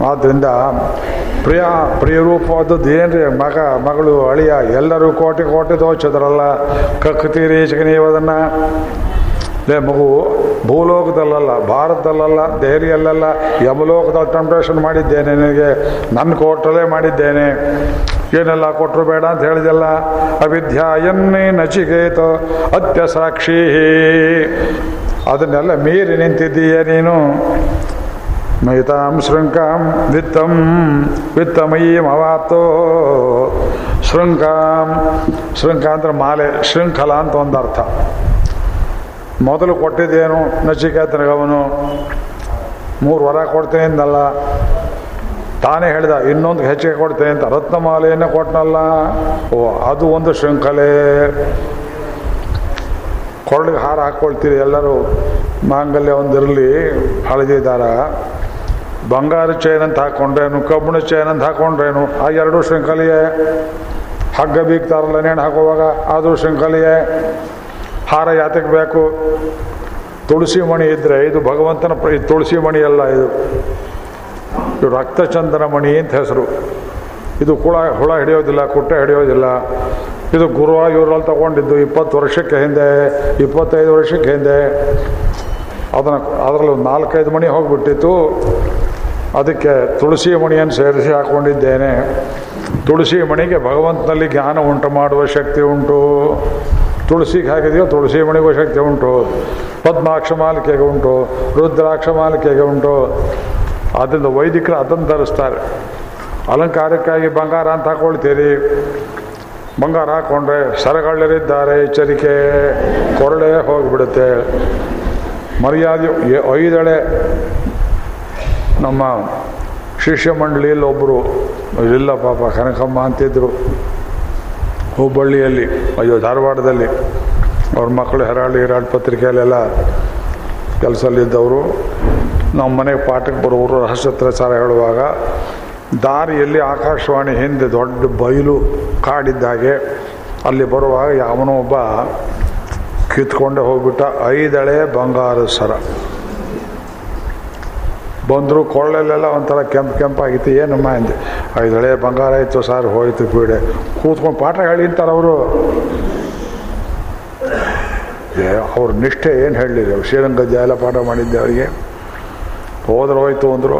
ಆದ್ದರಿಂದ ಪ್ರಿಯ, ಪ್ರಿಯರೂಪವಾದದ್ದು ಏನ್ರಿ? ಮಗ, ಮಗಳು, ಅಳಿಯ, ಎಲ್ಲರೂ ಕೋಟಿ ಕೋಟಿ ದೋಚಿದ್ರಲ್ಲ. ಕಕ್ತೀರಿ ನೀವು ಅದನ್ನು ಲೇ, ಮಗು, ಭೂಲೋಕದಲ್ಲಲ್ಲ, ಭಾರತದಲ್ಲಲ್ಲ, ದೆಹಲಿಯಲ್ಲೆಲ್ಲ, ಯಮಲೋಕದಲ್ಲಿ ಟೆಂಪ್ಟೇಷನ್ ಮಾಡಿದ್ದೇನೆ ನಿನಗೆ. ನನ್ನ ಕೋರ್ಟಲ್ಲೇ ಮಾಡಿದ್ದೇನೆ. ಏನೆಲ್ಲ ಕೊಟ್ಟರು ಬೇಡ ಅಂತ ಹೇಳಿದೆಲ್ಲ. ಅವಿದ್ಯಾಯನ್ನೇ ಅತ್ಯ ಸಾಕ್ಷಿ ಅದನ್ನೆಲ್ಲ ಮೀರಿ ನಿಂತಿದ್ದೀಯ ನೀನು. ಮೈತಾಂ ಶೃಂಕಾಂ ವಿತ್ತಂ, ವಿತ್ತಮಯೀಂ ಅವಾಪ್ತೋ ಶೃಂಕಾಂ ಶೃಂಕ ಅಂದ್ರೆ ಮಾಲೆ, ಶೃಂಖಲ ಅಂತ ಒಂದು ಅರ್ಥ. ಮೊದಲು ಕೊಟ್ಟಿದ್ದೇನು ನಚಿಕೇತನಿಗವನು. ಮೂರು ವರ ಕೊಡ್ತೇನೆ ಅಂದಲ್ಲ. ತಾನೇ ಹೇಳಿದ, ಇನ್ನೊಂದು ಹೆಚ್ಚಿಗೆ ಕೊಡ್ತೇನೆ ಅಂತ. ರತ್ನಮಾಲೆಯನ್ನು ಕೊಟ್ಟನಲ್ಲ ಓ, ಅದು ಒಂದು ಶೃಂಖಲೆ. ಕೊರಳಿಗೆ ಹಾರ ಹಾಕ್ಕೊಳ್ತೀರಿ ಎಲ್ಲರೂ. ಮಾಂಗಲ್ಯ ಒಂದಿರಲಿ, ಹಳದಿ ಬಂಗಾರ ಚೈನ್ ಅಂತ ಹಾಕ್ಕೊಂಡ್ರೇನು ಕಬ್ಬಿಣ ಚೈನ್ ಅಂತ ಹಾಕ್ಕೊಂಡ್ರೇನು ಆ ಎರಡು ಶೃಂಖಲೆಯೇ. ಹಗ್ಗ ಬೀಗ್ತಾರಲ್ಲ, ನೇಣು ಹಾಕುವಾಗ ಅದು ಶೃಂಖಲೆಯೇ. ಹಾರ ಯಾತಕ್ಕೆ ಬೇಕು? ತುಳಸಿ ಮಣಿ ಇದ್ದರೆ ಇದು ಭಗವಂತನ ತುಳಸಿ ಮಣಿ ಅಲ್ಲ ಇದು. ಇದು ರಕ್ತಚಂದನ ಮಣಿ ಅಂತ ಹೆಸರು. ಇದು ಕುಳ, ಹುಳ ಹಿಡಿಯೋದಿಲ್ಲ, ಕುಟ್ಟೆ ಹಿಡಿಯೋದಿಲ್ಲ. ಇದು ಗುರುವಾಯೂರಲ್ಲಿ ತಗೊಂಡಿದ್ದು ಇಪ್ಪತ್ತು ವರ್ಷಕ್ಕೆ ಹಿಂದೆ, ಇಪ್ಪತ್ತೈದು ವರ್ಷಕ್ಕೆ ಹಿಂದೆ. ಅದನ್ನು, ಅದರಲ್ಲಿ ನಾಲ್ಕೈದು ಮಣಿ ಹೋಗಿಬಿಟ್ಟಿತ್ತು. ಅದಕ್ಕೆ ತುಳಸಿ ಮಣಿಯನ್ನು ಸೇರಿಸಿ ಹಾಕ್ಕೊಂಡಿದ್ದೇನೆ ತುಳಸಿ ಮಣಿಗೆ ಭಗವಂತನಲ್ಲಿ ಜ್ಞಾನ ಉಂಟು, ಮಾಡುವ ಶಕ್ತಿ ಉಂಟು. ತುಳಸಿಗೆ ಹಾಕಿದೆಯೋ ತುಳಸಿ ಮಣಿಗೂ ಶಕ್ತಿ ಉಂಟು. ಪದ್ಮಾಕ್ಷ ಮಾಲಿಕೆಗೆ ಉಂಟು. ರುದ್ರಾಕ್ಷ ಮಾಲಿಕೆಗೆ ಉಂಟು. ಅದರಿಂದ ವೈದಿಕರು ಅದನ್ನು ಧರಿಸ್ತಾರೆ. ಅಲಂಕಾರಕ್ಕಾಗಿ ಬಂಗಾರ ಅಂತ ಹಾಕೊಳ್ತೀರಿ. ಬಂಗಾರ ಹಾಕೊಂಡ್ರೆ ಸರಗಳ್ಳರಿದ್ದಾರೆ, ಎಚ್ಚರಿಕೆ, ಕೊರಳೆ ಹೋಗಿಬಿಡುತ್ತೆ. ಮರ್ಯಾದೆ ಐದಳೆ ನಮ್ಮ ಶಿಷ್ಯ ಮಂಡಳಿಯಲ್ಲಿ ಒಬ್ಬರು ಇಲ್ಲ ಪಾಪ ಕನಕಮ್ಮ ಅಂತಿದ್ರು. ಹುಬ್ಬಳ್ಳಿಯಲ್ಲಿ, ಅಯ್ಯೋ ಧಾರವಾಡದಲ್ಲಿ. ಅವ್ರ ಮಕ್ಕಳು ಹೆರಾಳಿ ಹೆರಾಳ್ ಪತ್ರಿಕೆಯಲ್ಲೆಲ್ಲ ಕೆಲಸದಲ್ಲಿದ್ದವರು ನಮ್ಮ ಮನೆಗೆ ಪಾಠಕ್ಕೆ ಬರೋರು ರಹಸ್ಯತ್ರಾಚಾರ ಹೇಳುವಾಗ, ದಾರಿಯಲ್ಲಿ ಆಕಾಶವಾಣಿ ಹಿಂದೆ ದೊಡ್ಡ ಬಯಲು ಕಾಡಿದ್ದಾಗೆ, ಅಲ್ಲಿ ಬರುವಾಗ ಯಾವನೋ ಒಬ್ಬ ಕಿತ್ಕೊಂಡೆ ಹೋಗ್ಬಿಟ್ಟ, ಐದಳೆ ಬಂಗಾರ ಸರ. ಬಂದರು ಕೊಳ್ಳಲೆಲ್ಲ ಒಂಥರ ಕೆಂಪು ಕೆಂಪಾಗಿತ್ತು. ಏನಮ್ಮ ಅಂದೆ, ಐದಳೆ ಬಂಗಾರ ಇತ್ತು ಸರ್, ಹೋಯ್ತು ಪೀಡೆ. ಕೂತ್ಕೊಂಡು ಪಾಠ ಹೇಳಿ ಅಂತಾರೆ ಅವರು. ಅವ್ರ ನಿಷ್ಠೆ ಏನು ಹೇಳಲಿಲ್ಲ ಶ್ರೀರಂಗ ಜಾಲ ಪಾಠ ಮಾಡಿದ್ದೆ ಅವರಿಗೆ. ಹೋದ್ರೆ ಹೋಯ್ತು ಅಂದರು.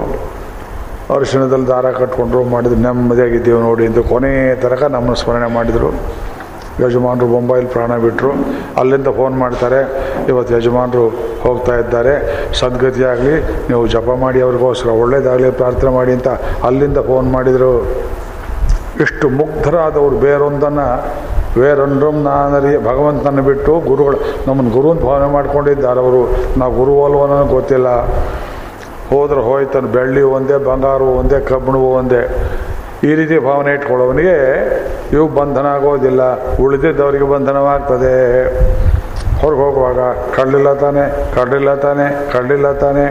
ಅರಿಶಿಣದಲ್ಲಿ ದಾರ ಕಟ್ಕೊಂಡ್ರು, ಮಾಡಿದ್ರು. ನೆಮ್ಮದಿಯಾಗಿದ್ದೀವಿ ನೋಡಿ ಅಂತ ಕೊನೆಯ ತನಕ ನಮ್ಮನ್ನು ಸ್ಮರಣೆ ಮಾಡಿದರು. ಯಜಮಾನರು ಮುಂಬೈಲಿ ಪ್ರಾಣ ಬಿಟ್ಟರು ಅಲ್ಲಿಂದ ಫೋನ್ ಮಾಡ್ತಾರೆ, ಇವತ್ತು ಯಜಮಾನರು ಹೋಗ್ತಾ ಇದ್ದಾರೆ. ಸದ್ಗತಿಯಾಗಲಿ ನೀವು ಜಪ ಮಾಡಿ ಅವ್ರಿಗೋಸ್ಕರ, ಒಳ್ಳೇದಾಗಲಿ ಪ್ರಾರ್ಥನೆ ಮಾಡಿ ಅಂತ ಅಲ್ಲಿಂದ ಫೋನ್ ಮಾಡಿದರು. ಇಷ್ಟು ಮುಗ್ಧರಾದವರು ಬೇರೊಂದನ್ನು ಬೇರೊಂದು ನಾನರಿ ಭಗವಂತನ ಬಿಟ್ಟು ಗುರುಗಳು, ನಮ್ಮನ್ನು ಗುರು ಅಂತ ಭಾವನೆ ಮಾಡ್ಕೊಂಡಿದ್ದಾರೆ ಅವರು. ನಾವು ಗುರು ಗೊತ್ತಿಲ್ಲ. ಹೋದ್ರೆ ಹೋಯ್ತಾನೆ ಬೆಳ್ಳಿ ಒಂದೇ, ಬಂಗಾರವು ಒಂದೇ, ಕಬ್ಬಿಣವು ಒಂದೇ. ಈ ರೀತಿ ಭಾವನೆ ಇಟ್ಕೊಳ್ಳೋವನಿಗೆ ಇವು ಬಂಧನ ಆಗೋದಿಲ್ಲ. ಉಳಿದಿದ್ದವರಿಗೆ ಬಂಧನವಾಗ್ತದೆ. ಹೊರಗೆ ಹೋಗುವಾಗ ಕಳ್ಳಿಲ್ಲ ತಾನೆ ಕಳ್ಳಿಲ್ಲ ತಾನೆ ಕಳ್ಳಿಲ್ಲ ತಾನೆ.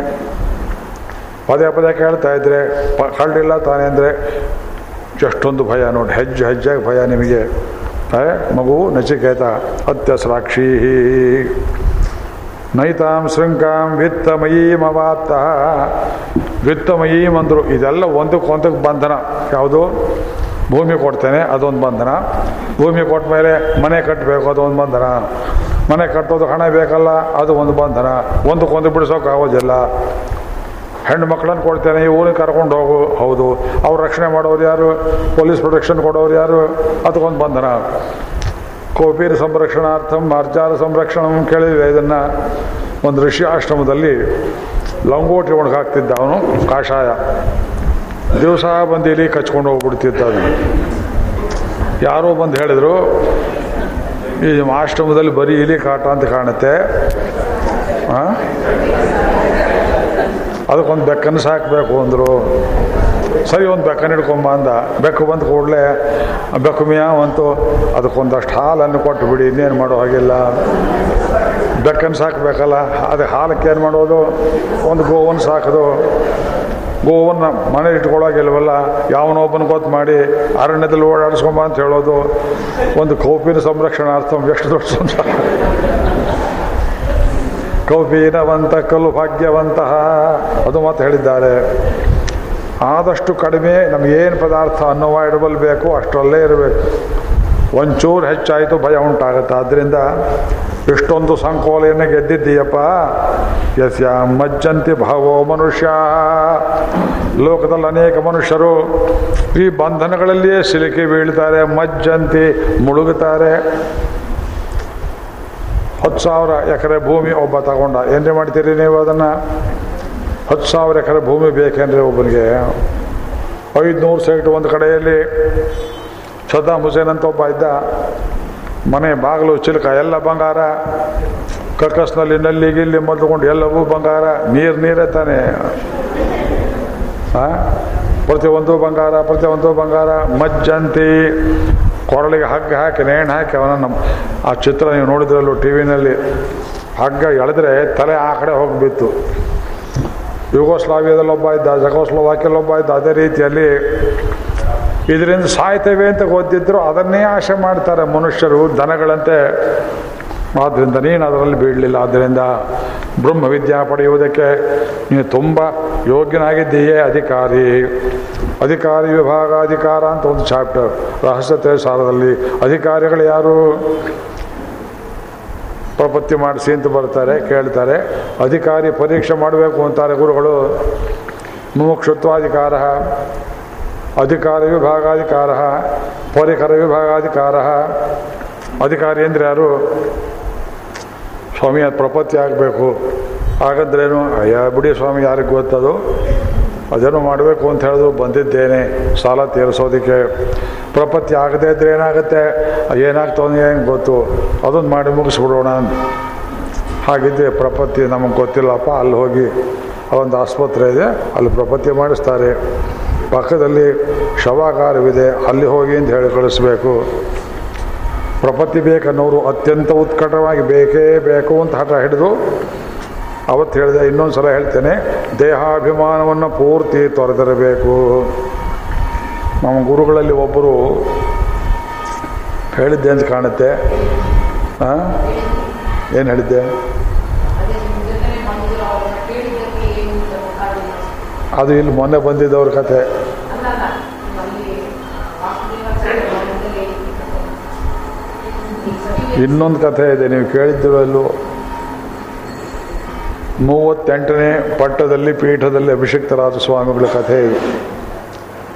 ಪದೇ ಪದೇ ಕೇಳ್ತಾ ಇದ್ರೆ, ಪ, ಕಳ್ಳಿಲ್ಲ ತಾನೆ ಅಂದರೆ ಎಷ್ಟೊಂದು ಭಯ ನೋಡಿ, ಹೆಜ್ಜೆ ಹೆಜ್ಜೆಗೆ ಭಯ ನಿಮಗೆ. ಮಗು ನಚಿಕೇತ ಅತ್ಯಸ್ರಾಕ್ಷಿ ನೈತಾಂ ಶೃಂಕಾಂ ವಿತ್ತಮಯೀಮವಾಪ್ತ ವಿತ್ತಮಯೀಮ್ ಅಂದರು ಇದೆಲ್ಲ ಒಂದಕ್ಕೊಂದಕ್ಕೆ ಬಂಧನ. ಯಾವುದು? ಭೂಮಿ ಕೊಡ್ತೇನೆ, ಅದೊಂದು ಬಂಧನ. ಭೂಮಿ ಕೊಟ್ಟ ಮೇಲೆ ಮನೆ ಕಟ್ಟಬೇಕು, ಅದೊಂದು ಬಂಧನ. ಮನೆ ಕಟ್ಟೋದು ಹಣ ಬೇಕಲ್ಲ, ಅದು ಒಂದು ಬಂಧನ. ಒಂದಕ್ಕೊಂದು ಬಿಡಿಸೋಕೆ ಆಗೋದಿಲ್ಲ. ಹೆಣ್ಣು ಮಕ್ಕಳನ್ನು ಕೊಡ್ತೇನೆ, ಈ ಊರಿಗೆ ಕರ್ಕೊಂಡು ಹೋಗು. ಹೌದು. ಅವ್ರು ರಕ್ಷಣೆ ಮಾಡೋರು ಯಾರು? ಪೊಲೀಸ್ ಪ್ರೊಟೆಕ್ಷನ್ ಕೊಡೋರು ಯಾರು? ಅದಕ್ಕೊಂದು ಬಂಧನ. ಕೋಪೀರ ಸಂರಕ್ಷಣಾರ್ಥಂ, ಮಾರ್ಜಾಲ ಸಂರಕ್ಷಣ ಕೇಳಿದ್ವಿ. ಇದನ್ನು ಒಂದು ಋಷಿ ಆಶ್ರಮದಲ್ಲಿ ಲಂಗೋಟಿ ಒಣಗಾಕ್ತಿದ್ದ ಅವನು, ಕಾಷಾಯ. ದಿವಸ ಬಂದು ಇಲ್ಲಿ ಕಚ್ಕೊಂಡು ಹೋಗ್ಬಿಡ್ತಿದ್ದ ಅವನು ಯಾರೋ ಬಂದು ಹೇಳಿದರು, ಈ ಆಶ್ರಮದಲ್ಲಿ ಬರೀ ಇಲಿ ಕಾಟ ಅಂತ ಕಾಣುತ್ತೆ. ಹಾಂ? ಅದಕ್ಕೊಂದು ಬೆಕ್ಕನ್ನು ಸಾಕಬೇಕು ಅಂದರು. ಸರಿ ಒಂದು ಬೆಕ್ಕನ್ನು ಹಿಡ್ಕೊಂಬ ಅಂದ. ಬೆಕ್ಕು ಬಂದು ಕೂಡಲೇ, ಬೆಕ್ಕು ಮಿಯಾವಂತು ಅದಕ್ಕೊಂದಷ್ಟು ಹಾಲನ್ನು ಕೊಟ್ಟು ಬಿಡಿ, ಇನ್ನೇನು ಮಾಡೋ ಹಾಗಿಲ್ಲ. ಬೆಕ್ಕನ್ನು ಸಾಕಬೇಕಲ್ಲ, ಅದು ಹಾಲಕ್ಕೆ ಏನು ಮಾಡೋದು? ಒಂದು ಗೋವನ್ನು ಸಾಕೋದು. ಗೋವನ್ನು ಮನೇಲಿ ಇಟ್ಕೊಳ್ಳೋಗಿಲ್ವಲ್ಲ, ಯಾವನೊಬ್ಬನ ಗೊತ್ತು ಮಾಡಿ ಅರಣ್ಯದಲ್ಲಿ ಓಡಾಡಿಸ್ಕೊಂಬ ಅಂತ ಹೇಳೋದು. ಒಂದು ಕೌಪಿನ ಸಂರಕ್ಷಣಾರ್ಥ, ಎಷ್ಟು ದೊಡ್ಡ ಸಂಸಾರ. ಕೌಪೀನವಂತ ಕಲ್ಲು ಭಾಗ್ಯವಂತಹ, ಅದು ಮಾತು ಹೇಳಿದ್ದಾರೆ. ಆದಷ್ಟು ಕಡಿಮೆ ನಮಗೇನು ಪದಾರ್ಥ ಅನ್ಅವಾಯ್ಡಬಲ್ ಬೇಕು ಅಷ್ಟರಲ್ಲೇ ಇರಬೇಕು. ಒಂಚೂರು ಹೆಚ್ಚಾಯಿತು ಭಯ ಉಂಟಾಗುತ್ತೆ. ಆದ್ದರಿಂದ ಇಷ್ಟೊಂದು ಸಂಕೋಲೆಯನ್ನು ಗೆದ್ದಿದ್ದೀಯಪ್ಪ. ಯಸ್ಯ ಮಜ್ಜಂತಿ ಭಾವೋ ಮನುಷ್ಯ. ಲೋಕದಲ್ಲಿ ಅನೇಕ ಮನುಷ್ಯರು ಈ ಬಂಧನಗಳಲ್ಲಿಯೇ ಸಿಲುಕಿ ಬೀಳ್ತಾರೆ, ಮಜ್ಜಂತಿ ಮುಳುಗುತ್ತಾರೆ. ಹತ್ತು ಸಾವಿರ ಎಕರೆ ಭೂಮಿ ಒಬ್ಬ ತಗೊಂಡ. ಏನೇ ಮಾಡ್ತೀರಿ ನೀವು ಅದನ್ನು? ಹತ್ತು ಸಾವಿರ ಎಕರೆ ಭೂಮಿ ಬೇಕೇನ್ರಿ ಒಬ್ಬನಿಗೆ ಐದುನೂರು ಸೈಟ್ ಒಂದು ಕಡೆಯಲ್ಲಿ ಸದ್ದಾಮ್ ಹುಸೇನ್ ಅಂತ ಒಬ್ಬ ಇದ್ದ. ಮನೆ, ಬಾಗಿಲು, ಚಿಲಕ, ಎಲ್ಲ ಬಂಗಾರ. ಕಕ್ಕಸ್ನಲ್ಲಿ ನಲ್ಲಿ, ಗಿಲ್ಲಿ ಮೊದಲುಕೊಂಡು ಎಲ್ಲವೂ ಬಂಗಾರ. ನೀರು ನೀರೇ ತಾನೆ? ಪ್ರತಿಯೊಂದು ಬಂಗಾರ ಪ್ರತಿಯೊಂದು ಬಂಗಾರ. ಮಜ್ಜಂತಿ. ಕೊರಳಿಗೆ ಹಗ್ಗ ಹಾಕಿ, ನೇಣು ಹಾಕಿ ಅವನ ನಮ್ಮ ಆ ಚಿತ್ರ ನೀವು ನೋಡಿದ್ರಲ್ಲೂ ಟಿ ವಿನಲ್ಲಿ ಹಗ್ಗ ಎಳೆದ್ರೆ ತಲೆ ಆ ಕಡೆ ಹೋಗಿಬಿತ್ತು ಯುಗೋಸ್ಲಾವಿಯಾದಲ್ಲಿ ಒಬ್ಬ ಇದ್ದ ಜಗೋಸ್ಲೋವಾಕ್ಯಲ್ಲಿ ಒಬ್ಬ ಇದ್ದ, ಅದೇ ರೀತಿಯಲ್ಲಿ ಇದರಿಂದ ಸಾಯ್ತೇವೆ ಅಂತ ಗೊತ್ತಿದ್ರು ಅದನ್ನೇ ಆಶೆ ಮಾಡ್ತಾರೆ ಮನುಷ್ಯರು, ದನಗಳಂತೆ. ಆದ್ದರಿಂದ ನೀನು ಅದರಲ್ಲಿ ಬೀಳಲಿಲ್ಲ. ಆದ್ದರಿಂದ ಬ್ರಹ್ಮವಿದ್ಯಾ ಪಡೆಯುವುದಕ್ಕೆ ನೀನು ತುಂಬ ಯೋಗ್ಯನಾಗಿದ್ದೀಯೇ, ಅಧಿಕಾರಿ. ಅಧಿಕಾರಿ ವಿಭಾಗ ಅಧಿಕಾರ ಅಂತ ಒಂದು ಚಾಪ್ಟರ್ ರಹಸ್ಯತೆ ಸಾರದಲ್ಲಿ ಅಧಿಕಾರಿಗಳು ಯಾರು? ಪ್ರಪತ್ತಿ ಮಾಡಿಸಿ ಅಂತ ಬರ್ತಾರೆ, ಕೇಳ್ತಾರೆ. ಅಧಿಕಾರಿ ಪರೀಕ್ಷೆ ಮಾಡಬೇಕು ಅಂತಾರೆ ಗುರುಗಳು. ಮುಮುಕ್ಷುತ್ವಾಧಿಕಾರ, ಅಧಿಕಾರ ವಿಭಾಗಾಧಿಕಾರ, ಪರಿಕರ ವಿಭಾಗಾಧಿಕಾರ. ಅಧಿಕಾರಿ ಅಂದರೆ ಯಾರು? ಸ್ವಾಮಿ, ಅದು ಪ್ರಪತ್ತಿ ಆಗಬೇಕು. ಹಾಗಂದ್ರೇನು, ಅಯ್ಯ ಬಿಡಿ ಸ್ವಾಮಿ, ಯಾರಿಗೆ ಗೊತ್ತದು? ಅದೇನೋ ಮಾಡಬೇಕು ಅಂತ ಹೇಳಿದ್ರು ಬಂದಿದ್ದೇನೆ. ಸಾಲ ತೀರಿಸೋದಕ್ಕೆ ಪ್ರಪತ್ತಿ ಆಗದೇ ಇದ್ರೆ ಏನಾಗುತ್ತೆ? ಏನಾಗ್ತಾವೆ ಏನು ಗೊತ್ತು. ಅದನ್ನು ಮಾಡಿ ಮುಗಿಸ್ಬಿಡೋಣ ಹಾಗಿದ್ದೆ ಪ್ರಪತ್ತಿ ನಮಗೆ ಗೊತ್ತಿಲ್ಲಪ್ಪ, ಅಲ್ಲಿ ಹೋಗಿ ಒಂದು ಆಸ್ಪತ್ರೆ ಇದೆ, ಅಲ್ಲಿ ಪ್ರಪತ್ತಿ ಮಾಡಿಸ್ತಾರೆ. ಪಕ್ಕದಲ್ಲಿ ಶವಾಗಾರವಿದೆ, ಅಲ್ಲಿ ಹೋಗಿ ಅಂತ ಹೇಳಿ ಕಳಿಸ್ಬೇಕು. ಪ್ರಪತ್ತಿ ಬೇಕನ್ನೋರು ಅತ್ಯಂತ ಉತ್ಕಟವಾಗಿ ಬೇಕೇ ಬೇಕು ಅಂತ ಹಠ ಹಿಡಿದು ಅವತ್ತು ಹೇಳಿದೆ ಇನ್ನೊಂದು ಸಲ ಹೇಳ್ತೇನೆ, ದೇಹಾಭಿಮಾನವನ್ನು ಪೂರ್ತಿ ತೊರೆದಿರಬೇಕು. ನಮ್ಮ ಗುರುಗಳಲ್ಲಿ ಒಬ್ಬರು ಹೇಳಿದ್ದೆ ಅಂತ ಕಾಣುತ್ತೆ. ಏನು ಹೇಳಿದ್ದೆ? ಅದೇ ಇಲ್ಲಿ ಮೊನ್ನೆ ಬಂದಿದ್ದವ್ರ ಕತೆ. ಇನ್ನೊಂದು ಕಥೆ ಇದೆ, ನೀವು ಕೇಳಿದ್ದಿರೋ ಮೂವತ್ತೆಂಟನೇ ಪಟ್ಟದಲ್ಲಿ ಪೀಠದಲ್ಲಿ ಅಭಿಷಿಕ್ತರಾದ ಸ್ವಾಮಿಗಳ ಕಥೆ ಇದು.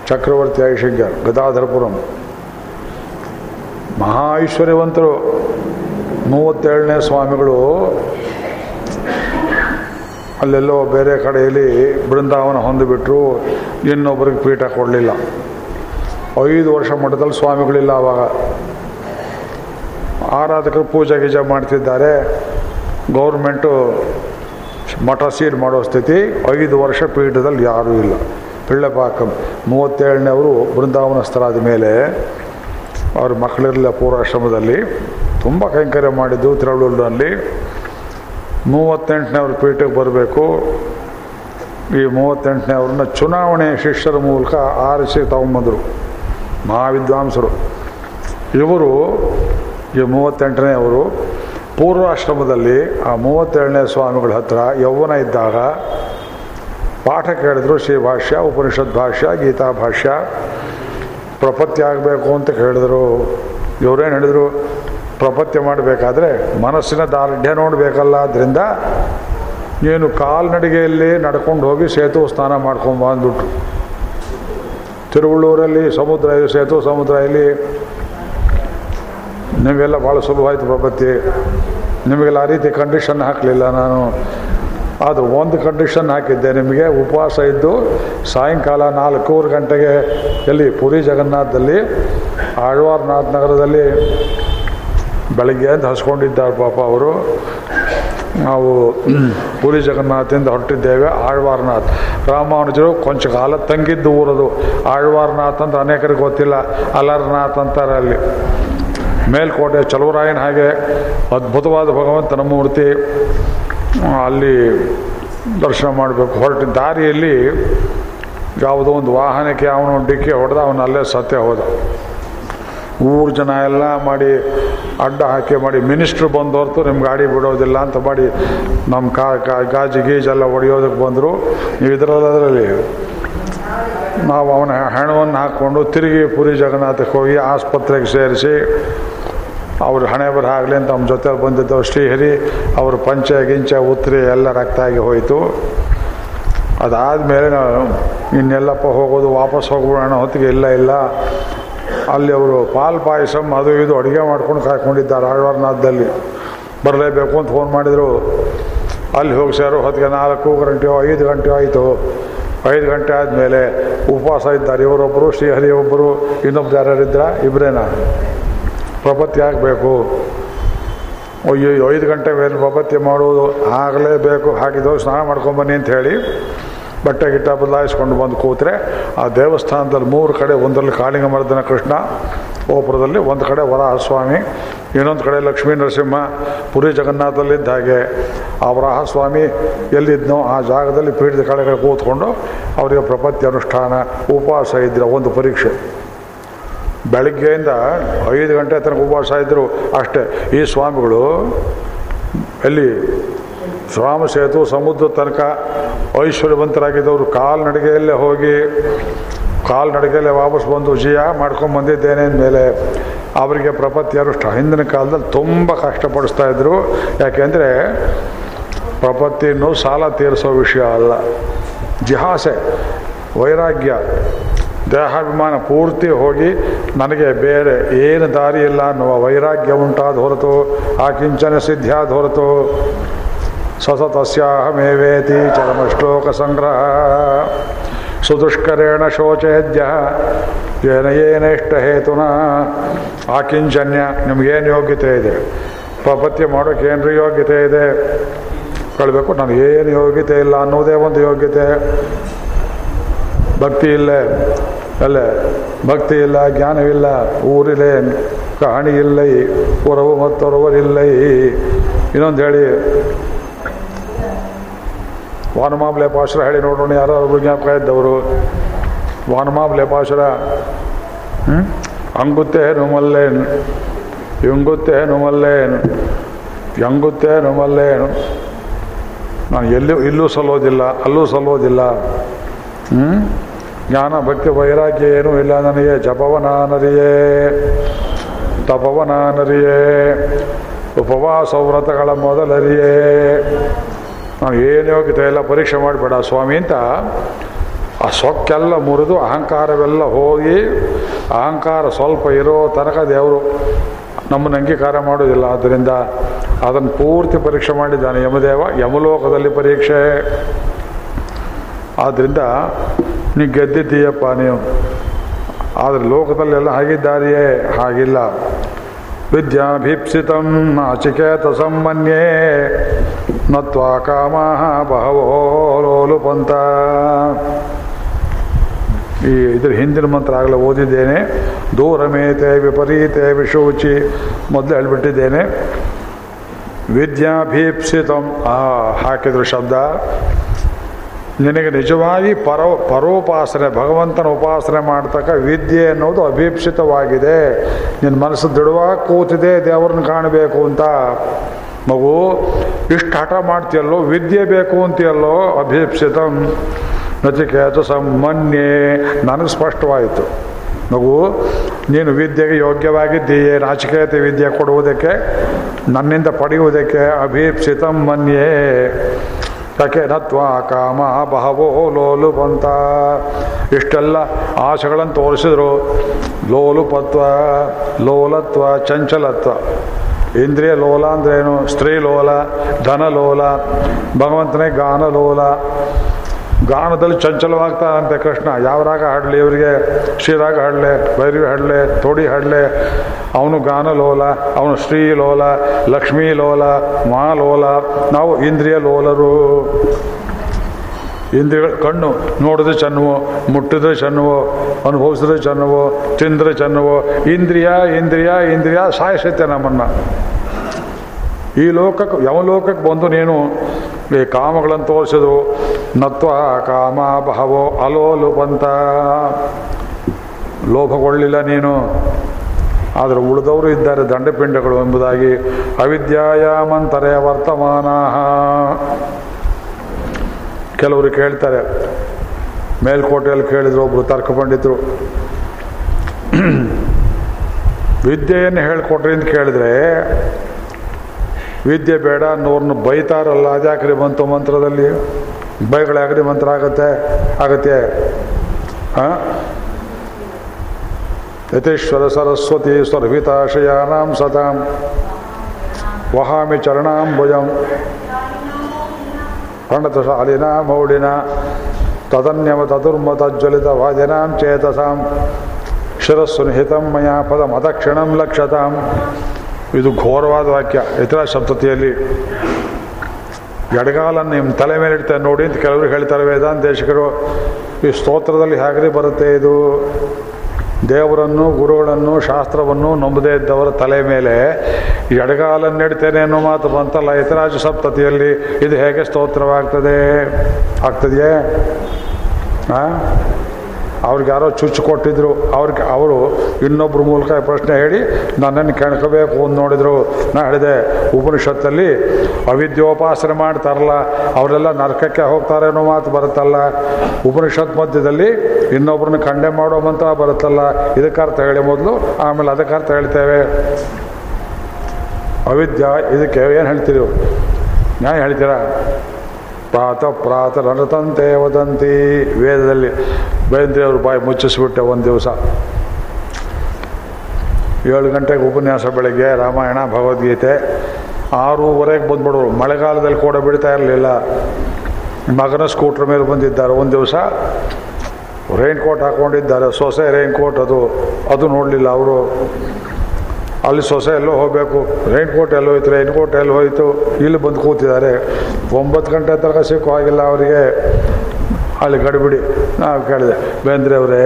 ಚಕ್ರವರ್ತಿ ಐಶಿಗ್ಯ ಗದಾಧರಪುರಂ. ಮಹಾ ಐಶ್ವರ್ಯವಂತರು ಮೂವತ್ತೇಳನೇ ಸ್ವಾಮಿಗಳು ಅಲ್ಲೆಲ್ಲೋ ಬೇರೆ ಕಡೆಯಲ್ಲಿ ಬೃಂದಾವನ ಹೊಂದಿಬಿಟ್ರು, ಇನ್ನೊಬ್ಬರಿಗೆ ಪೀಠ ಕೊಡಲಿಲ್ಲ. ಐದು ವರ್ಷ ಮಠದಲ್ಲಿ ಸ್ವಾಮಿಗಳಿಲ್ಲ ಆವಾಗ ಆರಾಧಕರು ಪೂಜೆ ಗೀಜೆ ಮಾಡ್ತಿದ್ದಾರೆ. ಗೌರ್ಮೆಂಟು ಮಠ ಸೀಲ್ ಮಾಡೋ ಸ್ಥಿತಿ ಐದು ವರ್ಷ ಪೀಠದಲ್ಲಿ ಯಾರೂ ಇಲ್ಲ. ಪಿಳ್ಳೆಪಾಕಂ ಮೂವತ್ತೇಳನೇವರು ಬೃಂದಾವನಸ್ಥರಾದ ಮೇಲೆ ಅವ್ರ ಮಕ್ಕಳಿರಲಿಲ್ಲ ಪೂರ್ವಾಶ್ರಮದಲ್ಲಿ. ತುಂಬ ಕೈಂಕರ್ಯ ಮಾಡಿದ್ದು ತಿರುವಳೂರಿನಲ್ಲಿ ಮೂವತ್ತೆಂಟನೇವ್ರ ಪೀಠಕ್ಕೆ ಬರಬೇಕು. ಈ ಮೂವತ್ತೆಂಟನೇವ್ರನ್ನ ಚುನಾವಣೆ ಶಿಷ್ಯರ ಮೂಲಕ ಆರಿಸಿ ತಗೊಂಬಂದರು. ಮಹಾವಿದ್ವಾಂಸರು. ಇವರು ಈ ಮೂವತ್ತೆಂಟನೇ ಅವರು ಪೂರ್ವಾಶ್ರಮದಲ್ಲಿ ಆ ಮೂವತ್ತೆರಡನೇ ಸ್ವಾಮಿಗಳ ಹತ್ರ ಯೌವನ ಇದ್ದಾಗ ಪಾಠ ಕೇಳಿದ್ರು ಶ್ರೀ ಭಾಷ್ಯ ಉಪನಿಷತ್ ಭಾಷ್ಯ, ಗೀತಾ ಭಾಷ್ಯ. ಪ್ರಪತ್ಯ ಆಗಬೇಕು ಅಂತ ಕೇಳಿದ್ರು. ಇವರೇನು ಹೇಳಿದರು ಪ್ರಪತ್ಯ ಮಾಡಬೇಕಾದ್ರೆ ಮನಸ್ಸಿನ ದಾರ್ಢ್ಯ ನೋಡಬೇಕಲ್ಲ ಆದ್ದರಿಂದ ನೀನು ಕಾಲ್ನಡಿಗೆಯಲ್ಲಿ ನಡ್ಕೊಂಡು ಹೋಗಿ ಸೇತುವೆ ಸ್ನಾನ ಮಾಡ್ಕೊಂಡು ಅಂದ್ಬಿಟ್ರು ತಿರುವಳ್ಳೂರಲ್ಲಿ ಸಮುದ್ರ ಇದೆ ಸೇತು ಸಮುದ್ರ ಇಲ್ಲಿ. ನಿಮಗೆಲ್ಲ ಭಾಳ ಸುಲಭವಾಯಿತು ಪ್ರಪತ್ತಿ ನಿಮಗೆಲ್ಲ ಆ ರೀತಿ ಕಂಡೀಷನ್ ಹಾಕಲಿಲ್ಲ ನಾನು. ಅದು ಒಂದು ಕಂಡೀಷನ್ ಹಾಕಿದ್ದೆ. ನಿಮಗೆ ಉಪವಾಸ ಇದ್ದು ಸಾಯಂಕಾಲ ನಾಲ್ಕೂವರೆ ಗಂಟೆಗೆ ಎಲ್ಲಿ ಪುರಿ ಜಗನ್ನಾಥದಲ್ಲಿ, ಆಳ್ವಾರ್ನಾಥ್ ನಗರದಲ್ಲಿ ಬೆಳಗ್ಗೆ ಅಂತ ಹಸ್ಕೊಂಡಿದ್ದಾರೆ ಪಾಪ ಅವರು. ನಾವು ಪುರಿ ಜಗನ್ನಾಥದಿಂದ ಹೊರಟಿದ್ದೇವೆ, ಆಳ್ವಾರ್ನಾಥ್. ರಾಮಾನುಜರು ಕೊಂಚ ಕಾಲ ತಂಗಿದ್ದು ಊರದು. ಆಳ್ವಾರ್ನಾಥ್ ಅಂತ ಅನೇಕರಿಗೆ ಗೊತ್ತಿಲ್ಲ, ಅಲರ್ನಾಥ್ ಅಂತಾರೆ ಅಲ್ಲಿ. ಮೇಲ್ಕೋಟೆ ಚಲುವರಾಯನ ಹಾಗೆ ಅದ್ಭುತವಾದ ಭಗವಂತನ ಮೂರ್ತಿ ಅಲ್ಲಿ ದರ್ಶನ ಮಾಡಬೇಕು. ಹೊರಟ ದಾರಿಯಲ್ಲಿ ಯಾವುದೋ ಒಂದು ವಾಹನಕ್ಕೆ ಅವನು ಡಿಕ್ಕಿ ಹೊಡೆದ, ಅವನು ಅಲ್ಲೇ ಸತ್ಯ ಹೋದ. ಊರು ಜನ ಎಲ್ಲ ಮಾಡಿ ಅಡ್ಡ ಹಾಕಿ ಮಾಡಿ, ಮಿನಿಸ್ಟ್ರು ಬಂದು ಹೊರತು ನಿಮ್ಮ ಗಾಡಿ ಬಿಡೋದಿಲ್ಲ ಅಂತ ಮಾಡಿ ನಮ್ಮ ಕಾ ಗಾಜಿ ಗಾಜು ಗೀಜೆಲ್ಲ ಹೊಡೆಯೋದಕ್ಕೆ ಬಂದರು. ನೀವು ಇದರಲ್ಲದರಲ್ಲಿ ನಾವು ಅವನ ಹೆಣವನ್ನು ಹಾಕ್ಕೊಂಡು ತಿರುಗಿ ಪುರಿ ಜಗನ್ನಾಥಕ್ಕೆ ಹೋಗಿ ಆಸ್ಪತ್ರೆಗೆ ಸೇರಿಸಿ ಅವ್ರ ಹಣೆ ಬರ ಆಗಲಿ ಅಂತ ನಮ್ಮ ಜೊತೆ ಬಂದಿದ್ದವು ಶ್ರೀಹರಿ, ಅವರು ಪಂಚ, ಗಿಂಚ ಉತ್ತರಿ ಎಲ್ಲ ರಕ್ತ ಆಗಿ ಹೋಯಿತು. ಅದಾದಮೇಲೆ ನಾವು ಇನ್ನೆಲ್ಲಪ್ಪ ಹೋಗೋದು, ವಾಪಸ್ ಹೋಗ್ಬಿಡೋಣ ಹೊತ್ತಿಗೆ ಇಲ್ಲ ಇಲ್ಲ. ಅಲ್ಲಿ ಅವರು ಪಾಲ್ ಪಾಯಸಮ್ ಅದು ಇದು ಅಡುಗೆ ಮಾಡ್ಕೊಂಡು ಕಾಯ್ಕೊಂಡಿದ್ದಾರೆ ಆಳ್ವಾರ್ನಾಥದಲ್ಲಿ. ಬರಲೇಬೇಕು ಅಂತ ಫೋನ್ ಮಾಡಿದರು. ಅಲ್ಲಿ ಹೋಗಿ ಸೇರೋ, ಹೊತ್ತಿಗೆ ನಾಲ್ಕು ಗಂಟೆಯೋ, ಐದು ಗಂಟೆ ಆಯಿತು. ಐದು ಗಂಟೆ ಆದಮೇಲೆ ಉಪವಾಸ ಇದ್ದಾರೆ. ಇವರೊಬ್ಬರು ಶ್ರೀಹರಿ ಒಬ್ಬರು ಇನ್ನೊಬ್ರು ಯಾರ್ಯಾರಿದ್ರ? ಇಬ್ಬರೇನಾ ಪ್ರಪತ್ತಿ ಆಗಬೇಕು. ಅಯ್ಯೋ ಐದು ಗಂಟೆ ಮೇಲೆ ಪ್ರಪತ್ತಿ ಮಾಡುವುದು ಆಗಲೇಬೇಕು. ಹಾಕಿದ್ದು ಸ್ನಾನ ಮಾಡ್ಕೊಂಬನ್ನಿ ಅಂತ ಹೇಳಿ ಬಟ್ಟೆ ಗಿಟ್ಟ ಬದಲಾಯಿಸ್ಕೊಂಡು ಬಂದು ಕೂತ್ರೆ ಆ ದೇವಸ್ಥಾನದಲ್ಲಿ ಮೂರು ಕಡೆ ಒಂದರಲ್ಲಿ ಕಾಳಿಂಗ ಮರ್ದನ ಕೃಷ್ಣ, ಗೋಪುರದಲ್ಲಿ ಒಂದು ಕಡೆ ವರಾಹಸ್ವಾಮಿ ಇನ್ನೊಂದು ಕಡೆ ಲಕ್ಷ್ಮೀ ನರಸಿಂಹ ಪುರಿ ಜಗನ್ನಾಥಲ್ಲಿದ್ದ ಹಾಗೆ ಆ ವರಾಹಸ್ವಾಮಿ ಎಲ್ಲಿದ್ನೋ ಆ ಜಾಗದಲ್ಲಿ ಪೀಠದ ಕಡೆಗೆ ಕೂತ್ಕೊಂಡು ಅವರಿಗೆ ಪ್ರಪತ್ತಿ ಅನುಷ್ಠಾನ, ಉಪವಾಸ ಇದ್ದರೆ ಒಂದು ಪರೀಕ್ಷೆ. ಬೆಳಗ್ಗೆಯಿಂದ ಐದು ಗಂಟೆ ತನಕ ಉಪವಾಸ ಇದ್ದರು ಅಷ್ಟೇ. ಈ ಸ್ವಾಮಿಗಳು ಅಲ್ಲಿ ಶ್ರಾಮ ಸೇತು ಸಮುದ್ರ ತನಕ ಐಶ್ವರ್ಯವಂತರಾಗಿದ್ದವರು ಕಾಲ್ನಡಿಗೆಯಲ್ಲೇ ಹೋಗಿ ಕಾಲ್ನಡಿಗೆಯಲ್ಲೇ ವಾಪಸ್ ಬಂದು ಜಿಯಾ ಮಾಡ್ಕೊಂಡು ಬಂದಿದ್ದೇನೆ ಅಂದಮೇಲೆ ಅವರಿಗೆ ಪ್ರಪತ್ತಿ ಅರುಷ್ಠ ಹಿಂದಿನ ಕಾಲದಲ್ಲಿ ತುಂಬ ಕಷ್ಟಪಡಿಸ್ತಾ ಇದ್ರು. ಯಾಕೆಂದರೆ ಪ್ರಪತ್ತಿಯನ್ನು ಸಾಲ ತೀರಿಸೋ ವಿಷಯ ಅಲ್ಲ. ಜಿಹಾಸೆ, ವೈರಾಗ್ಯ, ದೇಹಾಭಿಮಾನ ಪೂರ್ತಿ ಹೋಗಿ ನನಗೆ ಬೇರೆ ಏನು ದಾರಿ ಇಲ್ಲ ಅನ್ನುವ ವೈರಾಗ್ಯ ಉಂಟಾದ ಹೊರತು, ಆ ಕಿಂಚನ ಸಿದ್ಧಿಯಾದ ಹೊರತು ಚರಮ ಶ್ಲೋಕ ಸಂಗ್ರಹ ಸುದುಷ್ಕರೇಣ ಶೋಚೇದ್ಯ ಏನ ಏನೇಷ್ಟ ಹೇತುನ? ಆಕಿಂಜನ್ಯ ನಿಮ್ಗೇನು ಯೋಗ್ಯತೆ ಇದೆ? ಪಾಪತ್ಯ ಮಾಡೋಕೆ ಏನ್ರಿ ಯೋಗ್ಯತೆ ಇದೆ? ಕಳಬೇಕು ನನಗೇನು ಯೋಗ್ಯತೆ ಇಲ್ಲ ಅನ್ನೋದೇ ಒಂದು ಯೋಗ್ಯತೆ. ಭಕ್ತಿ ಇಲ್ಲ, ಅಲ್ಲೇ, ಭಕ್ತಿ ಇಲ್ಲ, ಜ್ಞಾನವಿಲ್ಲ, ಊರಿಲೆ ಕಾಣಿ ಇಲ್ಲ ಉರವು ಮತ್ತೊರವರಿಲ್ಲ. ಇನ್ನೊಂದು ಹೇಳಿ ವಾನಮಾಮ್ ಲೇಪಾಸುರ ಹೇಳಿ ನೋಡೋಣ ಯಾರಾದ್ರು ಜ್ಞಾಪಕ ಇದ್ದವರು. ವಾನಮಾಮ್ ಪಾಶರ ಹ್ಞೂ ಅಂಗುತ್ತೇನು ನುಮಲ್ಲೇನು ಹೆಂಗುತ್ತೆ ನುಮಲ್ಲೇನು ಹೆಂಗುತ್ತೆ ಮಲ್ಲೇನು. ನಾನು ಎಲ್ಲೂ, ಇಲ್ಲೂ ಸಲ್ಲೋದಿಲ್ಲ, ಅಲ್ಲೂ ಸಲ್ಲೋದಿಲ್ಲ. ಹ್ಞೂ ಜ್ಞಾನ, ಭಕ್ತಿ, ವೈರಾಗ್ಯ ಏನೂ ಇಲ್ಲ ನನಗೆ. ಜಪವನ ನರಿಯೇ ತಪವನಾನರಿಯೇ ಉಪವಾಸ ವ್ರತಗಳ ಮೊದಲರಿಯೇ. ನಾನು ಏನೇ ಯೋಗ್ಯತೆ ಎಲ್ಲ ಪರೀಕ್ಷೆ ಮಾಡಬೇಡ ಸ್ವಾಮಿ ಅಂತ ಆ ಸೊಕ್ಕೆಲ್ಲ ಮುರಿದು ಅಹಂಕಾರವೆಲ್ಲ ಹೋಗಿ ಅಹಂಕಾರ ಸ್ವಲ್ಪ ಇರೋ ತನಕ ದೇವರು ನಮ್ಮನ್ನು ಅಂಗೀಕಾರ ಮಾಡೋದಿಲ್ಲ. ಆದ್ದರಿಂದ ಅದನ್ನು ಪೂರ್ತಿ ಪರೀಕ್ಷೆ ಮಾಡಿದ್ದಾನೆ ಯಮದೇವ. ಯಮಲೋಕದಲ್ಲಿ ಪರೀಕ್ಷೆ. ಆದ್ದರಿಂದ ನೀ ಗೆದ್ದಿದ್ದೀಯಪ್ಪ ನೀವು ಆದರೆ ಲೋಕದಲ್ಲೆಲ್ಲ ಹಾಗಿದ್ದಾರೆಯೇ? ಹಾಗಿಲ್ಲ. ವಿದ್ಯಾಭೀಪ್ಸಿತಂ ನಾಚಿಕೇತ ಸಮ್ಮನ್ಯೇ ನತ್ವಾ ಕಾಮ ಬಹವೋ लोलुपन्त। ಈ ಇದ್ರ ಹಿಂದಿನ ಮಂತ್ರ ಆಗಲೇ ಓದಿದ್ದೇನೆ. ದೂರಮೇತೆ ವಿಪರೀತೆ ವಿಶೋಚಿ ಮೊದಲು ಹೇಳ್ಬಿಟ್ಟಿದ್ದೇನೆ. ವಿದ್ಯಾಭೀಪ್ಸಿತಂ, ಆ ಹಾಕಿದ್ರು ಶಬ್ದ. ನಿನಗೆ ನಿಜವಾಗಿ ಪರೋ ಪರೋಪಾಸನೆ, ಭಗವಂತನ ಉಪಾಸನೆ ಮಾಡ್ತಕ್ಕ ವಿದ್ಯೆ ಅನ್ನೋದು ಅಭೀಪ್ಸಿತವಾಗಿದೆ. ನಿನ್ನ ಮನಸ್ಸು ದೃಢವಾಗಿ ಕೂತಿದೆ, ದೇವರನ್ನು ಕಾಣಬೇಕು ಅಂತ. ಮಗು, ಇಷ್ಟು ಹಠ ಮಾಡ್ತೀಯಲ್ಲೋ, ವಿದ್ಯೆ ಬೇಕು ಅಂತೀಯಲ್ಲೋ, ಅಭೀಪ್ಸಿತಂ. ನಚಿಕೇತ ಸಮ್ಮನ್ಯೇ ನನಗೆ ಸ್ಪಷ್ಟವಾಯಿತು. ಮಗು, ನೀನು ವಿದ್ಯೆಗೆ ಯೋಗ್ಯವಾಗಿದ್ದೀಯೇ? ನಾಚಿಕೇತ ವಿದ್ಯೆ ಕೊಡುವುದಕ್ಕೆ, ನನ್ನಿಂದ ಪಡೆಯುವುದಕ್ಕೆ ಅಭೀಪ್ಸಿತಂ ಮನ್ಯೇ. ಯಾಕೆ ನತ್ವ ಕಾಮ ಬಹವೋ ಲೋಲುಪಂತ ಇಷ್ಟೆಲ್ಲ ಆಸೆಗಳನ್ನು ತೋರಿಸಿದ್ರು. ಲೋಲುಪತ್ವ ಲೋಲತ್ವ, ಚಂಚಲತ್ವ. ಇಂದ್ರಿಯ ಲೋಲ ಅಂದ್ರೇನು? ಸ್ತ್ರೀ ಲೋಲ, ಧನ ಲೋಲ, ಭಗವಂತನೇ ಗಾನ ಲೋಲ. ಗಾನದಲ್ಲಿ ಚಂಚಲವಾಗ್ತಾನಂತೆ ಕೃಷ್ಣ. ಯಾವ ರಾಗ ಹಾಡಲಿ ಇವರಿಗೆ? ಶ್ರೀರಾಗ ಹಾಡಲೆ, ಭೈರವಿ ಹಾಡಲೆ, ತೋಡಿ ಹಾಡಲೆ. ಅವನು ಗಾನ ಲೋಲ, ಅವನು ಶ್ರೀ ಲೋಲ, ಲಕ್ಷ್ಮೀ ಲೋಲ, ಮಾ ಲೋಲ. ನಾವು ಇಂದ್ರಿಯ ಲೋಲರು. ಇಂದ್ರಿಯ ಕಣ್ಣು ನೋಡಿದ್ರೆ ಚೆನ್ನವೋ, ಮುಟ್ಟಿದ್ರೆ ಚೆನ್ನವೋ, ಅನುಭವಿಸಿದ್ರೆ ಚೆನ್ನವೋ, ತಿಂದ್ರೆ ಚೆನ್ನವೋ, ಇಂದ್ರಿಯ ಇಂದ್ರಿಯ ಇಂದ್ರಿಯ ಸಾಯಿಸುತ್ತೆ ನಮ್ಮನ್ನು. ಈ ಲೋಕಕ್ಕೆ, ಯಾವ ಲೋಕಕ್ಕೆ ಬಂದು ನೀನು ಈ ಕಾಮಗಳನ್ನು ತೋರಿಸಿದ್ರು. ನತ್ವ ಕಾಮ ಬಹವೋ ಅಲೋ ಲೋಪಂತ ಲೋಭಗೊಳ್ಳಿಲ್ಲ ನೀನು. ಆದರೆ ಉಳಿದವರು ಇದ್ದಾರೆ ದಂಡಪಿಂಡಗಳು ಎಂಬುದಾಗಿ. ಅವಿದ್ಯಾಯಾಮಂತರೆ ವರ್ತಮಾನ ಕೆಲವರು ಕೇಳ್ತಾರೆ. ಮೇಲ್ಕೋಟೆಯಲ್ಲಿ ಕೇಳಿದ್ರು ಒಬ್ಬರು ತರ್ಕ ಪಂಡಿತರು. ವಿದ್ಯೆಯನ್ನು ಹೇಳ್ಕೊಟ್ರಿ ಅಂತ ಕೇಳಿದ್ರೆ ವಿದ್ಯೆ ಬೇಡ ಅನ್ನೋರ್ನ ಬೈತಾರಲ್ಲ ಅದ್ಯಾಕ್ರಿ ಬಂತು ಮಂತ್ರದಲ್ಲಿ. ಬೈಗಳಾಗ್ರಿ ಮಂತ್ರ ಆಗತ್ತೆ ಆಗತ್ತೆ. ಹಾಂ ಯಥೇಶ್ವರ ಸರಸ್ವತಿ ಸ್ವರ್ಭಿತಾಶಯಾನಾಂ ಸತಾಂ. ವಹಾಮಿ ಚರಣಾಂಬುಜಂ ಪ್ರಣತಶಾಲಿನ ಮೌಳಿನ ತದನ್ಯಮ ತದುರ್ಮ ತಜ್ವಲಿತ ವಾದಿನಾಂ ಚೇತಸಾಂ. ಶಿರಸ್ಸು ನಿಹಿತಂ ಮಯ ಪದ ಮತಕ್ಷಣಂ ಲಕ್ಷತಾಂ. ಇದು ಘೋರವಾದ ವಾಕ್ಯ. ಇತರ ಸಪ್ತತಿಯಲ್ಲಿ ಎಡಗಾಲನ್ನು ನಿಮ್ಮ ತಲೆ ಮೇಲೆ ಇಡ್ತಾರೆ ನೋಡಿ ಅಂತ ಕೆಲವರು ಹೇಳ್ತಾರೆ ವೇದಾಂತೇಶಕರು ಈ ಸ್ತೋತ್ರದಲ್ಲಿ ಹೇಗ್ರಿ ಬರುತ್ತೆ ಇದು? ದೇವರನ್ನು, ಗುರುಗಳನ್ನು, ಶಾಸ್ತ್ರವನ್ನು ನಂಬದೇ ಇದ್ದವರ ತಲೆ ಮೇಲೆ ಎಡಗಾಲನ್ನು ಇಡ್ತೇನೆ ಅನ್ನೋ ಮಾತು ಬಂತಲ್ಲ ಇತರಾಜ ಸಪ್ತತಿಯಲ್ಲಿ ಇದು ಹೇಗೆ ಸ್ತೋತ್ರವಾಗ್ತದೆ? ಆಗ್ತದೆಯೇ? ಹಾಂ ಅವ್ರಿಗೆ ಯಾರೋ ಚುಚ್ಚು ಕೊಟ್ಟಿದ್ರು. ಅವ್ರಿಗೆ ಅವರು ಇನ್ನೊಬ್ಬರ ಮೂಲಕ ಪ್ರಶ್ನೆ ಹೇಳಿ, ನನ್ನನ್ನು ಕೆಣಕಬೇಕು ಅಂತ ನೋಡಿದ್ರು. ನಾ ಹೇಳಿದೆ, ಉಪನಿಷತ್ತಲ್ಲಿ ಅವಿದ್ಯೋಪಾಸನೆ ಮಾಡ್ತಾರಲ್ಲ, ಅವರೆಲ್ಲ ನರಕಕ್ಕೆ ಹೋಗ್ತಾರೆ ಅನ್ನೋ ಮಾತು ಬರುತ್ತಲ್ಲ. ಉಪನಿಷತ್ ಮಧ್ಯದಲ್ಲಿ ಇನ್ನೊಬ್ಬರನ್ನ ಖಂಡೆ ಮಾಡೋ ಮಂತ್ರ ಬರುತ್ತಲ್ಲ. ಇದಕ್ಕೆ ಅರ್ಥ ಹೇಳಿ ಮೊದಲು, ಆಮೇಲೆ ಅದಕ್ಕೆ ಅರ್ಥ ಹೇಳ್ತೇವೆ. ಅವಿದ್ಯ, ಇದಕ್ಕೆ ಏನು ಹೇಳ್ತೀರಿ ನ್ಯಾಯ ಹೇಳ್ತೀರಾ? ಪ್ರಾತ ಪ್ರಾತ ನರತಂತೆ ವದಂತಿ. ವೇದದಲ್ಲಿ ಅವರು ಬಾಯಿ ಮುಚ್ಚಿಸ್ಬಿಟ್ಟೆ ಒಂದು ದಿವಸ. ಏಳು ಗಂಟೆಗೆ ಉಪನ್ಯಾಸ ಬೆಳಗ್ಗೆ ರಾಮಾಯಣ, ಭಗವದ್ಗೀತೆ. ಆರೂವರೆಗೆ ಬಂದ್ಬಿಡೋರು. ಮಳೆಗಾಲದಲ್ಲಿ ಕೂಡ ಬಿಡ್ತಾ ಇರಲಿಲ್ಲ. ಮಗನ ಸ್ಕೂಟ್ರ್ ಮೇಲೆ ಬಂದಿದ್ದಾರೆ ಒಂದು ದಿವಸ. ರೈನ್ ಕೋಟ್ ಹಾಕ್ಕೊಂಡಿದ್ದಾರೆ ಸೊಸೆ ರೈನ್ ಕೋಟ್ ಅದು. ಅದು ನೋಡಲಿಲ್ಲ ಅವರು. ಅಲ್ಲಿ ಸೊಸೆ ಎಲ್ಲೋ ಹೋಗಬೇಕು. ರೈನ್ ಕೋಟ್ ಎಲ್ಲೋ ಹೋಯ್ತು ರೈನ್ ಕೋಟ್ ಎಲ್ಲಿ ಹೋಯಿತು. ಇಲ್ಲಿ ಬಂದು ಕೂತಿದ್ದಾರೆ. ಒಂಬತ್ತು ಗಂಟೆ ತನಕ ಸಿಕ್ಕೋ ಆಗಿಲ್ಲ ಅವರಿಗೆ. ಅಲ್ಲಿ ಗಡಿಬಿಡಿ ನಾವು ಕೇಳಿದೆ, ಬೇಂದ್ರೆ ಅವರೇ,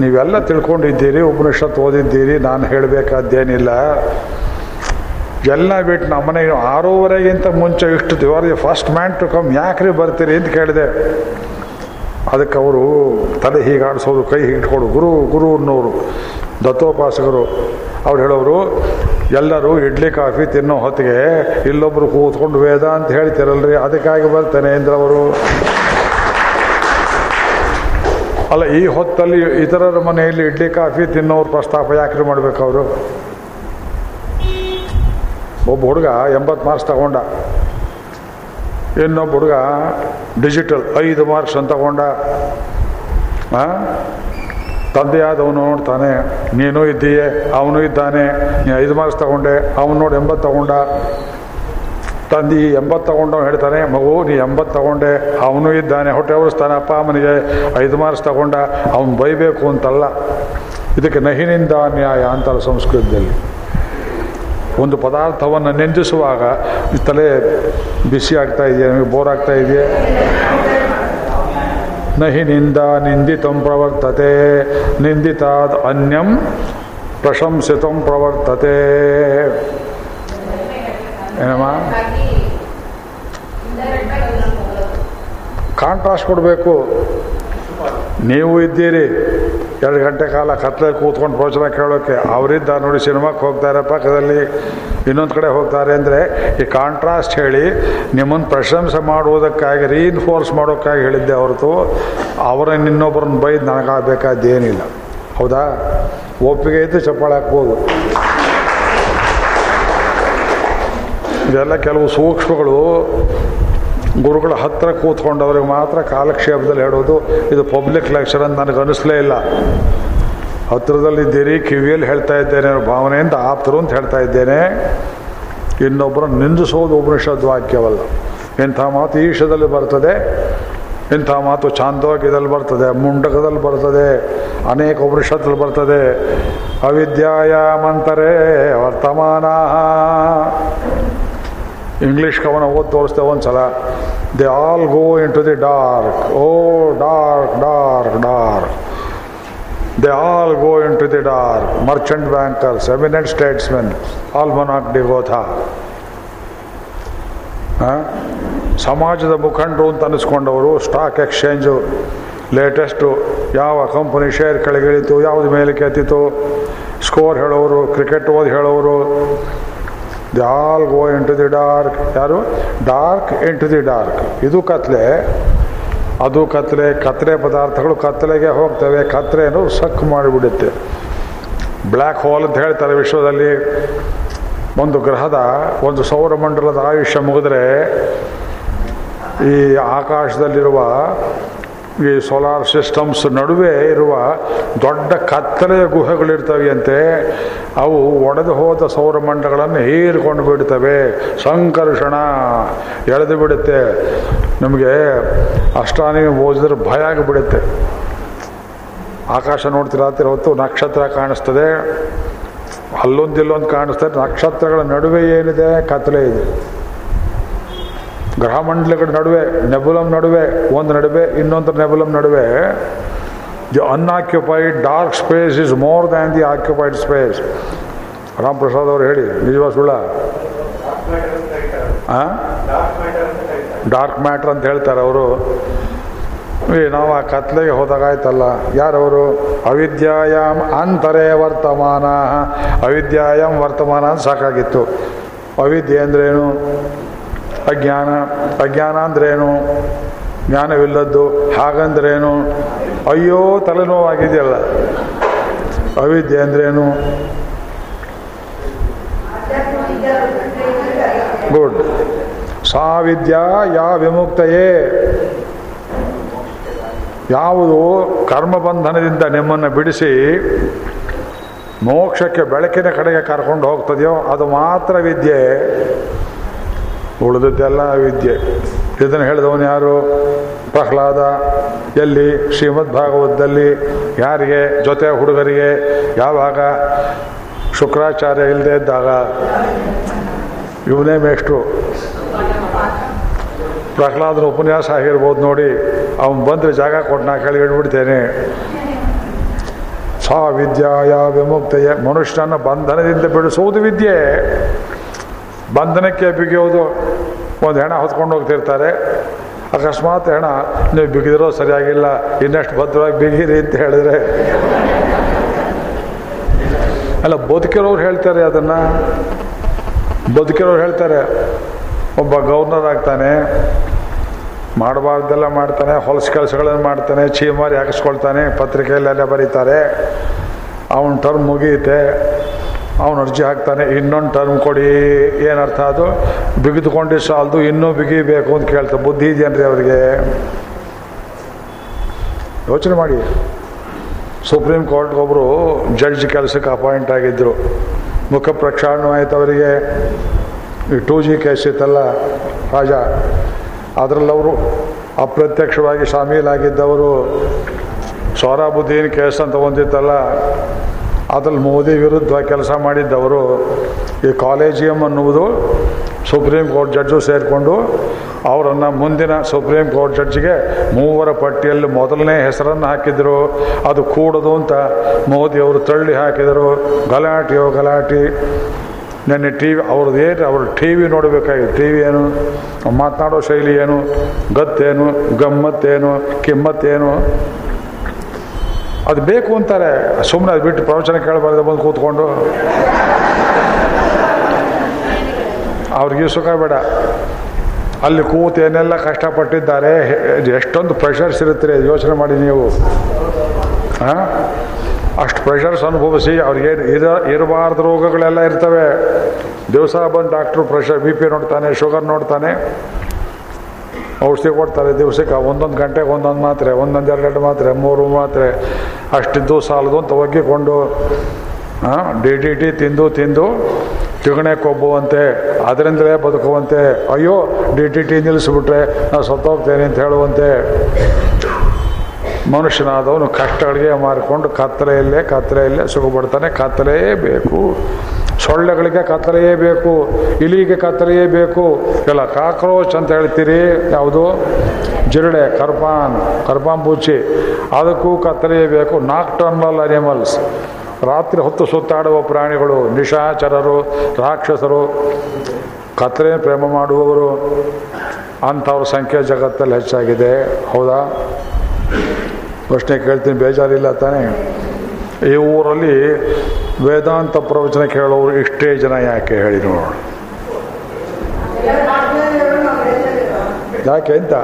ನೀವೆಲ್ಲ ತಿಳ್ಕೊಂಡಿದ್ದೀರಿ, ಉಪನಿಷತ್ ಓದಿದ್ದೀರಿ, ನಾನು ಹೇಳಬೇಕಾದ್ದೇನಿಲ್ಲ. ಎಲ್ಲ ಬಿಟ್ಟು ನಮ್ಮನೆ ಆರೂವರೆಗಿಂತ ಮುಂಚೆ ಇಷ್ಟು you first man to come ಯಾಕ್ರಿ ಬರ್ತೀರಿ? ಅಂತ ಕೇಳಿದೆ. ಅದಕ್ಕೆ ಅವರು ತಲೆ ಹೀಗೆ ಆಡಿಸೋದು ಕೈ ಹೀಗೆ ಇಟ್ಕೊಡು ಗುರು ಗುರು ಅನ್ನೋರು, ದತ್ತೋಪಾಸಕರು, ಅವ್ರು ಹೇಳೋರು, ಎಲ್ಲರೂ ಇಡ್ಲಿ, ಕಾಫಿ ತಿನ್ನೋ ಹೊತ್ತಿಗೆ ಇಲ್ಲೊಬ್ರು ಕೂತ್ಕೊಂಡು ವೇದ ಅಂತ ಹೇಳ್ತಿರಲ್ರಿ, ಅದಕ್ಕಾಗಿ ಬರ್ತೇನೆ ಅವರು. ಅಲ್ಲ, ಈ ಹೊತ್ತಲ್ಲಿ ಇತರರ ಮನೆಯಲ್ಲಿ ಇಡ್ಲಿ, ಕಾಫಿ ತಿನ್ನೋರು ಪ್ರಸ್ತಾಪ ಯಾಕ್ರಿ ಮಾಡ್ಬೇಕು ಅವರು? ಒಬ್ಬ ಹುಡುಗ ಎಂಬತ್ತು ಮಾರ್ಕ್ಸ್ ತಗೊಂಡ. ಇನ್ನೊಬ್ಬ ಹುಡುಗ ಡಿಜಿಟಲ್ ಐದು ಮಾರ್ಕ್ಸ್ ಅಂತ ತಗೊಂಡ? ತಂದೆಯಾದವನು ನೋಡ್ತಾನೆ, ನೀನು ಇದ್ದೀಯೆ, ಅವನು ಇದ್ದಾನೆ, ನೀ ಐದು ಮಾರ್ಕ್ಸ್ ತಗೊಂಡೆ, ಅವನು ನೋಡಿ ಎಂಬತ್ತು ತಗೊಂಡ. ತಂದಿ ಎಂಬತ್ತು ತಗೊಂಡವ್ ಹೇಳ್ತಾನೆ, ಮಗು ನೀ ಎಂಬತ್ತು ತಗೊಂಡೆ, ಅವನು ಇದ್ದಾನೆ, ಹೊಟ್ಟೆ ಉರಿಸ್ತಾನೆ, ಅಪ್ಪ ಅಮ್ಮನಿಗೆ ಐದು ಮಾರ್ಕ್ಸ್ ತಗೊಂಡ, ಅವನು ಬೈಬೇಕು ಅಂತಲ್ಲ. ಇದಕ್ಕೆ ನಹಿನಿಂದ ನ್ಯಾಯ ಅಂತಾರೆ ಸಂಸ್ಕೃತದಲ್ಲಿ. ಒಂದು ಪದಾರ್ಥವನ್ನು ನೆಂದಿಸುವಾಗ ತಲೆ ಬಿಸಿ ಆಗ್ತಾ ಇದೆಯಾ? ನಮಗೆ ಬೋರ್ ಆಗ್ತಾ ಇದೆಯಾ? ನಹಿ ನಿಂದ ನಿಂದಿತಂ ಪ್ರವರ್ತತೆ. ನಿಂದಿತಾದ್ ಅನ್ಯಂ ಪ್ರಶಂಸಿತಂ ಪ್ರವರ್ತತೆ. ಏನಮ್ಮ? ಕಾಂಟ್ರಾಸ್ಟ್ ಕೊಡಬೇಕು. ನೀವು ಇದ್ದೀರಿ. ಎರಡು ಗಂಟೆ ಕಾಲ ಕತ್ಲಲ್ಲಿ ಕೂತ್ಕೊಂಡು ಪ್ರವಚನ ಕೇಳೋಕ್ಕೆ ಅವರಿದ್ದ ನೋಡಿ ಸಿನಿಮಾಕ್ಕೆ ಹೋಗ್ತಾರೆ ಪಕ್ಕದಲ್ಲಿ ಇನ್ನೊಂದು ಕಡೆ ಹೋಗ್ತಾರೆ ಅಂದರೆ ಈ ಕಾಂಟ್ರಾಸ್ಟ್ ಹೇಳಿ ನಿಮ್ಮನ್ನು ಪ್ರಶಂಸೆ ಮಾಡುವುದಕ್ಕಾಗಿ ರೀಇನ್ಫೋರ್ಸ್ ಮಾಡೋಕ್ಕಾಗಿ ಹೇಳಿದ್ದೆ ಹೊರತು ಅವರನ್ನು ಇನ್ನೊಬ್ಬರನ್ನ ಬೈದು ನನಗಾಗಬೇಕಾದ್ದೇನಿಲ್ಲ. ಹೌದಾ? ಒಪ್ಪಿಗೆ ಇದ್ದು ಚಪ್ಪಾಳೆ ಹಾಕ್ಬೋದು. ಇದೆಲ್ಲ ಕೆಲವು ಸೂಕ್ಷ್ಮಗಳು ಗುರುಗಳ ಹತ್ತಿರ ಕೂತ್ಕೊಂಡವ್ರಿಗೆ ಮಾತ್ರ ಕಾಲಕ್ಷೇಪದಲ್ಲಿ ಹೇಳೋದು, ಇದು ಪಬ್ಲಿಕ್ ಲೆಕ್ಚರ್ ಅಂತ ನನಗೆ ಅನಿಸ್ಲೇ ಇಲ್ಲ. ಹತ್ರದಲ್ಲಿದ್ದೀರಿ ಕಿವಿಯಲ್ಲಿ ಹೇಳ್ತಾ ಇದ್ದೇನೆ ಅನ್ನೋ ಭಾವನೆಯಿಂದ ಆಪ್ತರು ಅಂತ ಹೇಳ್ತಾ ಇದ್ದೇನೆ. ಇನ್ನೊಬ್ಬರು ನಿಂದಿಸೋದು ಉಪನಿಷದ್ ವಾಕ್ಯವಲ್ಲ. ಇಂಥ ಮಾತು ಈಶದಲ್ಲಿ ಬರ್ತದೆ, ಇಂಥ ಮಾತು ಚಾಂದೋಗ್ಯದಲ್ಲಿ ಬರ್ತದೆ, ಮುಂಡಕದಲ್ಲಿ ಬರ್ತದೆ, ಅನೇಕ ಉಪನಿಷತ್ತಲ್ಲಿ ಬರ್ತದೆ. ಅವಿದ್ಯಾಯಾಮಂತರೇ ವರ್ತಮಾನ. ಇಂಗ್ಲೀಷ್ ಕವನ ಓದಿ ತೋರಿಸ್ತೇವೆ ಒಂದು ಸಲ they all go into the dark O dark dark dark they all go into the dark merchant bankers eminent statesmen D ಗೋಧ ಸಮಾಜದ ಮುಖಂಡರು ಅಂತ ಅನಿಸ್ಕೊಂಡವರು ಸ್ಟಾಕ್ ಎಕ್ಸ್ಚೇಂಜು ಲೇಟೆಸ್ಟು ಯಾವ ಕಂಪನಿ ಶೇರ್ ಕೆಳಗಿಳಿತು, ಯಾವುದು ಮೇಲಕ್ಕೆ ಎತ್ತಿತು ಸ್ಕೋರ್ ಹೇಳೋರು ಕ್ರಿಕೆಟ್ ಓದಿ ಹೇಳೋರು the all go into the dark ಯಾರು? Dark into the dark ಇದು ಕತ್ಲೆ. ಅದು ಕತ್ಲೆ, ಕತ್ರೆ ಪದಾರ್ಥಗಳು ಕತ್ತಲೆಗೆ ಹೋಗ್ತವೆ. ಕತ್ರೆಯನ್ನು ಸಕ್ ಮಾಡಿಬಿಡುತ್ತೆ. ಬ್ಲ್ಯಾಕ್ ಹೋಲ್ ಅಂತ ಹೇಳ್ತಾರೆ ವಿಶ್ವದಲ್ಲಿ. ಒಂದು ಗ್ರಹದ, ಒಂದು ಸೌರಮಂಡಲದ ಆಯುಷ್ಯ ಮುಗಿದ್ರೆ ಈ ಆಕಾಶದಲ್ಲಿರುವ ಈ ಸೋಲಾರ್ ಸಿಸ್ಟಮ್ಸ್ ನಡುವೆ ಇರುವ ದೊಡ್ಡ ಕತ್ತಲೆಯ ಗುಹೆಗಳಿರ್ತವೆಯಂತೆ, ಅವು ಒಡೆದು ಹೋದ ಸೌರಮಂಡಲಗಳನ್ನು ಹೀರಿಕೊಂಡು ಬಿಡ್ತವೆ ಸಂಕರ್ಷಣ ಎಳೆದು ಬಿಡುತ್ತೆ. ನಮಗೆ ಅಷ್ಟಾನಿ ಓದಿದ್ರೆ ಭಯ ಆಗಿಬಿಡುತ್ತೆ. ಆಕಾಶ ನೋಡ್ತಿರತ್ತರ ಹೊತ್ತು ನಕ್ಷತ್ರ ಕಾಣಿಸ್ತದೆ. ಅಲ್ಲೊಂದಿಲ್ಲೊಂದು ಕಾಣಿಸ್ತದೆ. ನಕ್ಷತ್ರಗಳ ನಡುವೆ ಏನಿದೆ? ಕತ್ತಲೆ ಇದೆ. ಗ್ರಹ ಮಂಡಲಗಳ ನಡುವೆ, ನೆಬುಲಂ ನಡುವೆ, ಒಂದು ನಡುವೆ, ಇನ್ನೊಂದು ನೆಬುಲಂ ನಡುವೆ the unoccupied dark space is more than the occupied space Ram Prasad ಅವರು ಹೇಳಿ ನಿಜವಾ ಸುಳ್ಳ? ಡಾರ್ಕ್ ಮ್ಯಾಟ್ರ್ ಅಂತ ಹೇಳ್ತಾರೆ ಅವರು. ಏ, ನಾವು ಆ ಕತ್ಲೆಗೆ ಹೋದಾಗಾಯ್ತಲ್ಲ ಯಾರವರು? ಅವಿದ್ಯಾಯಾಮ್ ಅಂತರೇ ವರ್ತಮಾನ. ಅವಿದ್ಯಾಯಾಮ್ ವರ್ತಮಾನ ಅಂತ ಸಾಕಾಗಿತ್ತು. ಅವಿದ್ಯೆ ಅಂದ್ರೇನು ಅಜ್ಞಾನ ಅಜ್ಞಾನ ಅಂದ್ರೇನು? ಜ್ಞಾನವಿಲ್ಲದ್ದು ಹಾಗಂದ್ರೇನು? ಅಯ್ಯೋ, ತಲೆನೋವಾಗಿದೆಯಲ್ಲ. ಅವಿದ್ಯೆ ಅಂದ್ರೇನು? ಗುಡ್ ಸಾ ವಿದ್ಯಾ ಯಾ ವಿಮುಕ್ತಯೇ? ಯಾವುದು ಕರ್ಮಬಂಧನದಿಂದ ನಿಮ್ಮನ್ನು ಬಿಡಿಸಿ ಮೋಕ್ಷಕ್ಕೆ ಬೆಳಕಿನ ಕಡೆಗೆ ಕರ್ಕೊಂಡು ಹೋಗ್ತದೆಯೋ, ಅದು ಮಾತ್ರ ವಿದ್ಯೆ. ಉಳಿದದ್ದೆಲ್ಲ ವಿದ್ಯೆ. ಇದನ್ನು ಹೇಳಿದವನು ಯಾರು? ಪ್ರಹ್ಲಾದ. ಎಲ್ಲಿ? ಶ್ರೀಮದ್ ಭಾಗವತದಲ್ಲಿ ಯಾರಿಗೆ? ಜೊತೆ ಹುಡುಗರಿಗೆ. ಯಾವಾಗ? ಶುಕ್ರಾಚಾರ್ಯ ಇಲ್ಲದೆ ಇದ್ದಾಗ. ಇವನೇ ಮೇಷ್ಟ್ರು. ಪ್ರಹ್ಲಾದನ ಉಪನ್ಯಾಸ ಆಗಿರ್ಬೋದು ನೋಡಿ. ಅವನು ಬಂದರೆ ಜಾಗ ಕೊಟ್ಟು ನಾ ಕೆಳಗೆ ಇಡ್ಬಿಡ್ತೇನೆ ಸಾ ವಿದ್ಯಾಯ ವಿಮುಕ್ತಯ. ಮನುಷ್ಯನ ಬಂಧನದಿಂದ ಬಿಡಿಸುವುದು ವಿದ್ಯೆ. ಬಂಧನಕ್ಕೆ ಬಿಗಿಯೋದು. ಒಂದು ಹೆಣ ಹೊತ್ಕೊಂಡು ಹೋಗ್ತಿರ್ತಾರೆ. ಅಕಸ್ಮಾತ್ ಹೆಣ, ನೀವು ಬಿಗಿದಿರೋ ಸರಿಯಾಗಿಲ್ಲ, ಇನ್ನಷ್ಟು ಭದ್ರವಾಗಿ ಬಿಗಿರಿ ಅಂತ ಹೇಳಿದ್ರೆ. ಅಲ್ಲ, ಬದುಕಿರೋರು ಹೇಳ್ತಾರೆ ಅದನ್ನು. ಬದುಕಿರೋರು ಹೇಳ್ತಾರೆ, ಒಬ್ಬ ಗವರ್ನರ್ ಆಗ್ತಾನೆ, ಮಾಡಬಾರ್ದೆಲ್ಲ ಮಾಡ್ತಾನೆ, ಹೊಲಸ ಕೆಲಸಗಳನ್ನು ಮಾಡ್ತಾನೆ ಚೀಮಾರಿ ಹಾಕಿಸ್ಕೊಳ್ತಾನೆ, ಪತ್ರಿಕೆಯಲ್ಲೆಲ್ಲ ಬರೀತಾರೆ. ಅವನ ಟರ್ಮ್ ಮುಗಿಯುತ್ತೆ ಅವನು ಅರ್ಜಿ ಹಾಕ್ತಾನೆ, ಇನ್ನೊಂದು ಟರ್ಮ್ ಕೊಡಿ, ಏನರ್ಥ ಅದು? ಬಿಗಿದುಕೊಂಡು ಸಾಲದು, ಇನ್ನೂ ಬಿಗಿಬೇಕು ಅಂತ ಕೇಳ್ತಾರೆ ಬುದ್ಧಿ ಇದೆಯನ್ರಿ ಅವರಿಗೆ? ಯೋಚನೆ ಮಾಡಿ. ಸುಪ್ರೀಂ ಕೋರ್ಟ್ಗೊಬ್ಬರು ಜಡ್ಜ್ ಕೆಲಸಕ್ಕೆ ಅಪಾಯಿಂಟ್ ಆಗಿದ್ದರು ಮುಖ ಪ್ರಕ್ಷಾಳನವಾಯಿತು ಅವರಿಗೆ. ಈ ಟೂ ಜಿ ಕೇಸ್ ಇತ್ತಲ್ಲ ರಾಜ, ಅದರಲ್ಲವರು ಅಪ್ರತ್ಯಕ್ಷವಾಗಿ ಶಾಮೀಲಾಗಿದ್ದವರು ಸೌರಾಬುದ್ದೀನ್ ಕೇಸ್ ಅಂತ ಒಂದಿತ್ತಲ್ಲ ಅದ್ರಲ್ಲಿ ಮೋದಿ ವಿರುದ್ಧ ಕೆಲಸ ಮಾಡಿದ್ದವರು ಈ ಕಾಲೇಜಿಯಂ ಅನ್ನುವುದು ಸುಪ್ರೀಂ ಕೋರ್ಟ್ ಜಡ್ಜು ಸೇರಿಕೊಂಡು ಅವರನ್ನು ಮುಂದಿನ ಸುಪ್ರೀಂ ಕೋರ್ಟ್ ಜಡ್ಜಿಗೆ ಮೂವರ ಪಟ್ಟಿಯಲ್ಲಿ ಮೊದಲನೇ ಹೆಸರನ್ನು ಹಾಕಿದರು. ಅದು ಕೂಡದು ಅಂತ ಮೋದಿ ಅವರು ತಳ್ಳಿ ಹಾಕಿದರು. ಗಲಾಟೆಯೋ ಗಲಾಟೆ. ನೆನ್ನೆ ಟಿ ವಿ ಅವ್ರದ್ದು ಏನು, ಅವ್ರ ಟಿ ವಿ ನೋಡಬೇಕಾಗಿತ್ತು ಟಿ ವಿ ಏನು, ಮಾತನಾಡೋ ಶೈಲಿ ಏನು, ಗತ್ತೇನು, ಗಮ್ಮತ್ತೇನು, ಕಿಮ್ಮತ್ತೇನು? ಅದು ಬೇಕು ಅಂತಾರೆ. ಸುಮ್ಮನೆ ಅದು ಬಿಟ್ಟು ಪ್ರವಚನ ಕೇಳಬಾರ್ದು ಬಂದು ಕೂತ್ಕೊಂಡು. ಅವ್ರಿಗೆ ಸುಖ ಬೇಡ. ಅಲ್ಲಿ ಕೂತು ಏನೆಲ್ಲ ಕಷ್ಟಪಟ್ಟಿದ್ದಾರೆ ಎಷ್ಟೊಂದು ಪ್ರೆಷರ್ಸ್ ಇರುತ್ತೆ ಯೋಚನೆ ಮಾಡಿ ನೀವು. ಹಾಂ? ಅಷ್ಟು ಪ್ರೆಷರ್ಸ್ ಅನುಭವಿಸಿ ಅವ್ರಿಗೆ ಇರ, ಇರಬಾರ್ದು ರೋಗಗಳೆಲ್ಲ ಇರ್ತವೆ. ದಿವಸ ಬಂದು ಡಾಕ್ಟ್ರು ಪ್ರೆಷರ್ ಬಿ ಪಿ ನೋಡ್ತಾನೆ ಶುಗರ್ ನೋಡ್ತಾನೆ. ಔಷಧಿ ಕೊಡ್ತಾರೆ, ದಿವಸಕ್ಕೆ ಒಂದೊಂದು ಗಂಟೆಗೆ ಒಂದೊಂದು ಮಾತ್ರೆ, ಒಂದೊಂದು ಎರಡು ಮಾತ್ರೆ, ಮೂರು ಮಾತ್ರೆ, ಅಷ್ಟಿದ್ದು ಸಾಲದು ಅಂತ ಒಗ್ಗಿಕೊಂಡು ಡಿ ಡಿ ಟಿ ತಿಂದು ತಿಂದು ತಿಗಣೆ ಕೊಬ್ಬುವಂತೆ, ಅದರಿಂದಲೇ ಬದುಕುವಂತೆ, ಅಯ್ಯೋ, ಡಿ ಟಿ ಟಿ ನಿಲ್ಲಿಸ್ಬಿಟ್ರೆ ನಾನು ಸತ್ತೋಗ್ತೇನೆ ಅಂತ ಹೇಳುವಂತೆ. ಮನುಷ್ಯನಾದವನು ಕಷ್ಟಗಳಿಗೆ ಮಾರಿಕೊಂಡು ಕತ್ತಲೆಯಲ್ಲೇ ಕತ್ತಲೆಯಲ್ಲೇ ಸುಖಪಡ್ತಾನೆ ಕತ್ತಲೆಯೇ ಬೇಕು. ಸೊಳ್ಳೆಗಳಿಗೆ ಕತ್ತಲೆಯೇ ಬೇಕು, ಇಲಿಗೆ ಕತ್ತಲೆಯೇ ಬೇಕು, ಎಲ್ಲ ಕಾಕ್ರೋಚ್ ಅಂತ ಹೇಳ್ತೀರಿ, ಯಾವುದು? ಜಿರಳೆ ಕರ್ಪಾನ್ ಕರ್ಪಾನ್ ಬೂಚಿ. ಅದಕ್ಕೂ ಕತ್ತಲೆಯೇ ಬೇಕು. ನಾಕ್ಟರ್ನಲ್ ಅನಿಮಲ್ಸ್ ರಾತ್ರಿ ಹೊತ್ತು ಸುತ್ತಾಡುವ ಪ್ರಾಣಿಗಳು, ನಿಶಾಚರರು, ರಾಕ್ಷಸರು ಕತ್ತಲೆ ಪ್ರೇಮ ಮಾಡುವವರು, ಅಂಥವ್ರ ಸಂಖ್ಯೆ ಜಗತ್ತಲ್ಲಿ ಹೆಚ್ಚಾಗಿದೆ. ಹೌದಾ? ಪ್ರಶ್ನೆ ಕೇಳ್ತೀನಿ, ಬೇಜಾರಿಲ್ಲ ತಾನೇ? ಈ ಊರಲ್ಲಿ ವೇದಾಂತ ಪ್ರವಚನ ಕೇಳೋರು ಇಷ್ಟೇ ಜನ ಯಾಕೆ ಹೇಳಿ ನೋಡೋಣ ಯಾಕೆ ಅಂತ?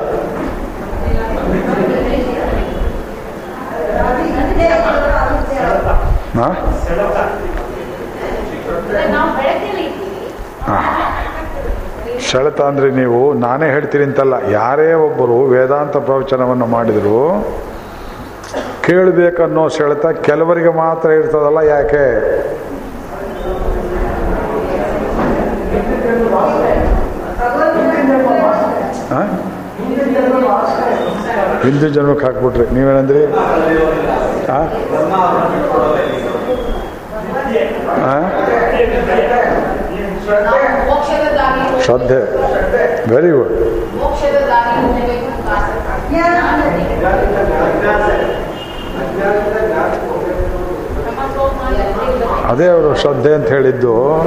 ಸೆಳೆತ ಅಂದರೆ ನೀವು ನಾನೇ ಹೇಳ್ತೀನಿ ಅಂತಲ್ಲ. ಯಾರೇ ಒಬ್ಬರು ವೇದಾಂತ ಪ್ರವಚನವನ್ನು ಮಾಡಿದರು ಕೇಳಬೇಕನ್ನೋ ಸೆಳೆತ ಕೆಲವರಿಗೆ ಮಾತ್ರ ಇರ್ತದಲ್ಲ ಯಾಕೆ? ಹಿಂದೂ ಜನ್ಮಕ್ಕೆ ಹಾಕ್ಬಿಟ್ರಿ. ನೀವೇನಂದ್ರಿ. ಶ್ರದ್ಧೆ. ವೆರಿ ಗುಡ್ ಅದೇ ಅವರು ಶ್ರದ್ಧೆ ಅಂತ ಹೇಳಿದ್ದು.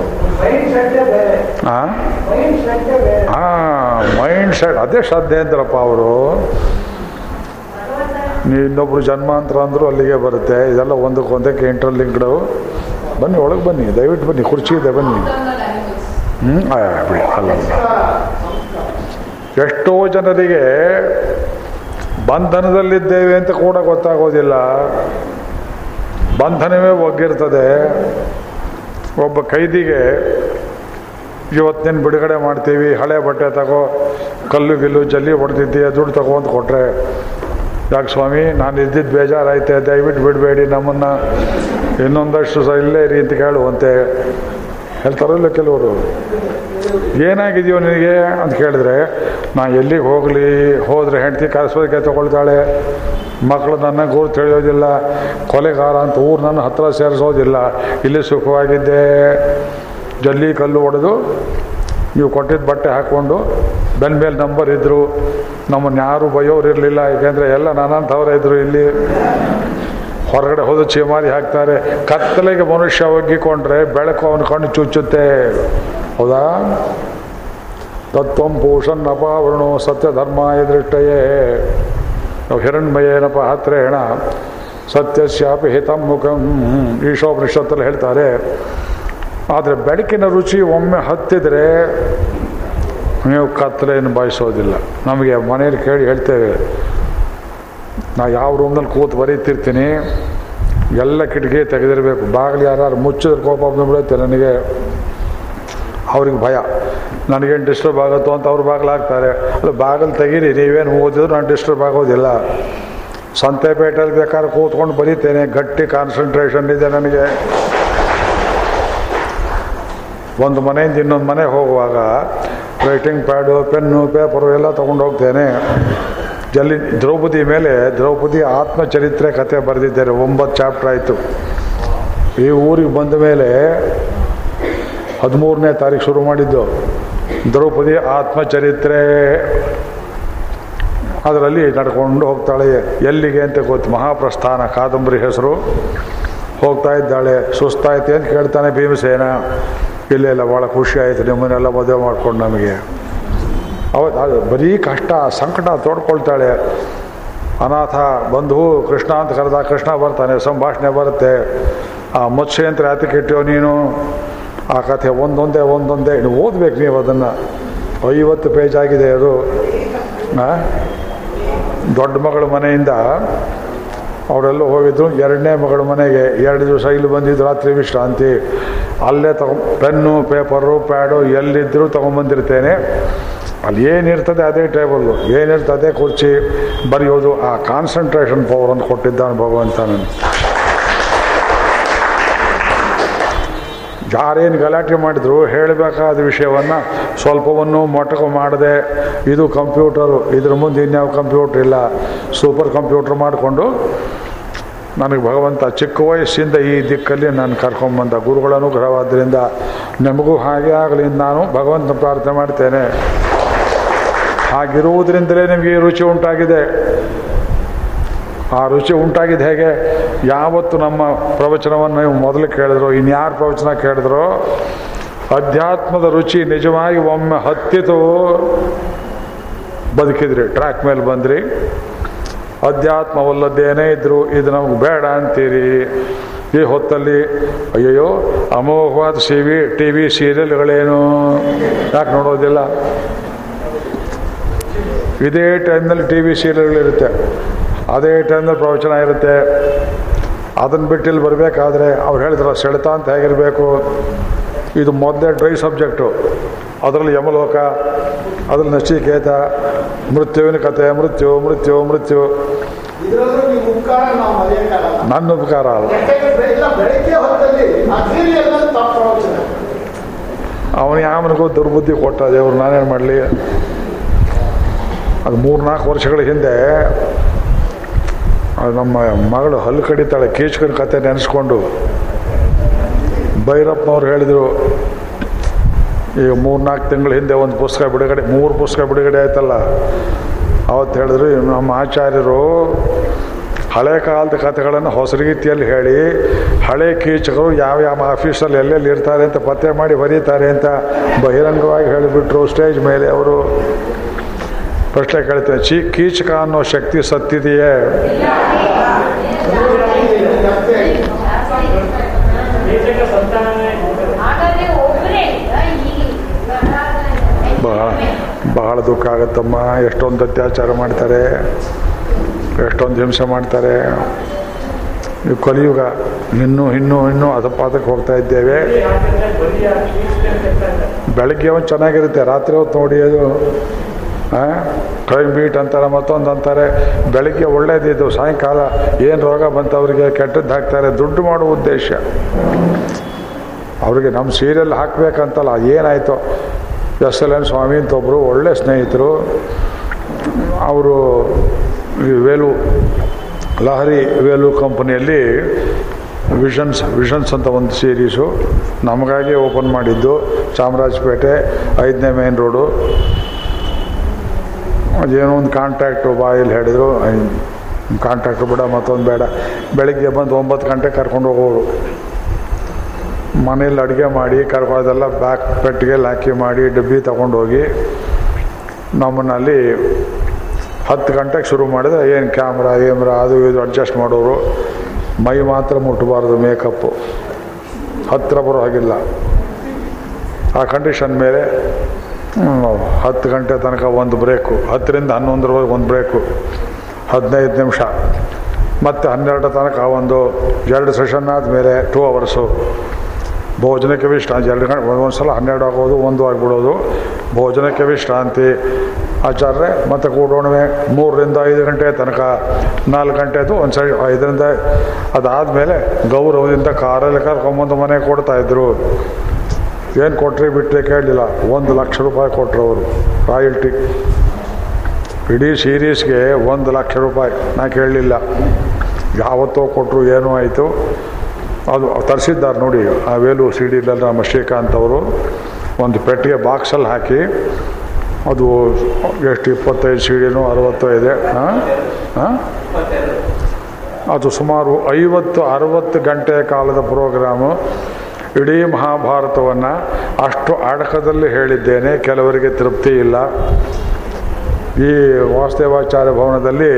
ಆ? ಮೈಂಡ್ ಸೆಟ್ ಅದೇ ಶ್ರದ್ಧೆ ಅಂತಾರಪ್ಪ ಅವರು. ನೀ ಇನ್ನೊಬ್ರು ಜನ್ಮಾಂತರ ಅಂದ್ರು ಅಲ್ಲಿಗೆ ಬರುತ್ತೆ. ಇದೆಲ್ಲ ಒಂದಕ್ಕೆ ಒಂದಕ್ಕೆ ಇಂಟರ್ಲಿಂಕ್ಡು ಬನ್ನಿ, ಒಳಗೆ ಬನ್ನಿ, ದಯವಿಟ್ಟು ಬನ್ನಿ, ಕುರ್ಚಿ ಇದೆ, ಬನ್ನಿ. ಹ್ಞೂ ಅಲ್ಲ ಎಷ್ಟೋ ಜನರಿಗೆ ಬಂಧನದಲ್ಲಿದ್ದೇವೆ ಅಂತ ಕೂಡ ಗೊತ್ತಾಗೋದಿಲ್ಲ. ಬಂಧನವೇ ಒಗ್ಗಿರ್ತದೆ. ಒಬ್ಬ ಕೈದಿಗೆ ಇವತ್ತಿನ ಬಿಡುಗಡೆ ಮಾಡ್ತೀವಿ, ಹಳೆ ಬಟ್ಟೆ ತಗೋ, ಕಲ್ಲು ಗಿಲ್ಲು ಜಲ್ಲಿ ಹೊಡೆದಿದ್ದೀಯ, ದುಡ್ಡು ತಗೋ ಅಂತ ಕೊಟ್ರೆ, ಯಾಕೆ ಸ್ವಾಮಿ, ನಾನು ಇದ್ದಿದ್ದು ಬೇಜಾರಾಯ್ತೆ, ದಯವಿಟ್ಟು ಬಿಡಬೇಡಿ, ನಮ್ಮನ್ನು ಇನ್ನೊಂದಷ್ಟು ಸಹ ಇಲ್ಲೇ ಅಂತ ಕೇಳುವಂತೆ. ಹೇಳ್ತಾರಲ್ಲ ಕೆಲವರು. ಏನಾಗಿದೆಯೋ ನಿನಗೆ ಅಂತ ಕೇಳಿದ್ರೆ, ನಾ ಎಲ್ಲಿಗೆ ಹೋಗಲಿ? ಹೋದರೆ ಹೆಂಡತಿ ಕರೆಸೋದಕ್ಕೆ ತಗೊಳ್ತಾಳೆ. ಮಕ್ಕಳು ನನ್ನ ಗುರು ತಿಳಿಯೋದಿಲ್ಲ. ಕೊಲೆಗಾರ ಅಂತ ಊರು ನನ್ನ ಹತ್ರ ಸೇರಿಸೋದಿಲ್ಲ. ಇಲ್ಲಿ ಸುಖವಾಗಿದ್ದೆ. ಜಲ್ಲಿ ಕಲ್ಲು ಹೊಡೆದು ನೀವು ಕೊಟ್ಟಿದ್ದ ಬಟ್ಟೆ ಹಾಕ್ಕೊಂಡು ಬೆನ್ನ ಮೇಲೆ ನಂಬರ್ ಇದ್ದರು ನಮ್ಮನ್ನು ಯಾರು ಬೈಯೋರು ಇರಲಿಲ್ಲ ಯಾಕೆಂದರೆ ಎಲ್ಲ ನಾನಂಥವ್ರೆ ಇದ್ದರು ಇಲ್ಲಿ. ಹೊರಗಡೆ ಹೋದ ಚೀಮಾರಿ ಹಾಕ್ತಾರೆ. ಕತ್ತಲೆಗೆ ಮನುಷ್ಯ ಒಗ್ಗಿಕೊಂಡ್ರೆ ಬೆಳಕು ಅವನ ಕಣ್ಣು ಚುಚ್ಚುತ್ತೆ. ಹೌದಾ? ತತ್ವ ಪೂಷನ್ ಅಪಾವರಣೋ ಸತ್ಯ ಧರ್ಮಾಯ ದೃಷ್ಟಯೇ ಹಿರಣ್ಮಯೇನಪ ಹತ್ರೇಣ ಸತ್ಯಸ್ಯಾಪಿ ಹಿತಂ ಮುಖಂ. ಈಶೋಪನಿಷತ್ತಲ್ಲಿ ಹೇಳ್ತಾರೆ, ಆದರೆ ಬೆಳಕಿನ ರುಚಿ ಒಮ್ಮೆ ಹತ್ತಿದರೆ ನೀವು ಕತ್ತಲೆಯನ್ನು ಬಯಸೋದಿಲ್ಲ. ನಮಗೆ ಮನೆಯಲ್ಲಿ ಕೇಳಿ ಹೇಳ್ತೇವೆ, ನಾ ಯಾವ ರೂಮ್ನಲ್ಲಿ ಕೂತು ಬರೀತಿರ್ತೀನಿ ಎಲ್ಲ ಕಿಟಕಿ ತೆಗೆದಿರಬೇಕು. ಬಾಗಿಲು ಯಾರು ಮುಚ್ಚಿದ್ರೆ ಕೋಪ ಬಂದ್ಬಿಡುತ್ತೆ ನನಗೆ. ಅವ್ರಿಗೆ ಭಯ. ನನಗೇನು ಡಿಸ್ಟರ್ಬ್ ಆಗುತ್ತೋ ಅಂತ ಅವ್ರ ಬಾಗಿಲು ಹಾಕ್ತಾರೆ ಅದು ಬಾಗಿಲು ತೆಗೀರಿ, ನೀವೇನು ಓದಿದ್ರು ನಾನು ಡಿಸ್ಟರ್ಬ್ ಆಗೋದಿಲ್ಲ. ಸಂತೆಪೇಟೆಯಲ್ಲಿ ಬೇಕಾದ್ರೆ ಕೂತ್ಕೊಂಡು ಬರೀತೇನೆ, ಗಟ್ಟಿ ಕಾನ್ಸಂಟ್ರೇಷನ್ ಇದೆ ನನಗೆ. ಒಂದು ಮನೆಯಿಂದ ಇನ್ನೊಂದು ಮನೆಗೆ ಹೋಗುವಾಗ ರೈಟಿಂಗ್ ಪ್ಯಾಡು ಪೆನ್ನು ಪೇಪರು ಎಲ್ಲ ತೊಗೊಂಡು ಹೋಗ್ತೇನೆ. ಜಲ್ಲಿ ದ್ರೌಪದಿ ಮೇಲೆ ದ್ರೌಪದಿ ಆತ್ಮಚರಿತ್ರೆ ಕಥೆ ಬರೆದಿದ್ದಾರೆ. ಒಂಬತ್ತು ಚಾಪ್ಟರ್ ಆಯಿತು. ಈ ಊರಿಗೆ ಬಂದ ಮೇಲೆ ಹದಿಮೂರನೇ ತಾರೀಕು ಶುರು ಮಾಡಿದ್ದು. ದ್ರೌಪದಿ ಆತ್ಮಚರಿತ್ರೆ ಅದರಲ್ಲಿ ನಡ್ಕೊಂಡು ಹೋಗ್ತಾಳೆ. ಎಲ್ಲಿಗೆ ಅಂತ ಗೊತ್ತು. ಮಹಾಪ್ರಸ್ಥಾನ, ಕಾದಂಬರಿ ಹೆಸರು. ಹೋಗ್ತಾ ಇದ್ದಾಳೆ. ಸುಸ್ತಾಯ್ತು ಅಂತ ಕೇಳ್ತಾನೆ ಭೀಮಸೇನ. ಇಲ್ಲೆಲ್ಲ ಇಲ್ಲ ಭಾಳ ಖುಷಿ ಆಯಿತು. ನಿಮ್ಮನ್ನೆಲ್ಲ ಮದುವೆ ಮಾಡಿಕೊಂಡು ನಮಗೆ. ಅವತ್ತು ಬರೀ ಕಷ್ಟ, ಸಂಕಟ ತೋಡ್ಕೊಳ್ತಾಳೆ. ಅನಾಥ ಬಂಧು ಕೃಷ್ಣ ಅಂತ ಕರೆದ ಕೃಷ್ಣ ಬರ್ತಾನೆ. ಸಂಭಾಷಣೆ ಬರುತ್ತೆ. ಆ ಮುತ್ಸೆ ಅಂತ ನೀನು? ಆ ಕಥೆ ಒಂದೊಂದೇ ಒಂದೊಂದೇ. ನೀವು ಓದ್ಬೇಕು ನೀವು ಅದನ್ನು. ಐವತ್ತು ಪೇಜ್ ಆಗಿದೆ ಅದು? ದೊಡ್ಡ ಮಗಳ ಮನೆಯಿಂದ ಅವರೆಲ್ಲ ಹೋಗಿದ್ರು. ಎರಡನೇ ಮಗಳ ಮನೆಗೆ ಎರಡು ದಿವಸ ಇಲ್ಲಿ ಬಂದಿದ್ದು ರಾತ್ರಿ ವಿಶ್ರಾಂತಿ. ಅಲ್ಲೇ ತಗೊ, ಪೆನ್ನು, ಪೇಪರು, ಪ್ಯಾಡು ಎಲ್ಲಿದ್ದರೂ ತೊಗೊಂಬಂದಿರ್ತೇನೆ. ಅಲ್ಲಿ ಏನಿರ್ತದೆ ಅದೇ ಟೇಬಲ್ಲು ಏನಿರ್ತದೆ ಅದೇ ಕುರ್ಚಿ. ಬರೆಯೋದು. ಆ ಕಾನ್ಸಂಟ್ರೇಷನ್ ಪವರನ್ನು ಕೊಟ್ಟಿದ್ದಾನೆ ಭಗವಂತ ಯಾರೇನು ಗಲಾಟೆ ಮಾಡಿದ್ರು ಹೇಳಬೇಕಾದ ವಿಷಯವನ್ನು ಸ್ವಲ್ಪವನ್ನು ಮೊಟಕು ಮಾಡದೆ, ಇದು ಕಂಪ್ಯೂಟರು, ಇದ್ರ ಮುಂದೆ ಇನ್ಯಾವ ಕಂಪ್ಯೂಟರ್ ಇಲ್ಲ, ಸೂಪರ್ ಕಂಪ್ಯೂಟರ್ ಮಾಡಿಕೊಂಡು ನನಗೆ ಭಗವಂತ ಚಿಕ್ಕ ವಯಸ್ಸಿಂದ ಈ ದಿಕ್ಕಲ್ಲಿ ನಾನು ಕರ್ಕೊಂಬಂದ ಗುರುಗಳ ಅನುಗ್ರಹವಾದ್ದರಿಂದ ನಮಗೂ ಹಾಗೆ ಆಗಲಿ ನಾನು ಭಗವಂತನ ಪ್ರಾರ್ಥನೆ ಮಾಡ್ತೇನೆ. ಹಾಗಿರುವುದರಿಂದಲೇ ನಿಮಗೆ ರುಚಿ ಉಂಟಾಗಿದೆ. ಆ ರುಚಿ ಉಂಟಾಗಿದ್ದು ಹೇಗೆ? ಯಾವತ್ತು ನಮ್ಮ ಪ್ರವಚನವನ್ನು ನೀವು ಮೊದಲು ಕೇಳಿದ್ರು, ಇನ್ಯಾರು ಪ್ರವಚನ ಕೇಳಿದ್ರು, ಅಧ್ಯಾತ್ಮದ ರುಚಿ ನಿಜವಾಗಿ ಒಮ್ಮೆ ಹತ್ತಿತು. ಬದುಕಿದ್ರಿ, ಟ್ರ್ಯಾಕ್ ಮೇಲೆ ಬಂದ್ರಿ. ಅಧ್ಯಾತ್ಮವಲ್ಲದ್ದೇನೇ ಇದ್ರು ಇದು ನಮ್ಗೆ ಬೇಡ ಅಂತೀರಿ. ಈ ಹೊತ್ತಲ್ಲಿ, ಅಯ್ಯಯ್ಯೋ, ಅಮೋಘವಾದ ಸಿ ವಿ, ಟಿ ವಿ ಸೀರಿಯಲ್ಗಳೇನು? ಯಾಕೆ ನೋಡೋದಿಲ್ಲ? ಇದೇ ಟೈಮ್ನಲ್ಲಿ ಟಿ ವಿ ಸೀರಿಯಲ್ಗಳಿರುತ್ತೆ. ಅದೇ ಟೈಮ್ನಲ್ಲಿ ಪ್ರವಚನ ಇರುತ್ತೆ. ಅದನ್ನು ಬಿಟ್ಟು ಇಲ್ಲಿ ಬರಬೇಕಾದ್ರೆ ಅವ್ರು ಹೇಳಿದ್ರು ಸೆಳೆತ ಅಂತ ಹೇಗಿರಬೇಕು? ಇದು ಮೊದಲೇ ಡ್ರೈ ಸಬ್ಜೆಕ್ಟು. ಅದರಲ್ಲಿ ಯಮಲೋಕ ಅದರಲ್ಲಿ ನಚಿಕೇತ ಮೃತ್ಯುವಿನ ಕಥೆ ಮೃತ್ಯು ಮೃತ್ಯು ಮೃತ್ಯು. ನನ್ನ ಉಪಕಾರ ಅಲ್ಲ ಅವನು ಯಾವನಿಗೂ ದುರ್ಬುದ್ಧಿ ಕೊಟ್ಟ ದೇವ್ರು ನಾನೇನು ಮಾಡಲಿ? ಅದು ಮೂರ್ನಾಲ್ಕು ವರ್ಷಗಳ ಹಿಂದೆ ನಮ್ಮ ಮಗಳು ಹಲ್ಲು ಕಡಿತಾಳೆ ಕೀಚ್ಕನ ಕತೆ ನೆನೆಸ್ಕೊಂಡು. ಭೈರಪ್ಪನವ್ರು ಹೇಳಿದರು ಈಗ ಮೂರ್ನಾಲ್ಕು ತಿಂಗಳ ಹಿಂದೆ ಒಂದು ಪುಸ್ತಕ ಬಿಡುಗಡೆ, ಮೂರು ಪುಸ್ತಕ ಬಿಡುಗಡೆ ಆಯ್ತಲ್ಲ. ಅವತ್ತು ಹೇಳಿದ್ರು, ನಮ್ಮ ಆಚಾರ್ಯರು ಹಳೆ ಕಾಲದ ಕಥೆಗಳನ್ನು ಹೊಸ ರೀತಿಯಲ್ಲಿ ಹೇಳಿ, ಹಳೆ ಕೀಚಕರು ಯಾವ ಯಾವ ಆಫೀಸಲ್ಲಿ ಎಲ್ಲೆಲ್ಲಿ ಇರ್ತಾರೆ ಅಂತ ಪತ್ತೆ ಮಾಡಿ ಬರೀತಾರೆ ಅಂತ ಬಹಿರಂಗವಾಗಿ ಹೇಳಿಬಿಟ್ರು ಸ್ಟೇಜ್ ಮೇಲೆ ಅವರು. ಪ್ರಶ್ನೆ ಕೇಳ್ತೇನೆ ಚಿ, ಕೀಚಕ ಅನ್ನೋ ಶಕ್ತಿ ಸತ್ತಿದೆಯೇ? ಬಹಳ ಬಹಳ ದುಃಖ ಆಗುತ್ತಮ್ಮ. ಎಷ್ಟೊಂದು ಅತ್ಯಾಚಾರ ಮಾಡ್ತಾರೆ. ಎಷ್ಟೊಂದು ಹಿಂಸೆ ಮಾಡ್ತಾರೆ. ಕಲಿಯುಗ ಇನ್ನೂ ಇನ್ನೂ ಇನ್ನೂ ಅಧಪಾತಕ್ಕೆ ಹೋಗ್ತಾ ಇದ್ದೇವೆ. ಬೆಳಗ್ಗೆ ಒಂದು ಚೆನ್ನಾಗಿರುತ್ತೆ. ರಾತ್ರಿ ಹೊತ್ತು ನೋಡಿ ಅದು ಕ್ರೈಮ್ ಬೀಟ್ ಅಂತಾರೆ, ಮತ್ತೊಂದು ಅಂತಾರೆ. ಬೆಳಗ್ಗೆ ಒಳ್ಳೇದಿದ್ದು, ಸಾಯಂಕಾಲ ಏನು ರೋಗ ಬಂತು ಅವರಿಗೆ ಕೆಟ್ಟದ್ದು ಹಾಕ್ತಾರೆ. ದುಡ್ಡು ಮಾಡುವ ಉದ್ದೇಶ. ಅವ್ರಿಗೆ ನಮ್ಮ ಸೀರಿಯಲ್ ಹಾಕಬೇಕಂತಲ್ಲ, ಏನಾಯಿತು? ಎಸ್ ಎಲ್ ಎನ್ ಸ್ವಾಮಿ ಅಂತ ಒಬ್ಬರು ಒಳ್ಳೆ ಸ್ನೇಹಿತರು, ಅವರು ವೇಲು, ಲಹರಿ ವೇಲು ಕಂಪನಿಯಲ್ಲಿ ವಿಷನ್ಸ್ ವಿಷನ್ಸ್ ಅಂತ ಒಂದು ಸೀರೀಸು ನಮಗಾಗಿ ಓಪನ್ ಮಾಡಿದ್ದು, ಚಾಮರಾಜಪೇಟೆ, ಐದನೇ ಮೇನ್ ರೋಡು. ಅದೇನೋ ಒಂದು ಕಾಂಟ್ಯಾಕ್ಟು ಬಾಯಲ್ಲಿ ಹೇಳಿದರು ಕಾಂಟ್ಯಾಕ್ಟ್ ಬಿಡ, ಮತ್ತೊಂದು ಬೇಡ. ಬೆಳಗ್ಗೆ ಬಂದು ಒಂಬತ್ತು ಗಂಟೆ ಕರ್ಕೊಂಡು ಹೋಗೋರು. ಮನೇಲಿ ಅಡುಗೆ ಮಾಡಿ ಕರ್ಕೊ ಅದೆಲ್ಲ ಬ್ಯಾಕ್ ಪೆಟ್ಟಿಗೆಲ್ಲಿ ಹಾಕಿ ಮಾಡಿ, ಡಬ್ಬಿ ತಗೊಂಡೋಗಿ ನಮ್ಮನ್ನಲ್ಲಿ ಹತ್ತು ಗಂಟೆಗೆ ಶುರು ಮಾಡಿದ್ರೆ ಏನು ಕ್ಯಾಮ್ರಾ ಏಮ್ರಾ ಅದು ಇದು ಅಡ್ಜಸ್ಟ್ ಮಾಡೋರು. ಮೈ ಮಾತ್ರ ಮುಟ್ಟಬಾರ್ದು ಮೇಕಪ್ಪು ಹತ್ತಿರ ಬರೋ ಹಾಗಿಲ್ಲ. ಆ ಕಂಡೀಷನ್ ಮೇಲೆ ಹತ್ತು ಗಂಟೆ ತನಕ ಒಂದು ಬ್ರೇಕು. ಹತ್ತರಿಂದ ಹನ್ನೊಂದರವರೆಗೆ ಒಂದು ಬ್ರೇಕು. ಹದಿನೈದು ನಿಮಿಷ. ಮತ್ತು ಹನ್ನೆರಡು ತನಕ ಒಂದು ಎರಡು ಸೆಷನ್ ಆದಮೇಲೆ ಟೂ ಅವರ್ಸು ಭೋಜನಕ್ಕೆ ವಿಶ್ರಾಂತಿ ಎರಡು ಗಂಟೆ ಒಂದು ಸಲ ಹನ್ನೆರಡು ಆಗೋದು, ಒಂದು ಆಗಿಬಿಡೋದು. ಭೋಜನಕ್ಕೆ ವಿಶ್ರಾಂತಿ ಆಚಾರ್ಯ, ಮತ್ತು ಕೂಡೋಣವೆ ಮೂರರಿಂದ ಐದು ಗಂಟೆ ತನಕ. ನಾಲ್ಕು ಗಂಟೆದು ಒಂದು ಸೈಡ್ ಐದರಿಂದ ಅದಾದಮೇಲೆ ಗೌರವದಿಂದ ಕಾರಲ್ಲಿ ಕರ್ಕೊಂಬಂದು ಮನೆಗೆ ಕೊಡ್ತಾಯಿದ್ರು ಏನು ಕೊಟ್ಟರೆ ಬಿಟ್ಟರೆ ಕೇಳಲಿಲ್ಲ ಒಂದು ಲಕ್ಷ ರೂಪಾಯಿ ಕೊಟ್ಟರು ಅವರು. ರಾಯಲ್ಟಿ. ಇಡೀ ಸೀರೀಸ್ಗೆ ಒಂದು ಲಕ್ಷ ರೂಪಾಯಿ. ನಾ ಕೇಳಲಿಲ್ಲ. ಯಾವತ್ತೋ ಕೊಟ್ಟರು ಏನೂ ಆಯಿತು. ಅದು ತರಿಸಿದ್ದಾರೆ ನೋಡಿ, ಆ ವೇಲು ಸಿ ಡಿಲೆಲ್ಲ ನಮ್ಮ ಶ್ರೀಕಾಂತ್ ಅವರು. ಒಂದು ಪೆಟ್ಟಿಗೆ ಬಾಕ್ಸಲ್ಲಿ ಹಾಕಿ, ಅದು ಎಷ್ಟು, ಇಪ್ಪತ್ತೈದು ಸಿ ಡಿನೂ ಅರವತ್ತೋ ಇದೆ ಹಾಂ? ಹಾಂ? ಅದು ಸುಮಾರು ಐವತ್ತು, ಅರವತ್ತು ಗಂಟೆ ಕಾಲದ ಪ್ರೋಗ್ರಾಮು. ಇಡೀ ಮಹಾಭಾರತವನ್ನು ಅಷ್ಟು ಅಡಕದಲ್ಲಿ ಹೇಳಿದ್ದೇನೆ, ಕೆಲವರಿಗೆ ತೃಪ್ತಿ ಇಲ್ಲ. ಈ ವಾಸುದೇವಾಚಾರ್ಯ ಭವನದಲ್ಲಿ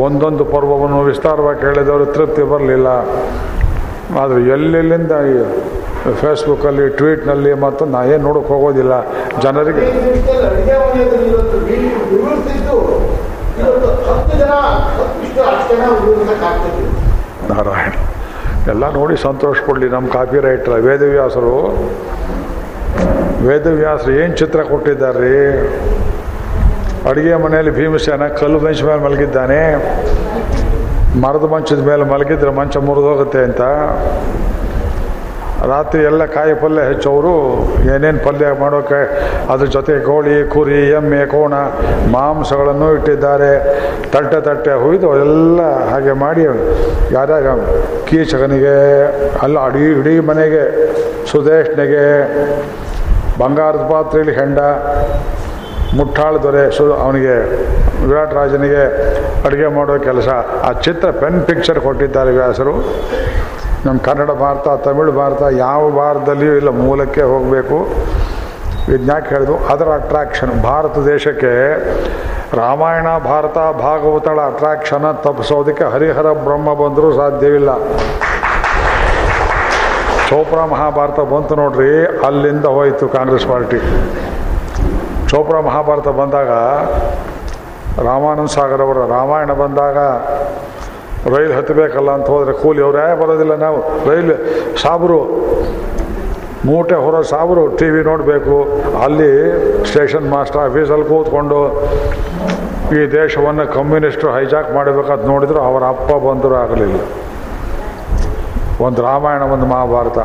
ಒಂದೊಂದು ಪರ್ವವನ್ನು ವಿಸ್ತಾರವಾಗಿ ಹೇಳಿದವರು ತೃಪ್ತಿ ಬರಲಿಲ್ಲ. ಆದರೆ ಎಲ್ಲೆಲ್ಲಿಂದ ಫೇಸ್ಬುಕ್ಕಲ್ಲಿ, ಟ್ವೀಟ್ನಲ್ಲಿ ಮತ್ತು ನಾ ಏನು ನೋಡೋಕೆ ಹೋಗೋದಿಲ್ಲ. ಜನರಿಗೆ ನಾರಾಯಣ. ಎಲ್ಲ ನೋಡಿ ಸಂತೋಷ ಪಡಲಿ. ನಮ್ಮ ಕಾಪಿ ರೈಟ್ರ ವೇದವ್ಯಾಸರು. ವೇದವ್ಯಾಸರು ಏನು ಚಿತ್ರ ಕೊಟ್ಟಿದ್ದಾರೆ ಅಡುಗೆ ಮನೆಯಲ್ಲಿ ಭೀಮಸೇನ ಕಲ್ಲು ಬೆಂಚ್ ಮೇಲೆ ಮಲಗಿದ್ದಾನೆ. ಮರದ ಮಂಚದ ಮೇಲೆ ಮಲಗಿದ್ರೆ ಮಂಚ ಮುರಿದೋಗುತ್ತೆ ಅಂತ. ರಾತ್ರಿ ಎಲ್ಲ ಕಾಯಿ ಪಲ್ಯ ಹೆಚ್ಚೋರು ಏನೇನು ಪಲ್ಯ ಮಾಡೋಕೆ, ಅದ್ರ ಜೊತೆ ಕೋಳಿ ಕುರಿ, ಎಮ್ಮೆ, ಕೋಣ, ಮಾಂಸಗಳನ್ನು ಇಟ್ಟಿದ್ದಾರೆ. ತಟ್ಟೆ ತಟ್ಟೆ ಹುಯ್ದು ಎಲ್ಲ ಹಾಗೆ ಮಾಡಿ ಯಾರ್ಯಾರ ಕೀಚಕನಿಗೆ, ಅಲ್ಲ ಅಡಿ ಇಡೀ ಮನೆಗೆ, ಸುದೇಶ್ನಿಗೆ, ಬಂಗಾರದ ಪಾತ್ರೆಯಲ್ಲಿ ಹೆಂಡ, ಮುಟ್ಟಾಳ ದೊರೆ, ಸು ಅವನಿಗೆ, ವಿರಾಟ್ ರಾಜನಿಗೆ ಅಡುಗೆ ಮಾಡೋ ಕೆಲಸ. ಆ ಚಿತ್ರ ಪೆನ್ ಪಿಕ್ಚರ್ ಕೊಟ್ಟಿದ್ದಾರೆ ವ್ಯಾಸರು. ನಮ್ಮ ಕನ್ನಡ ಭಾರತ, ತಮಿಳು ಭಾರತ ಯಾವ ಭಾರತದಲ್ಲಿಯೂ ಇಲ್ಲ, ಮೂಲಕ್ಕೆ ಹೋಗಬೇಕು. ಇದನ್ಯಾಕೆ ಹೇಳಿದ್ರು ಅದರ ಅಟ್ರಾಕ್ಷನ್ ಭಾರತ ದೇಶಕ್ಕೆ ರಾಮಾಯಣ, ಭಾರತ, ಭಾಗವತಗಳ ಅಟ್ರಾಕ್ಷನ್ ತಪ್ಪಿಸೋದಕ್ಕೆ ಹರಿಹರ ಬ್ರಹ್ಮ ಬಂದರೂ ಸಾಧ್ಯವಿಲ್ಲ. ಚೋಪ್ರಾ ಮಹಾಭಾರತ ಬಂತು ನೋಡ್ರಿ, ಅಲ್ಲಿಂದ ಹೋಯಿತು ಕಾಂಗ್ರೆಸ್ ಪಾರ್ಟಿ. ಚೋಪ್ರಾ ಮಹಾಭಾರತ ಬಂದಾಗ ರಾಮಾನಂದ ಸಾಗರ್ ಅವರ ರಾಮಾಯಣ ಬಂದಾಗ ರೈಲು ಹತ್ತಬೇಕಲ್ಲ ಅಂತ ಹೋದರೆ ಕೂಲಿ ಅವ್ರು ಯಾ ಬರೋದಿಲ್ಲ ನಾವು. ರೈಲು ಸಾಬರು, ಮೂಟೆ ಹೊರ ಸಾಬರು ಟಿ ವಿ ನೋಡಬೇಕು. ಅಲ್ಲಿ ಸ್ಟೇಷನ್ ಮಾಸ್ಟರ್ ಆಫೀಸಲ್ಲಿ ಕೂತ್ಕೊಂಡು ಈ ದೇಶವನ್ನು ಕಮ್ಯುನಿಸ್ಟ್ರು ಹೈಜಾಕ್ ಮಾಡಬೇಕಂತ ನೋಡಿದ್ರು ಅವರ ಅಪ್ಪ ಬಂದರೂ ಆಗಲಿಲ್ಲ. ಒಂದು ರಾಮಾಯಣ, ಒಂದು ಮಹಾಭಾರತ.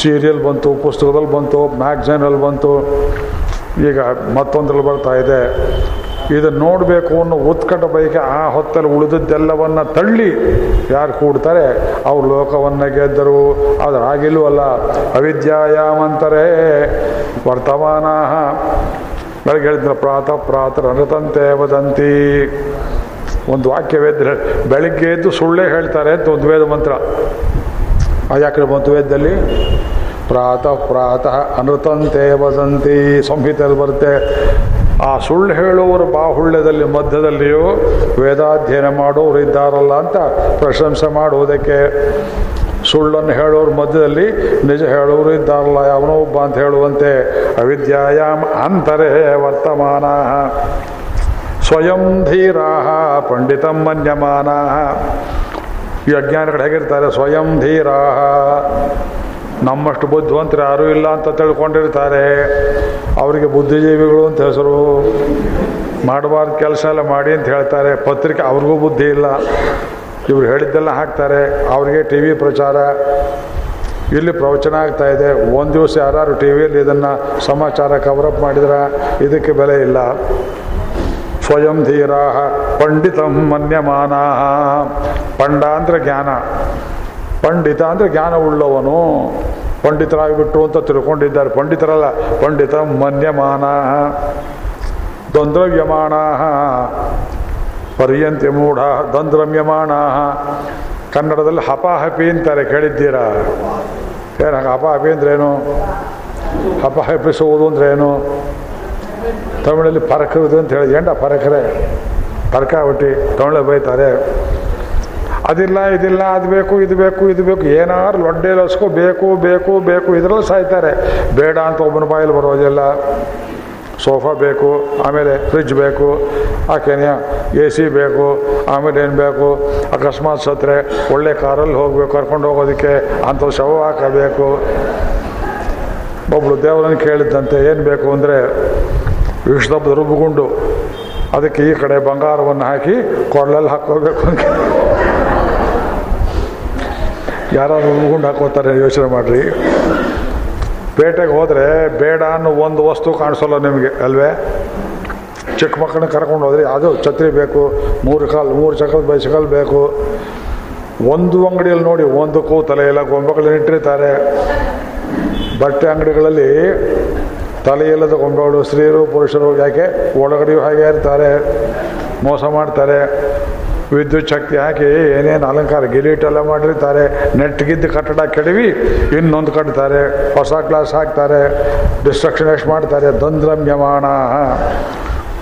ಸೀರಿಯಲ್ ಬಂತು, ಪುಸ್ತಕದಲ್ಲಿ ಬಂತು, ಮ್ಯಾಗ್ಝೈನಲ್ಲಿ ಬಂತು. ಈಗ ಮತ್ತೊಂದ್ರಲ್ಲಿ ಬರ್ತಾ ಇದೆ. ಇದನ್ನು ನೋಡಬೇಕು ಅನ್ನೋ ಉತ್ಕಟ ಬಯಕೆ ಆ ಹೊತ್ತಲ್ಲಿ ಉಳಿದದ್ದೆಲ್ಲವನ್ನ ತಳ್ಳಿ ಯಾರು ಕೂಡ್ತಾರೆ? ಅವ್ರು ಲೋಕವನ್ನು ಗೆದ್ದರು. ಆದ್ರೆ ಆಗಿಲ್ವಲ್ಲ ಅವಿದ್ಯಾಯಾಮಂತರೇ ವರ್ತಮಾನ. ಬೆಳಗ್ಗೆ ಹೇಳಿದ್ರೆ ಪ್ರಾತಃ ಪ್ರಾತ ಅನತಂತೆ ವದಂತಿ. ಒಂದು ವಾಕ್ಯವೇದ್ರೆ ಬೆಳಿಗ್ಗೆ ಎದ್ದು ಸುಳ್ಳೇ ಹೇಳ್ತಾರೆ ಅಂತ ಒಂದು ವೇದ ಮಂತ್ರ. ಅದು ಯಾಕೆ ಬಂತು ವೇದದಲ್ಲಿ? ಪ್ರಾತಃ ಪ್ರಾತಃ ಅನೃತಂತೆ ವದಂತಿ. ಸಂಹಿತೆಯಲ್ಲಿ ಬರುತ್ತೆ ಆ ಸುಳ್ಳು ಹೇಳುವವರು ಬಾಹುಳ್ಯದಲ್ಲಿ ಮಧ್ಯದಲ್ಲಿಯೂ ವೇದಾಧ್ಯಯನ ಮಾಡೋರು ಇದ್ದಾರಲ್ಲ ಅಂತ ಪ್ರಶಂಸೆ ಮಾಡುವುದಕ್ಕೆ ಸುಳ್ಳನ್ನು ಹೇಳೋರ ಮಧ್ಯದಲ್ಲಿ ನಿಜ ಹೇಳೋರು ಇದ್ದಾರಲ್ಲ, ಯಾವನೋ ಒಬ್ಬ ಅಂತ ಹೇಳುವಂತೆ ಅವಿದ್ಯಾಯಾಮ್ ಅಂತರೇ ವರ್ತಮಾನ. ಸ್ವಯಂ ಧೀರಾ ಪಂಡಿತಂ ಮನ್ಯಮಾನ. ಈ ಅಜ್ಞಾನಿಗಳು ಹೇಗಿರ್ತಾರೆ? ಸ್ವಯಂ ಧೀರಾ ನಮ್ಮಷ್ಟು ಬುದ್ಧಿವಂತರು ಯಾರೂ ಇಲ್ಲ ಅಂತ ತಿಳ್ಕೊಂಡಿರ್ತಾರೆ. ಅವರಿಗೆ ಬುದ್ಧಿಜೀವಿಗಳು ಅಂತ ಹೆಸರು ಮಾಡಬಾರ್ದು ಕೆಲಸ ಎಲ್ಲ ಮಾಡಿ ಅಂತ ಹೇಳ್ತಾರೆ. ಪತ್ರಿಕೆ ಅವ್ರಿಗೂ ಬುದ್ಧಿ ಇಲ್ಲ. ಇವ್ರು ಹೇಳಿದ್ದೆಲ್ಲ ಹಾಕ್ತಾರೆ. ಅವ್ರಿಗೆ ಟಿ ವಿ ಪ್ರಚಾರ ಇಲ್ಲಿ ಪ್ರವಚನ ಆಗ್ತಾ ಇದೆ. ಒಂದು ದಿವಸ ಯಾರು ಟಿ ವಿಯಲ್ಲಿ ಇದನ್ನು ಸಮಾಚಾರ ಕವರಪ್ ಮಾಡಿದ್ರೆ ಇದಕ್ಕೆ ಬೆಲೆ ಇಲ್ಲ. ಸ್ವಯಂ ಧೀರಾ ಪಂಡಿತಂ ಮನ್ಯಮಾನ ಪಂಡ ಅಂದರೆ ಜ್ಞಾನ. ಪಂಡಿತ ಅಂದರೆ ಜ್ಞಾನವುಳ್ಳವನು. ಉಳ್ಳವನು ಪಂಡಿತರಾಗಿಬಿಟ್ರು ಅಂತ ತಿಳ್ಕೊಂಡಿದ್ದಾರೆ. ಪಂಡಿತರಲ್ಲ, ಪಂಡಿತ ಮನ್ಯಮಾನ ದ್ವಂದ್ರವ್ಯಮಾಣ ಪರ್ಯಂತ್ಯ ಮೂಢ ದ್ವಂದ್ರಮ್ಯಮಾಣ ಕನ್ನಡದಲ್ಲಿ ಹಪಾಹಪಿ ಅಂತಾರೆ, ಕೇಳಿದ್ದೀರಾ? ಏನು, ಹಪಾಹಪಿ ಅಂದ್ರೇನು ಹಪಾಹಪಿಸುವುದು ಅಂದ್ರೇನು ತಮಿಳಲ್ಲಿ ಪರಕುವುದು ಅಂತ ಹೇಳಿ ಎಂಡ ಪರಕರೆ? ಪರಕಾವಟಿ ತಮಿಳಲ್ಲಿ ಬೈತಾರೆ. ಅದಿಲ್ಲ, ಇದಿಲ್ಲ, ಅದು ಬೇಕು, ಇದು ಬೇಕು ಇದು ಬೇಕು ಏನಾದ್ರು ಲೊಡ್ಡೆ ಲಸ್ಕೋ, ಬೇಕು ಬೇಕು ಬೇಕು, ಇದರಲ್ಲಿ ಸಾಯ್ತಾರೆ. ಬೇಡ ಅಂತ ಒಬ್ಬನ ಬಾಯಲ್ಲಿ ಬರೋದಿಲ್ಲ. ಸೋಫಾ ಬೇಕು, ಆಮೇಲೆ ಫ್ರಿಜ್ ಬೇಕು ಆಕೆನೇ ಎ ಸಿ ಬೇಕು, ಆಮೇಲೆ ಏನು ಬೇಕು, ಅಕಸ್ಮಾತ್ ಸತ್ರೆ, ಒಳ್ಳೆ ಕಾರಲ್ಲಿ ಹೋಗಬೇಕು, ಕರ್ಕೊಂಡು ಹೋಗೋದಕ್ಕೆ ಅಂಥ ಶವ ಹಾಕಬೇಕು. ಒಬ್ಬಳು ದೇವರನ್ನು ಕೇಳಿದ್ದಂತೆ, ಏನು ಬೇಕು ಅಂದರೆ ವಿಷ್ಣುಬ್ಬ ರುಬ್ಬುಗುಂಡು ಅದಕ್ಕೆ ಈ ಕಡೆ ಬಂಗಾರವನ್ನು ಹಾಕಿ ಕೊರಳಲ್ಲಿ ಹಾಕೋಬೇಕು ಅಂತ. ಯಾರಾದ್ರು ಉಳ್ಕೊಂಡು ಹಾಕೋತಾರೆ ಯೋಚನೆ ಮಾಡಿರಿ. ಪೇಟೆಗೆ ಹೋದರೆ ಬೇಡ ಅನ್ನೋ ಒಂದು ವಸ್ತು ಕಾಣಿಸೋಲ್ಲ ನಿಮಗೆ, ಅಲ್ವೇ? ಚಿಕ್ಕ ಮಕ್ಕಳನ್ನ ಕರ್ಕೊಂಡು ಹೋದ್ರೆ ಅದು ಛತ್ರಿ ಬೇಕು, ಮೂರು ಕಾಲು, ಮೂರು ಚಕ್ರದ ಬೈಸಿಕಲ್ ಬೇಕು. ಒಂದು ಅಂಗಡಿಯಲ್ಲಿ ನೋಡಿ ಒಂದಕ್ಕೂ ತಲೆ ಇಲ್ಲ ಗೊಂಬೆಗಳನ್ನ ಇಟ್ಟಿರ್ತಾರೆ ಬಟ್ಟೆ ಅಂಗಡಿಗಳಲ್ಲಿ ತಲೆ ಇಲ್ಲದ ಗೊಂಬೆಗಳು ಸ್ತ್ರೀಯರು ಪುರುಷರು ಯಾಕೆ ಒಳಗಡೆಯೂ ಹಾಗೆ ಇರ್ತಾರೆ, ಮೋಸ ಮಾಡ್ತಾರೆ. ವಿದ್ಯುತ್ ಶಕ್ತಿ ಹಾಕಿ ಏನೇನು ಅಲಂಕಾರ ಗಿಲೀಟೆಲ್ಲ ಮಾಡಿರ್ತಾರೆ ನೆಟ್ಗಿದ್ದ ಕಟ್ಟಡ ಕೆಡವಿ, ಇನ್ನೊಂದು ಕಟ್ತಾರೆ, ಹೊಸ ಕ್ಲಾಸ್ ಹಾಕ್ತಾರೆ ಡಿಸ್ಟ್ರಕ್ಷನ್ ಎಷ್ಟು ಮಾಡ್ತಾರೆ? ದಂದ್ರಮ್ಯಮಾಣ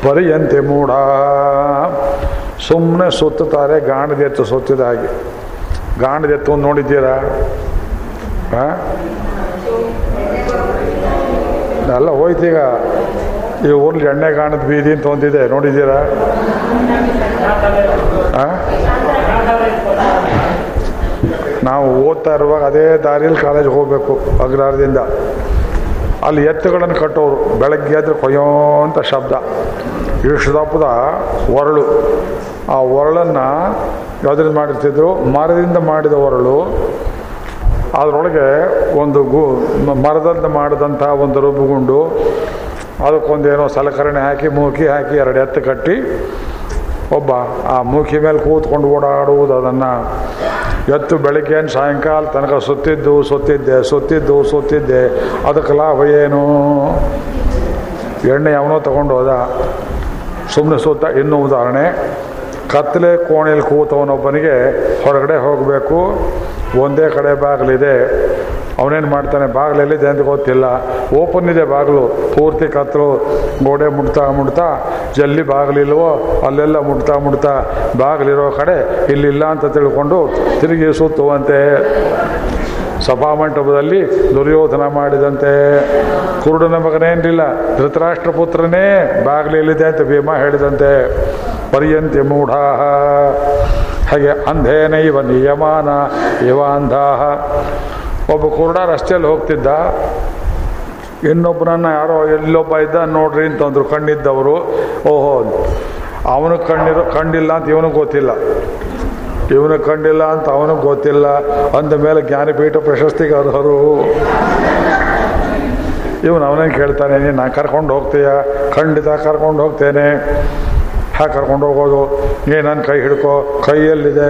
ಪರಿಯಂತೆ ಮೂಢ. ಸುಮ್ಮನೆ ಸುತ್ತುತ್ತಾರೆ ಗಾಣದೆತ್ತು ಸುತ್ತಿದ ಹಾಗೆ. ಗಾಣದೆತ್ತು ನೋಡಿದ್ದೀರಾ? ಹಾಂ? ಎಲ್ಲ ಹೋಯ್ತೀಗ ಈ ಊರ್ಲಿ ಎಣ್ಣೆ ಗಾಣದ ಬೀದಿ ಅಂತ ಒಂದಿದೆ, ನೋಡಿದ್ದೀರಾ? ನಾವು ಓದ್ತಾ ಇರುವಾಗ ಅದೇ ದಾರಿಯಲ್ಲಿ ಕಾಲೇಜ್ ಹೋಗಬೇಕು ಅಗ್ರಹಾರದಿಂದ ಅಲ್ಲಿ ಎತ್ತುಗಳನ್ನು ಕಟ್ಟೋರು, ಬೆಳಗ್ಗೆ ಆದ್ರೆ ಕೊಯ್ಯೋ ಅಂತ ಶಬ್ದ. ಇಷ್ಟದಪ್ಪದ ಒರಳು. ಆ ಒರಳನ್ನು ಯಾವುದ್ರಿಂದ ಮಾಡಿರ್ತಿದ್ರು? ಮರದಿಂದ ಮಾಡಿದ ಒರಳು. ಅದರೊಳಗೆ ಒಂದು ಗು, ಮರದಂತ ಮಾಡಿದಂಥ ಒಂದು ರುಬ್ಬುಗುಂಡು. ಅದಕ್ಕೊಂದೇನೋ ಸಲಕರಣೆ ಹಾಕಿ, ಮೂಕಿ ಹಾಕಿ ಎರಡು ಎತ್ತು ಕಟ್ಟಿ ಒಬ್ಬ ಆ ಮೂಕಿ ಮೇಲೆ ಕೂತ್ಕೊಂಡು ಓಡಾಡುವುದು ಅದನ್ನು. ಎತ್ತು ಬೆಳಗ್ಗೆ ಸಾಯಂಕಾಲ ತನಕ ಸುತ್ತಿದ್ದು, ಸುತ್ತಿದ್ದೆ ಸುತ್ತಿದ್ದು, ಸುತ್ತಿದ್ದೆ. ಅದಕ್ಕೆ ಲಾಭ ಏನು? ಎಣ್ಣೆ ಅವನೋ ತಗೊಂಡು ಹೋದ. ಸುಮ್ಮನೆ ಸುತ್ತ ಇನ್ನೂ ಉದಾಹರಣೆ. ಕತ್ತಲೆ ಕೋಣೆಯಲ್ಲಿ ಕೂತವನೊಬ್ಬನಿಗೆ ಹೊರಗಡೆ ಹೋಗಬೇಕು. ಒಂದೇ ಕಡೆ ಬಾಗಿಲಿದೆ. ಅವನೇನು ಮಾಡ್ತಾನೆ? ಬಾಗಿಲಲ್ಲಿ ಅಂತ ಗೊತ್ತಿಲ್ಲ ಓಪನ್ ಇದೆ ಬಾಗಿಲು. ಪೂರ್ತಿ ಕತ್ತಲು. ಗೋಡೆ ಮುಟ್ತಾ ಮುಟ್ತಾ ಜಲ್ಲಿ ಬಾಗಿಲಿಲ್ವೋ ಅಲ್ಲೆಲ್ಲ ಮುಟ್ತಾ ಮುಟ್ತಾ ಬಾಗಿಲಿರೋ ಕಡೆ ಇಲ್ಲಿಲ್ಲ ಅಂತ ತಿಳ್ಕೊಂಡು ತಿರುಗಿ ಸುತ್ತುವಂತೆ ಸಭಾಮಂಟಪದಲ್ಲಿ ದುರ್ಯೋಧನ ಮಾಡಿದಂತೆ. ಕುರುಡನ ಮಗನೇನಿಲ್ಲ ಧೃತರಾಷ್ಟ್ರ ಪುತ್ರನೇ ಬಾಗಿಲೆಲ್ಲಿದೆ ಅಂತ ಭೀಮ ಹೇಳಿದಂತೆ. ಪರ್ಯಂತಿ ಮೂಢಾಹ ಹಾಗೆ ಅಂಧೇನ ಇವ ನಿಯಮಾನ ಇವ ಅಂಧಾಹ ಒಬ್ಬ ಕುರುಡ ರಸ್ತೆಯಲ್ಲಿ ಹೋಗ್ತಿದ್ದ. ಇನ್ನೊಬ್ಬನನ್ನ ಯಾರೋ ಎಲ್ಲೊಬ್ಬ ಇದ್ದ, ನೋಡ್ರಿ ಅಂತಂದ್ರು ಕಣ್ಣಿದ್ದವರು. ಓಹೋ ಅವನು ಕಣ್ಣಿರೋ ಕಂಡಿಲ್ಲ ಅಂತ ಇವನಿಗೆ ಗೊತ್ತಿಲ್ಲ. ಇವನು ಕಂಡಿಲ್ಲ ಅಂತ ಅವನಿಗೆ ಗೊತ್ತಿಲ್ಲ. ಅಂದ ಮೇಲೆ ಜ್ಞಾನಪೀಠ ಪ್ರಶಸ್ತಿಗೆ ಅರ್ಹರು. ಇವನು ಅವನೇನು ಕೇಳ್ತಾನೆ, ನೀನು ನಾನು ಕರ್ಕೊಂಡು ಹೋಗ್ತೀಯ? ಖಂಡಿತ ಕರ್ಕೊಂಡು ಹೋಗ್ತೇನೆ. ಹಾಗೆ ಕರ್ಕೊಂಡು ಹೋಗೋದು? ಏ ನನ್ನ ಕೈ ಹಿಡ್ಕೊ. ಕೈಯಲ್ಲಿದೆ.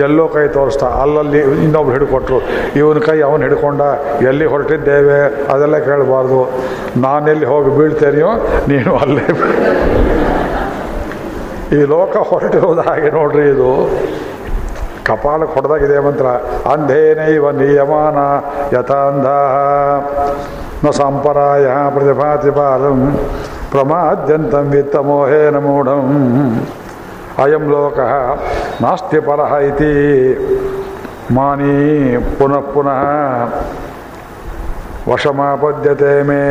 ಎಲ್ಲೋ ಕೈ ತೋರಿಸ್ತಾ. ಅಲ್ಲಲ್ಲಿ ಇನ್ನೊಬ್ರು ಹಿಡ್ಕೊಟ್ರು. ಇವನ ಕೈ ಅವನು ಹಿಡ್ಕೊಂಡ. ಎಲ್ಲಿ ಹೊರಟಿದ್ದೇವೆ? ಅದೆಲ್ಲ ಕೇಳಬಾರ್ದು. ನಾನೆಲ್ಲಿ ಹೋಗಿ ಬೀಳ್ತೇನೆಯೋ ನೀನು ಅಲ್ಲೇ ಈ ಲೋಕ ಹೊರಟಿರೋದು ಹಾಗೆ ನೋಡ್ರಿ ಇದು. ಕಪಾಲಕ್ಕೆ ಹೊಡೆದಾಗಿದೆ ಮಂತ್ರ. ಅಂಧೇನೈವ ನಿಯಮಾನ ಯಥಾಂಧ ನ ಸಂಪರಾಯ ಪ್ರತಿಭಾತಿ ಪ್ರಮಾದ್ಯಂತಂ ವಿತ್ತಮೋಹೇನ ಮೂಢಂ ಅಯಂ ಲೋಕ ನಾಸ್ತಿ ಪರಃ ಇತಿ ಮಾನಿ ಪುನಃ ಪುನಃ ವಶಮಾಪದ್ಯತೆ ಮೇ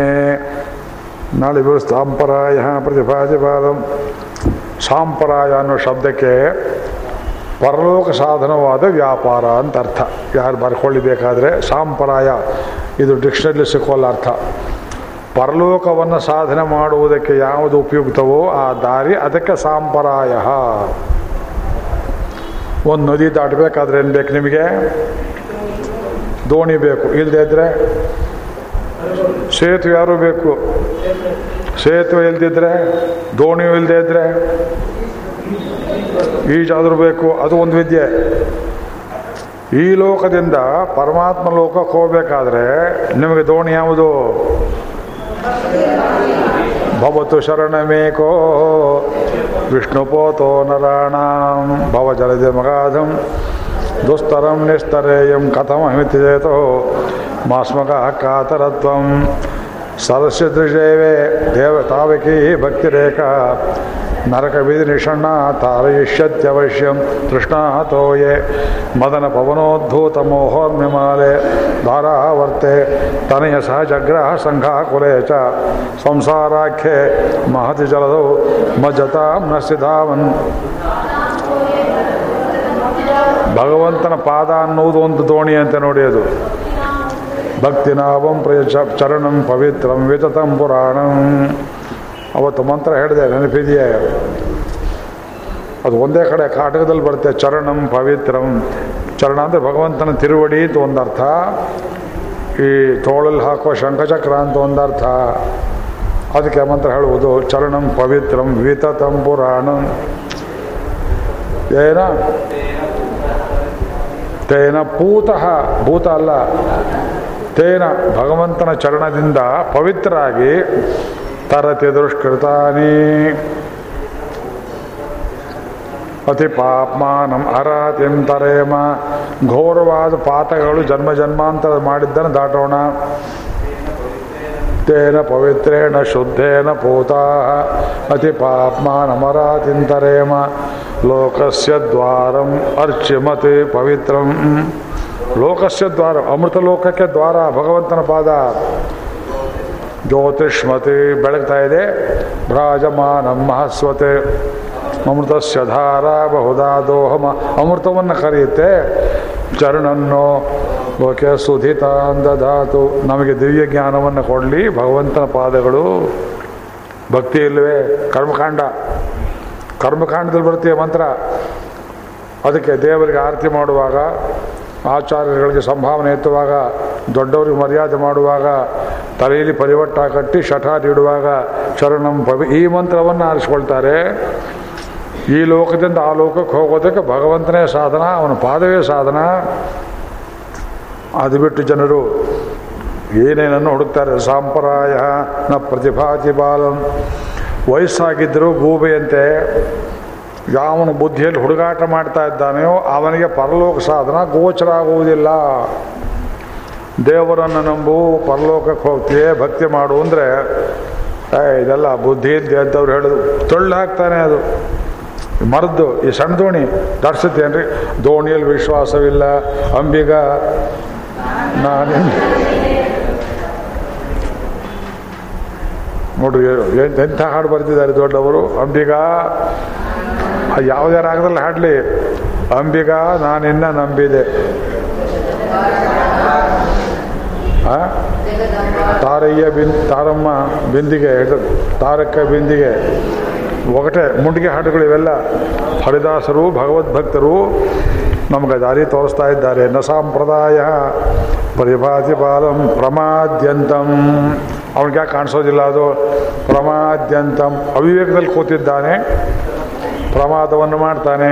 ನಾಳೆ ಸಾಂಪರಾಯ ಬಾಲಂ ಸಾಂಪರಾಯ ಅನ್ನೋ ಶಬ್ದಕ್ಕೆ ಪರಲೋಕ ಸಾಧನವಾದ ವ್ಯಾಪಾರ ಅಂತ ಅರ್ಥ। ಯಾರು ಬರ್ಕೊಳ್ಳಿಬೇಕಾದ್ರೆ ಸಾಂಪರಾಯ, ಇದು ಡಿಕ್ಷನರಿಲಿ ಸಿಕ್ಕೋಲ್ಲ ಅರ್ಥ। ಪರಲೋಕವನ್ನು ಸಾಧನೆ ಮಾಡುವುದಕ್ಕೆ ಯಾವುದು ಉಪಯುಕ್ತವೋ ಆ ದಾರಿ ಅದಕ್ಕೆ ಸಾಂಪರಾಯ. ಒಂದು ನದಿ ದಾಟಬೇಕಾದ್ರೆ ಏನು ಬೇಕು ನಿಮಗೆ? ದೋಣಿ ಬೇಕು. ಇಲ್ಲದೇ ಇದ್ದರೆ ಸೇತುವೆ ಯಾರು ಬೇಕು? ಸೇತುವೆ ಇಲ್ದಿದ್ರೆ ದೋಣಿಯೂ ಇಲ್ಲದೆ ಇದ್ದರೆ ಈಜಾದರೂ ಬೇಕು. ಅದು ಒಂದು ವಿದ್ಯೆ. ಈ ಲೋಕದಿಂದ ಪರಮಾತ್ಮ ಲೋಕಕ್ಕೆ ಹೋಗಬೇಕಾದ್ರೆ ನಿಮಗೆ ದೋಣಿ ಯಾವುದು? ಭವತು ಶರಣಮೇಕೋ ವಿಷ್ಣುಪೋತೋ ನರಾಣಾಂ ಭವ ಜಲದೆ ಮಗಾಧಂ ದುಸ್ತರಂ ನಿಸ್ತರೇಯಂ ಕಥಮಹಿತಿಜೇತೋ ಮಾಸ್ಮಕ ಕಾತರತ್ವಂ ಸರಸ್ಯ ದೃಶೇವೆ ದೇವ ತಾವಕಿ ಭಕ್ತಿರೇಖ ನರಕವಿಧಿ ನಿಷಣ್ಣ ತಾರಯಿಷ್ಯತ್ಯವಶ್ಯಂ ತೃಷ್ಣಾತೋಯೆ ಮದನ ಪವನೋದ್ಭೂತ ಮೋಹೋರ್ಮಿಮಾಲೆ ಧಾರಾವರ್ತೆ ತನಯ ಸಹಜಗ್ರಹ ಸಂಘಾಕುಲೆ ಚ ಸಂಸಾರಾಖ್ಯೆ ಮಹತಿ ಜಲದೌ ಮಜ್ಜತಾಂ ನಸಿಧಾವನ್ ಭಗವಂತನ ಪಾದ ಅನ್ನುವುದು ಒಂದು ದೋಣಿ ಅಂತ ನೋಡಿ ಅದು ಭಕ್ತಿನಾಭಂ ಪ್ರಯ ಚರಣಂ ಪವಿತ್ರಂ ವಿತತಂ ಪುರಾಣಂ ಅವತ್ತು ಮಂತ್ರ ಹೇಳಿದೆ, ನೆನಪಿದೆಯೇ? ಅದು ಒಂದೇ ಕಡೆ ಕಾಟಕದಲ್ಲಿ ಬರುತ್ತೆ, ಚರಣಂ ಪವಿತ್ರಂ. ಚರಣ ಅಂದರೆ ಭಗವಂತನ ತಿರುವಡಿ ಅಂತ ಒಂದರ್ಥ. ಈ ತೋಳಲ್ಲಿ ಹಾಕುವ ಶಂಖಚಕ್ರ ಅಂತ ಒಂದರ್ಥ. ಅದಕ್ಕೆ ಮಂತ್ರ ಹೇಳುವುದು, ಚರಣಂ ಪವಿತ್ರಂ ವೀತ ಪುರಾಣಂ. ಏನ? ತೇನ ಪೂತಃ, ಭೂತ ಅಲ್ಲ. ತೇನ ಭಗವಂತನ ಚರಣದಿಂದ ಪವಿತ್ರರಾಗಿ ತರತಿ ದುಷ್ಕೃತಾನಿ. ಅತಿ ಪಾಪ್ಮಾನಂ ಅರಾತಿಂ ತರೇಮ. ಘೋರವಾದ ಪಾತಗಳು ಜನ್ಮ ಜನ್ಮಾಂತರ ಮಾಡಿದ್ದನ್ನು ದಾಟೋಣ. ತೇನ ಪವಿತ್ರೇಣ ಶುದ್ಧೇನ ಪೂತಾ ಅತಿ ಪಾಪ್ಮಾನಮರಾತಿಂತರೇಮ ಲೋಕಸ್ಯ ದ್ವಾರಂ ಅರ್ಚಿಮತಿ ಪವಿತ್ರಂ. ಲೋಕಸ್ಯ ದ್ವಾರ ಅಮೃತ ಲೋಕಕ್ಕೆ ದ್ವಾರ, ಭಗವಂತನ ಪಾದ. ಜ್ಯೋತಿಷ್ಮತಿ ಬೆಳಗ್ತಾ ಇದೆ. ಭ್ರಾಜಮಾನಂ ಮಹಸ್ವತೆ. ಅಮೃತಸ್ಯ ಧಾರ ಬಹುದಾ ದೋಹಮ. ಅಮೃತವನ್ನು ಕರೆಯುತ್ತೆ. ಚರಣನ್ನು ಓಕೆ ಸುಧಿತಾಂದಧಾತು ನಮಗೆ ದಿವ್ಯ ಜ್ಞಾನವನ್ನು ಕೊಡಲಿ. ಭಗವಂತನ ಪಾದಗಳು. ಭಕ್ತಿ ಇಲ್ಲವೇ ಕರ್ಮಕಾಂಡ. ಕರ್ಮಕಾಂಡದಲ್ಲಿ ಬರ್ತೀಯ ಮಂತ್ರ. ಅದಕ್ಕೆ ದೇವರಿಗೆ ಆರತಿ ಮಾಡುವಾಗ ಆಚಾರ್ಯಗಳಿಗೆ ಸಂಭಾವನೆ ಎತ್ತುವಾಗ, ದೊಡ್ಡವರಿಗೆ ಮರ್ಯಾದೆ ಮಾಡುವಾಗ ತಲೆಯಲ್ಲಿ ಪರಿವಟ್ಟ ಕಟ್ಟಿ ಶಠ ನೀಡುವಾಗ ಶರಣಂ ಪವಿ ಈ ಮಂತ್ರವನ್ನು ಆರಿಸ್ಕೊಳ್ತಾರೆ. ಈ ಲೋಕದಿಂದ ಆ ಲೋಕಕ್ಕೆ ಹೋಗೋದಕ್ಕೆ ಭಗವಂತನೇ ಸಾಧನ, ಅವನ ಪಾದವೇ ಸಾಧನ. ಅದು ಬಿಟ್ಟು ಜನರು ಏನೇನನ್ನು ಹುಡುಕ್ತಾರೆ? ಸಾಂಪ್ರಾಯ, ನ ಪ್ರತಿಭಾತಿ ಬಾಲಂ. ವಯಸ್ಸಾಗಿದ್ದರೂ ಗೂಬೆಯಂತೆ ಯಾವನು ಬುದ್ಧಿಯಲ್ಲಿ ಹುಡುಗಾಟ ಮಾಡ್ತಾ ಇದ್ದಾನೆಯೋ ಅವನಿಗೆ ಪರಲೋಕ ಸಾಧನ ಗೋಚರ ಆಗುವುದಿಲ್ಲ. ದೇವರನ್ನು ನಂಬು, ಪರಲೋಕಕ್ಕೆ ಹೋಗ್ತೀಯೇ, ಭಕ್ತಿ ಮಾಡು ಅಂದರೆ ಇದೆಲ್ಲ ಬುದ್ಧಿ ಇದ್ದೆ ಅಂತವ್ರು ಹೇಳಿದ್ರು ತೊಳ್ಳು ಹಾಕ್ತಾನೆ ಅದು. ಮರದ್ದು ಈ ಸಣ್ಣ ದೋಣಿ ದಾಟ್ಸುತ್ತೇನ್ರಿ ದೋಣಿಯಲ್ಲಿ ವಿಶ್ವಾಸವಿಲ್ಲ, ಅಂಬಿಗ. ನಾನು ನೋಡ್ರಿ ಎಂಥ ಹಾಡು ಬರ್ತಿದ್ದಾರೆ ದೊಡ್ಡವರು? ಅಂಬಿಗ. ಯಾವುದೇ ರಾಗದಲ್ಲಿ ಹಾಡಲಿ? ಅಂಬಿಗ, ನಾನಿನ್ನ ನಂಬಿದೆ? ತಾರಯ್ಯ ಬಿನ್, ತಾರಮ್ಮ ಬಿಂದಿಗೆ ತಾರಕ ಬಿಂದಿಗೆ, ಒಗಟೆ, ಮುಂಡಿಗೆ ಹಾಡುಗಳು ಇವೆಲ್ಲ ಹರಿದಾಸರು, ಭಗವದ್ಭಕ್ತರು ನಮಗೆ ದಾರಿ ತೋರಿಸ್ತಾ ಇದ್ದಾರೆ. ನ ಸಾಂಪ್ರದಾಯ ಪರಿಭಾತಿ ಬಾಲಂ ಪ್ರಮಾದ್ಯಂತಂ. ಅವನಿಗೆ ಯಾಕೆ ಕಾಣಿಸೋದಿಲ್ಲ ಅದು? ಪ್ರಮಾದ್ಯಂತಂ. ಅವಿವೇಕದಲ್ಲಿ ಕೂತಿದ್ದಾನೆ. ಪ್ರಮಾದವನ್ನು ಮಾಡ್ತಾನೆ.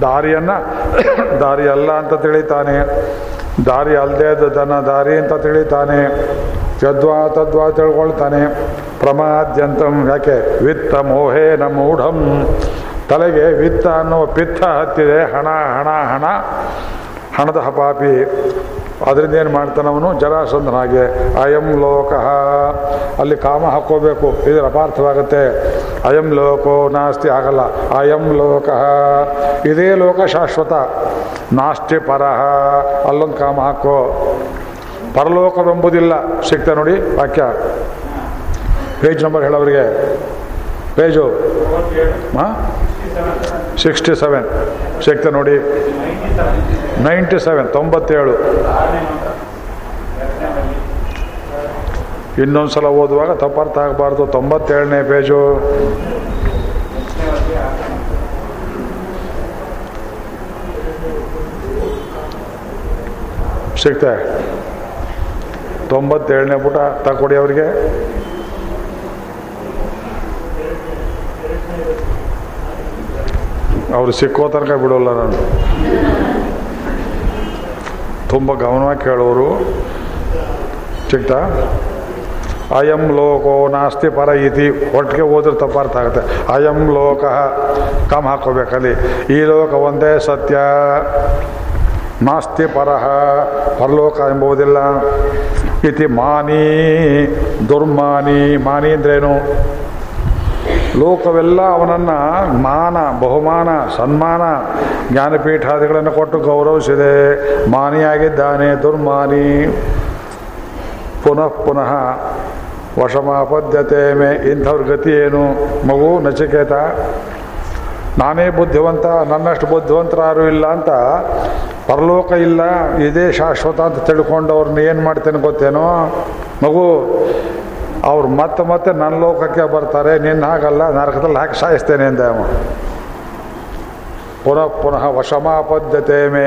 ದಾರಿಯನ್ನು ದಾರಿ ಅಲ್ಲ ಅಂತ ತಿಳಿತಾನೆ. ದಾರಿ ಅಲ್ಲದೆ ದನ ದಾರಿ ಅಂತ ತಿಳಿತಾನೆ. ಚದ್ವಾ ತದ್ವಾ ತಿಳ್ಕೊಳ್ತಾನೆ. ಪ್ರಮಾದ್ಯಂತಂ ಯಾಕೆ? ವಿತ್ತ ಮೋಹೇ ಮೂಢಂ. ತಲೆಗೆ ವಿತ್ತ ಅನ್ನೋ ಪಿತ್ತ ಹತ್ತಿದೆ. ಹಣ ಹಣ ಹಣ. ಹಣದ ಹಪಾಪಿ. ಅದರಿಂದ ಏನು ಮಾಡ್ತಾನವನು ಜರಾಸಂಧನಾಗೆ ಅಯಂ ಲೋಕ. ಅಲ್ಲಿ ಕಾಮ ಹಾಕ್ಕೋಬೇಕು. ಇದರ ಅಪಾರ್ಥವಾಗುತ್ತೆ. ಅಯಂ ಲೋಕೋ ನಾಸ್ತಿ ಆಗಲ್ಲ. ಅಯಂ ಲೋಕ. ಇದೇ ಲೋಕ ಶಾಶ್ವತ. ನಾಸ್ತಿ ಪರಹ ಅಲ್ಲೊಂದು ಕಾಮ ಹಾಕೋ. ಪರಲೋಕವೆಂಬುದಿಲ್ಲ. ಸಿಗ್ತಾ ನೋಡಿ ವಾಕ್ಯ. ಪೇಜ್ ನಂಬರ್ ಹೇಳೋರಿಗೆ. ಪೇಜು. ಹಾಂ? ಸಿಕ್ಸ್ಟಿ ಸೆವೆನ್ ಸಿಗ್ತಾ ನೋಡಿ. ನೈಂಟಿ ಸೆವೆನ್, ತೊಂಬತ್ತೇಳು. ಇನ್ನೊಂದು ಸಲ ಓದುವಾಗ ತಪ್ಪರ್ಥ ಆಗಬಾರ್ದು ತೊಂಬತ್ತೇಳನೇ ಪೇಜು. ಸಿಗ್ತಾ ತೊಂಬತ್ತೇಳನೇ ಪುಟ ತಗೊಡಿ ಅವರಿಗೆ. ಅವರು ಸಿಕ್ಕೋ ತನಕ ಬಿಡೋಲ್ಲ ನಾನು. ತುಂಬ ಗಮನ ಕೇಳೋರು. ಸಿಗ್ತಾ ಅಯಂ ಲೋಕೋ ನಾಸ್ತಿ ಪರ ಇತಿ. ಒಟ್ಟಿಗೆ ಹೋದ್ರೆ ತಪ್ಪರ್ಥ ಆಗುತ್ತೆ. ಅಯಂ ಲೋಕ ಕಮ್ ಹಾಕೋಬೇಕಲ್ಲಿ. ಈ ಲೋಕ ಒಂದೇ ಸತ್ಯ. ನಾಸ್ತಿ ಪರಹ ಪರಲೋಕ ಎಂಬುವುದಿಲ್ಲ ಇತಿ ಮಾನಿ ದುರ್ಮಾನಿ. ಮಾನಿ ಅಂದ್ರೇನು? ಲೋಕವೆಲ್ಲ ಅವನನ್ನು ಮಾನ ಬಹುಮಾನ, ಸನ್ಮಾನ, ಜ್ಞಾನಪೀಠಾದಿಗಳನ್ನು ಕೊಟ್ಟು ಗೌರವಿಸಿದೆ. ಮಾನಿಯಾಗಿದ್ದಾನೆ, ದುರ್ಮಾನಿ. ಪುನಃ ಪುನಃ ವಶಮಾಪದ್ಯತೆ ಮೇ ಇಂಥವ್ರ ಗತಿ ಏನು? ಮಗು ನಚಿಕೇತ, ನಾನೇ ಬುದ್ಧಿವಂತ, ನನ್ನಷ್ಟು ಬುದ್ಧಿವಂತರಾರು ಇಲ್ಲ ಅಂತ ಪರಲೋಕ ಇಲ್ಲ, ಇದೇ ಶಾಶ್ವತ ಅಂತ ತಿಳ್ಕೊಂಡವ್ರನ್ನ ಏನು ಮಾಡ್ತೇನೆ ಗೊತ್ತೇನೋ? ಮಗು ಅವ್ರು ಮತ್ತೆ ಮತ್ತೆ ನನ್ನ ಲೋಕಕ್ಕೆ ಬರ್ತಾರೆ, ನಿನ್ನ ಹಾಗಲ್ಲ, ನರಕದಲ್ಲಿ ಹಾಕಿ ಸಾಯಿಸ್ತೇನೆ ಅಂದೆ ಪುನಃ ಪುನಃ ವಶಮಾಪದ್ಧತೆ ಮೇ.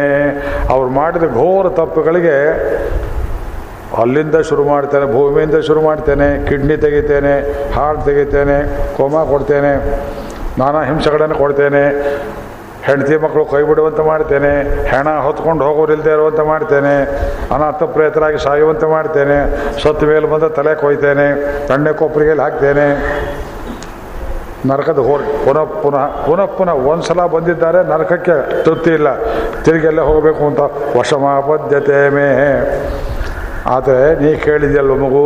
ಅವ್ರು ಮಾಡಿದ ಘೋರ ತಪ್ಪುಗಳಿಗೆ ಅಲ್ಲಿಂದ ಶುರು ಮಾಡ್ತೇನೆ, ಭೂಮಿಯಿಂದ ಶುರು ಮಾಡ್ತೇನೆ, ಕಿಡ್ನಿ ತೆಗಿತೇನೆ ಹಾರ್ಟ್ ತೆಗಿತೇನೆ, ಕೋಮ ಕೊಡ್ತೇನೆ, ನಾನಾ ಹಿಂಸೆಗಳನ್ನು ಕೊಡ್ತೇನೆ. ಹೆಂಡತಿ ಮಕ್ಕಳು ಕೈ ಬಿಡುವಂತೆ ಮಾಡ್ತೇನೆ, ಹೆಣ ಹೊತ್ಕೊಂಡು ಹೋಗೋರಿಲ್ಲದೆ ಇರುವಂತೆ ಮಾಡ್ತೇನೆ, ಅನಾಥ ಪ್ರೇತರಾಗಿ ಸಾಯುವಂತೆ ಮಾಡ್ತೇನೆ, ಸತ್ತು ಮೇಲೆ ಬಂದ ತಲೆ ಕೊಯ್ತೇನೆ ತಣ್ಣೆ ಕೊಪ್ಪರಿಗೆ ಹಾಕ್ತೇನೆ. ನರಕದ ಹೋರ್ ಪುನಃ ಪುನಃ ಪುನಃ ಪುನಃ ಒಂದು ಸಲ ಬಂದಿದ್ದಾರೆ, ನರಕಕ್ಕೆ ತೃಪ್ತಿ ಇಲ್ಲ. ತಿರುಗೆಲ್ಲ ಹೋಗಬೇಕು ಅಂತ ವಶಮಾಪದ್ಯತೆ ಮೇ. ಆದರೆ ನೀ ಕೇಳಿದ್ಯಲ್ಲ ಮಗು,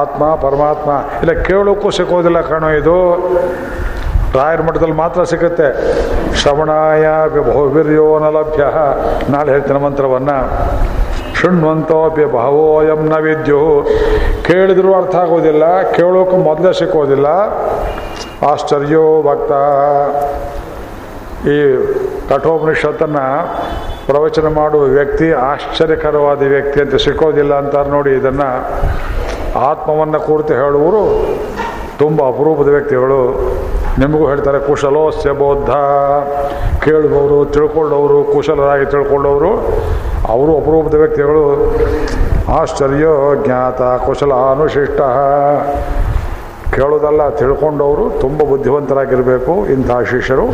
ಆತ್ಮ, ಪರಮಾತ್ಮ, ಇಲ್ಲ ಕೇಳೋಕ್ಕೂ ಸಿಗೋದಿಲ್ಲ ಕಣೋ ಇದು. ರಾಯರ ಮಠದಲ್ಲಿ ಮಾತ್ರ ಸಿಗುತ್ತೆ. ಶ್ರವಣಾಯ ಬಹುವೀರ್ಯೋ ನ ಲಭ್ಯ ನಾಳೆ ಹೇಳ್ತೀನಿ ಮಂತ್ರವನ್ನು. ಶೃಣ್ವಂತೋಪ್ಯ ಭಾವೋಯಂ ನ ವಿದ್ಯು ಕೇಳಿದ್ರೂ ಅರ್ಥ ಆಗೋದಿಲ್ಲ, ಕೇಳೋಕೆ ಮೊದಲೇ ಸಿಕ್ಕೋದಿಲ್ಲ. ಆಶ್ಚರ್ಯೋ ಭಕ್ತ. ಈ ಕಠೋಪನಿಷತ್ತನ್ನು ಪ್ರವಚನ ಮಾಡುವ ವ್ಯಕ್ತಿ, ಆಶ್ಚರ್ಯಕರವಾದ ವ್ಯಕ್ತಿ ಅಂತ ಸಿಕ್ಕೋದಿಲ್ಲ ಅಂತಾರೆ ನೋಡಿ, ಇದನ್ನು ಆತ್ಮವನ್ನು ಕುರಿತು ಹೇಳುವರು ತುಂಬ ಅಪರೂಪದ ವ್ಯಕ್ತಿಗಳು. ನಿಮಗೂ ಹೇಳ್ತಾರೆ, ಕುಶಲೋಸ್ಯ ಬೌದ್ಧ. ಕೇಳುವವರು, ತಿಳ್ಕೊಳ್ಳೋರು, ಕುಶಲರಾಗಿ ತಿಳ್ಕೊಳ್ಳೋರು, ಅವರು ಅಪರೂಪದ ವ್ಯಕ್ತಿಗಳು. ಆಶ್ಚರ್ಯೋ, ಜ್ಞಾತ ಕುಶಲ ಅನುಶಿಷ್ಟ ಕೇಳೋದಲ್ಲ ತಿಳ್ಕೊಂಡವರು ತುಂಬ ಬುದ್ಧಿವಂತರಾಗಿರಬೇಕು, ಇಂಥ ಶಿಷ್ಯರು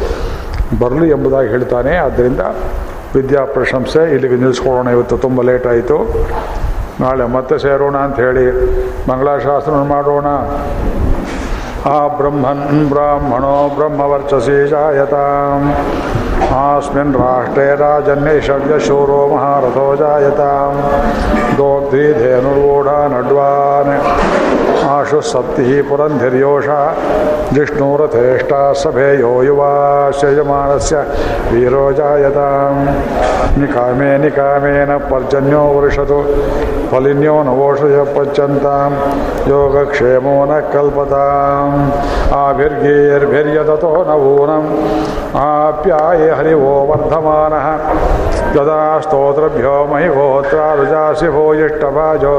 ಬರಲಿ ಎಂಬುದಾಗಿ ಹೇಳ್ತಾನೆ. ಆದ್ದರಿಂದ ವಿದ್ಯಾ ಪ್ರಶಂಸೆ, ಇಲ್ಲಿಗೆ ನಿಲ್ಲಿಸ್ಕೊಳ್ಳೋಣ, ಇವತ್ತು ತುಂಬ ಲೇಟ್ ಆಯಿತು. ನಾಳೆ ಮತ್ತೆ ಸೇರೋಣ ಅಂತ ಹೇಳಿ ಮಂಗಳಾಶಾಸ್ತ್ರ ಮಾಡೋಣ. आ आब्रह्मन् ब्राह्मणो ब्रह्मवर्चसे जायताम्। आस्मिन् राष्ट्रे राजन्यैषव्यशूरो महारथो जायताम्। दोग्धि नड्वान्न नड्वान् आशु सप्ति पुरन्धिर्योषा जिष्णुरथेष्टा सभे यो सभेयो युवाशयमानस्य वीरो जायता निकामे निकामेन पर्जन्यो वृषतु, फलिन्यो नवोषय वोषय योगक्षेमो न कल्पताम्। आभिर्गीर्भिर्यदतो न ऊनम् आप्याये हरिवो वर्धमानः। तदा स्तोत्रभ्यो महि गोत्रारुजासि भोयिष्ठभाजो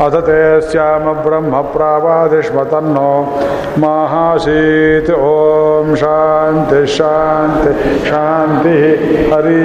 अधते श्यामब्रह्म ಬ್ರಹ್ಮ ಪ್ರಾವಾದಿಷ್ಮ ತನ್ನೋ ಮಾಹಾಸೀತ್ ಓಂ ಶಾಂತಿ ಶಾಂತಿ ಶಾಂತಿ ಹರಿ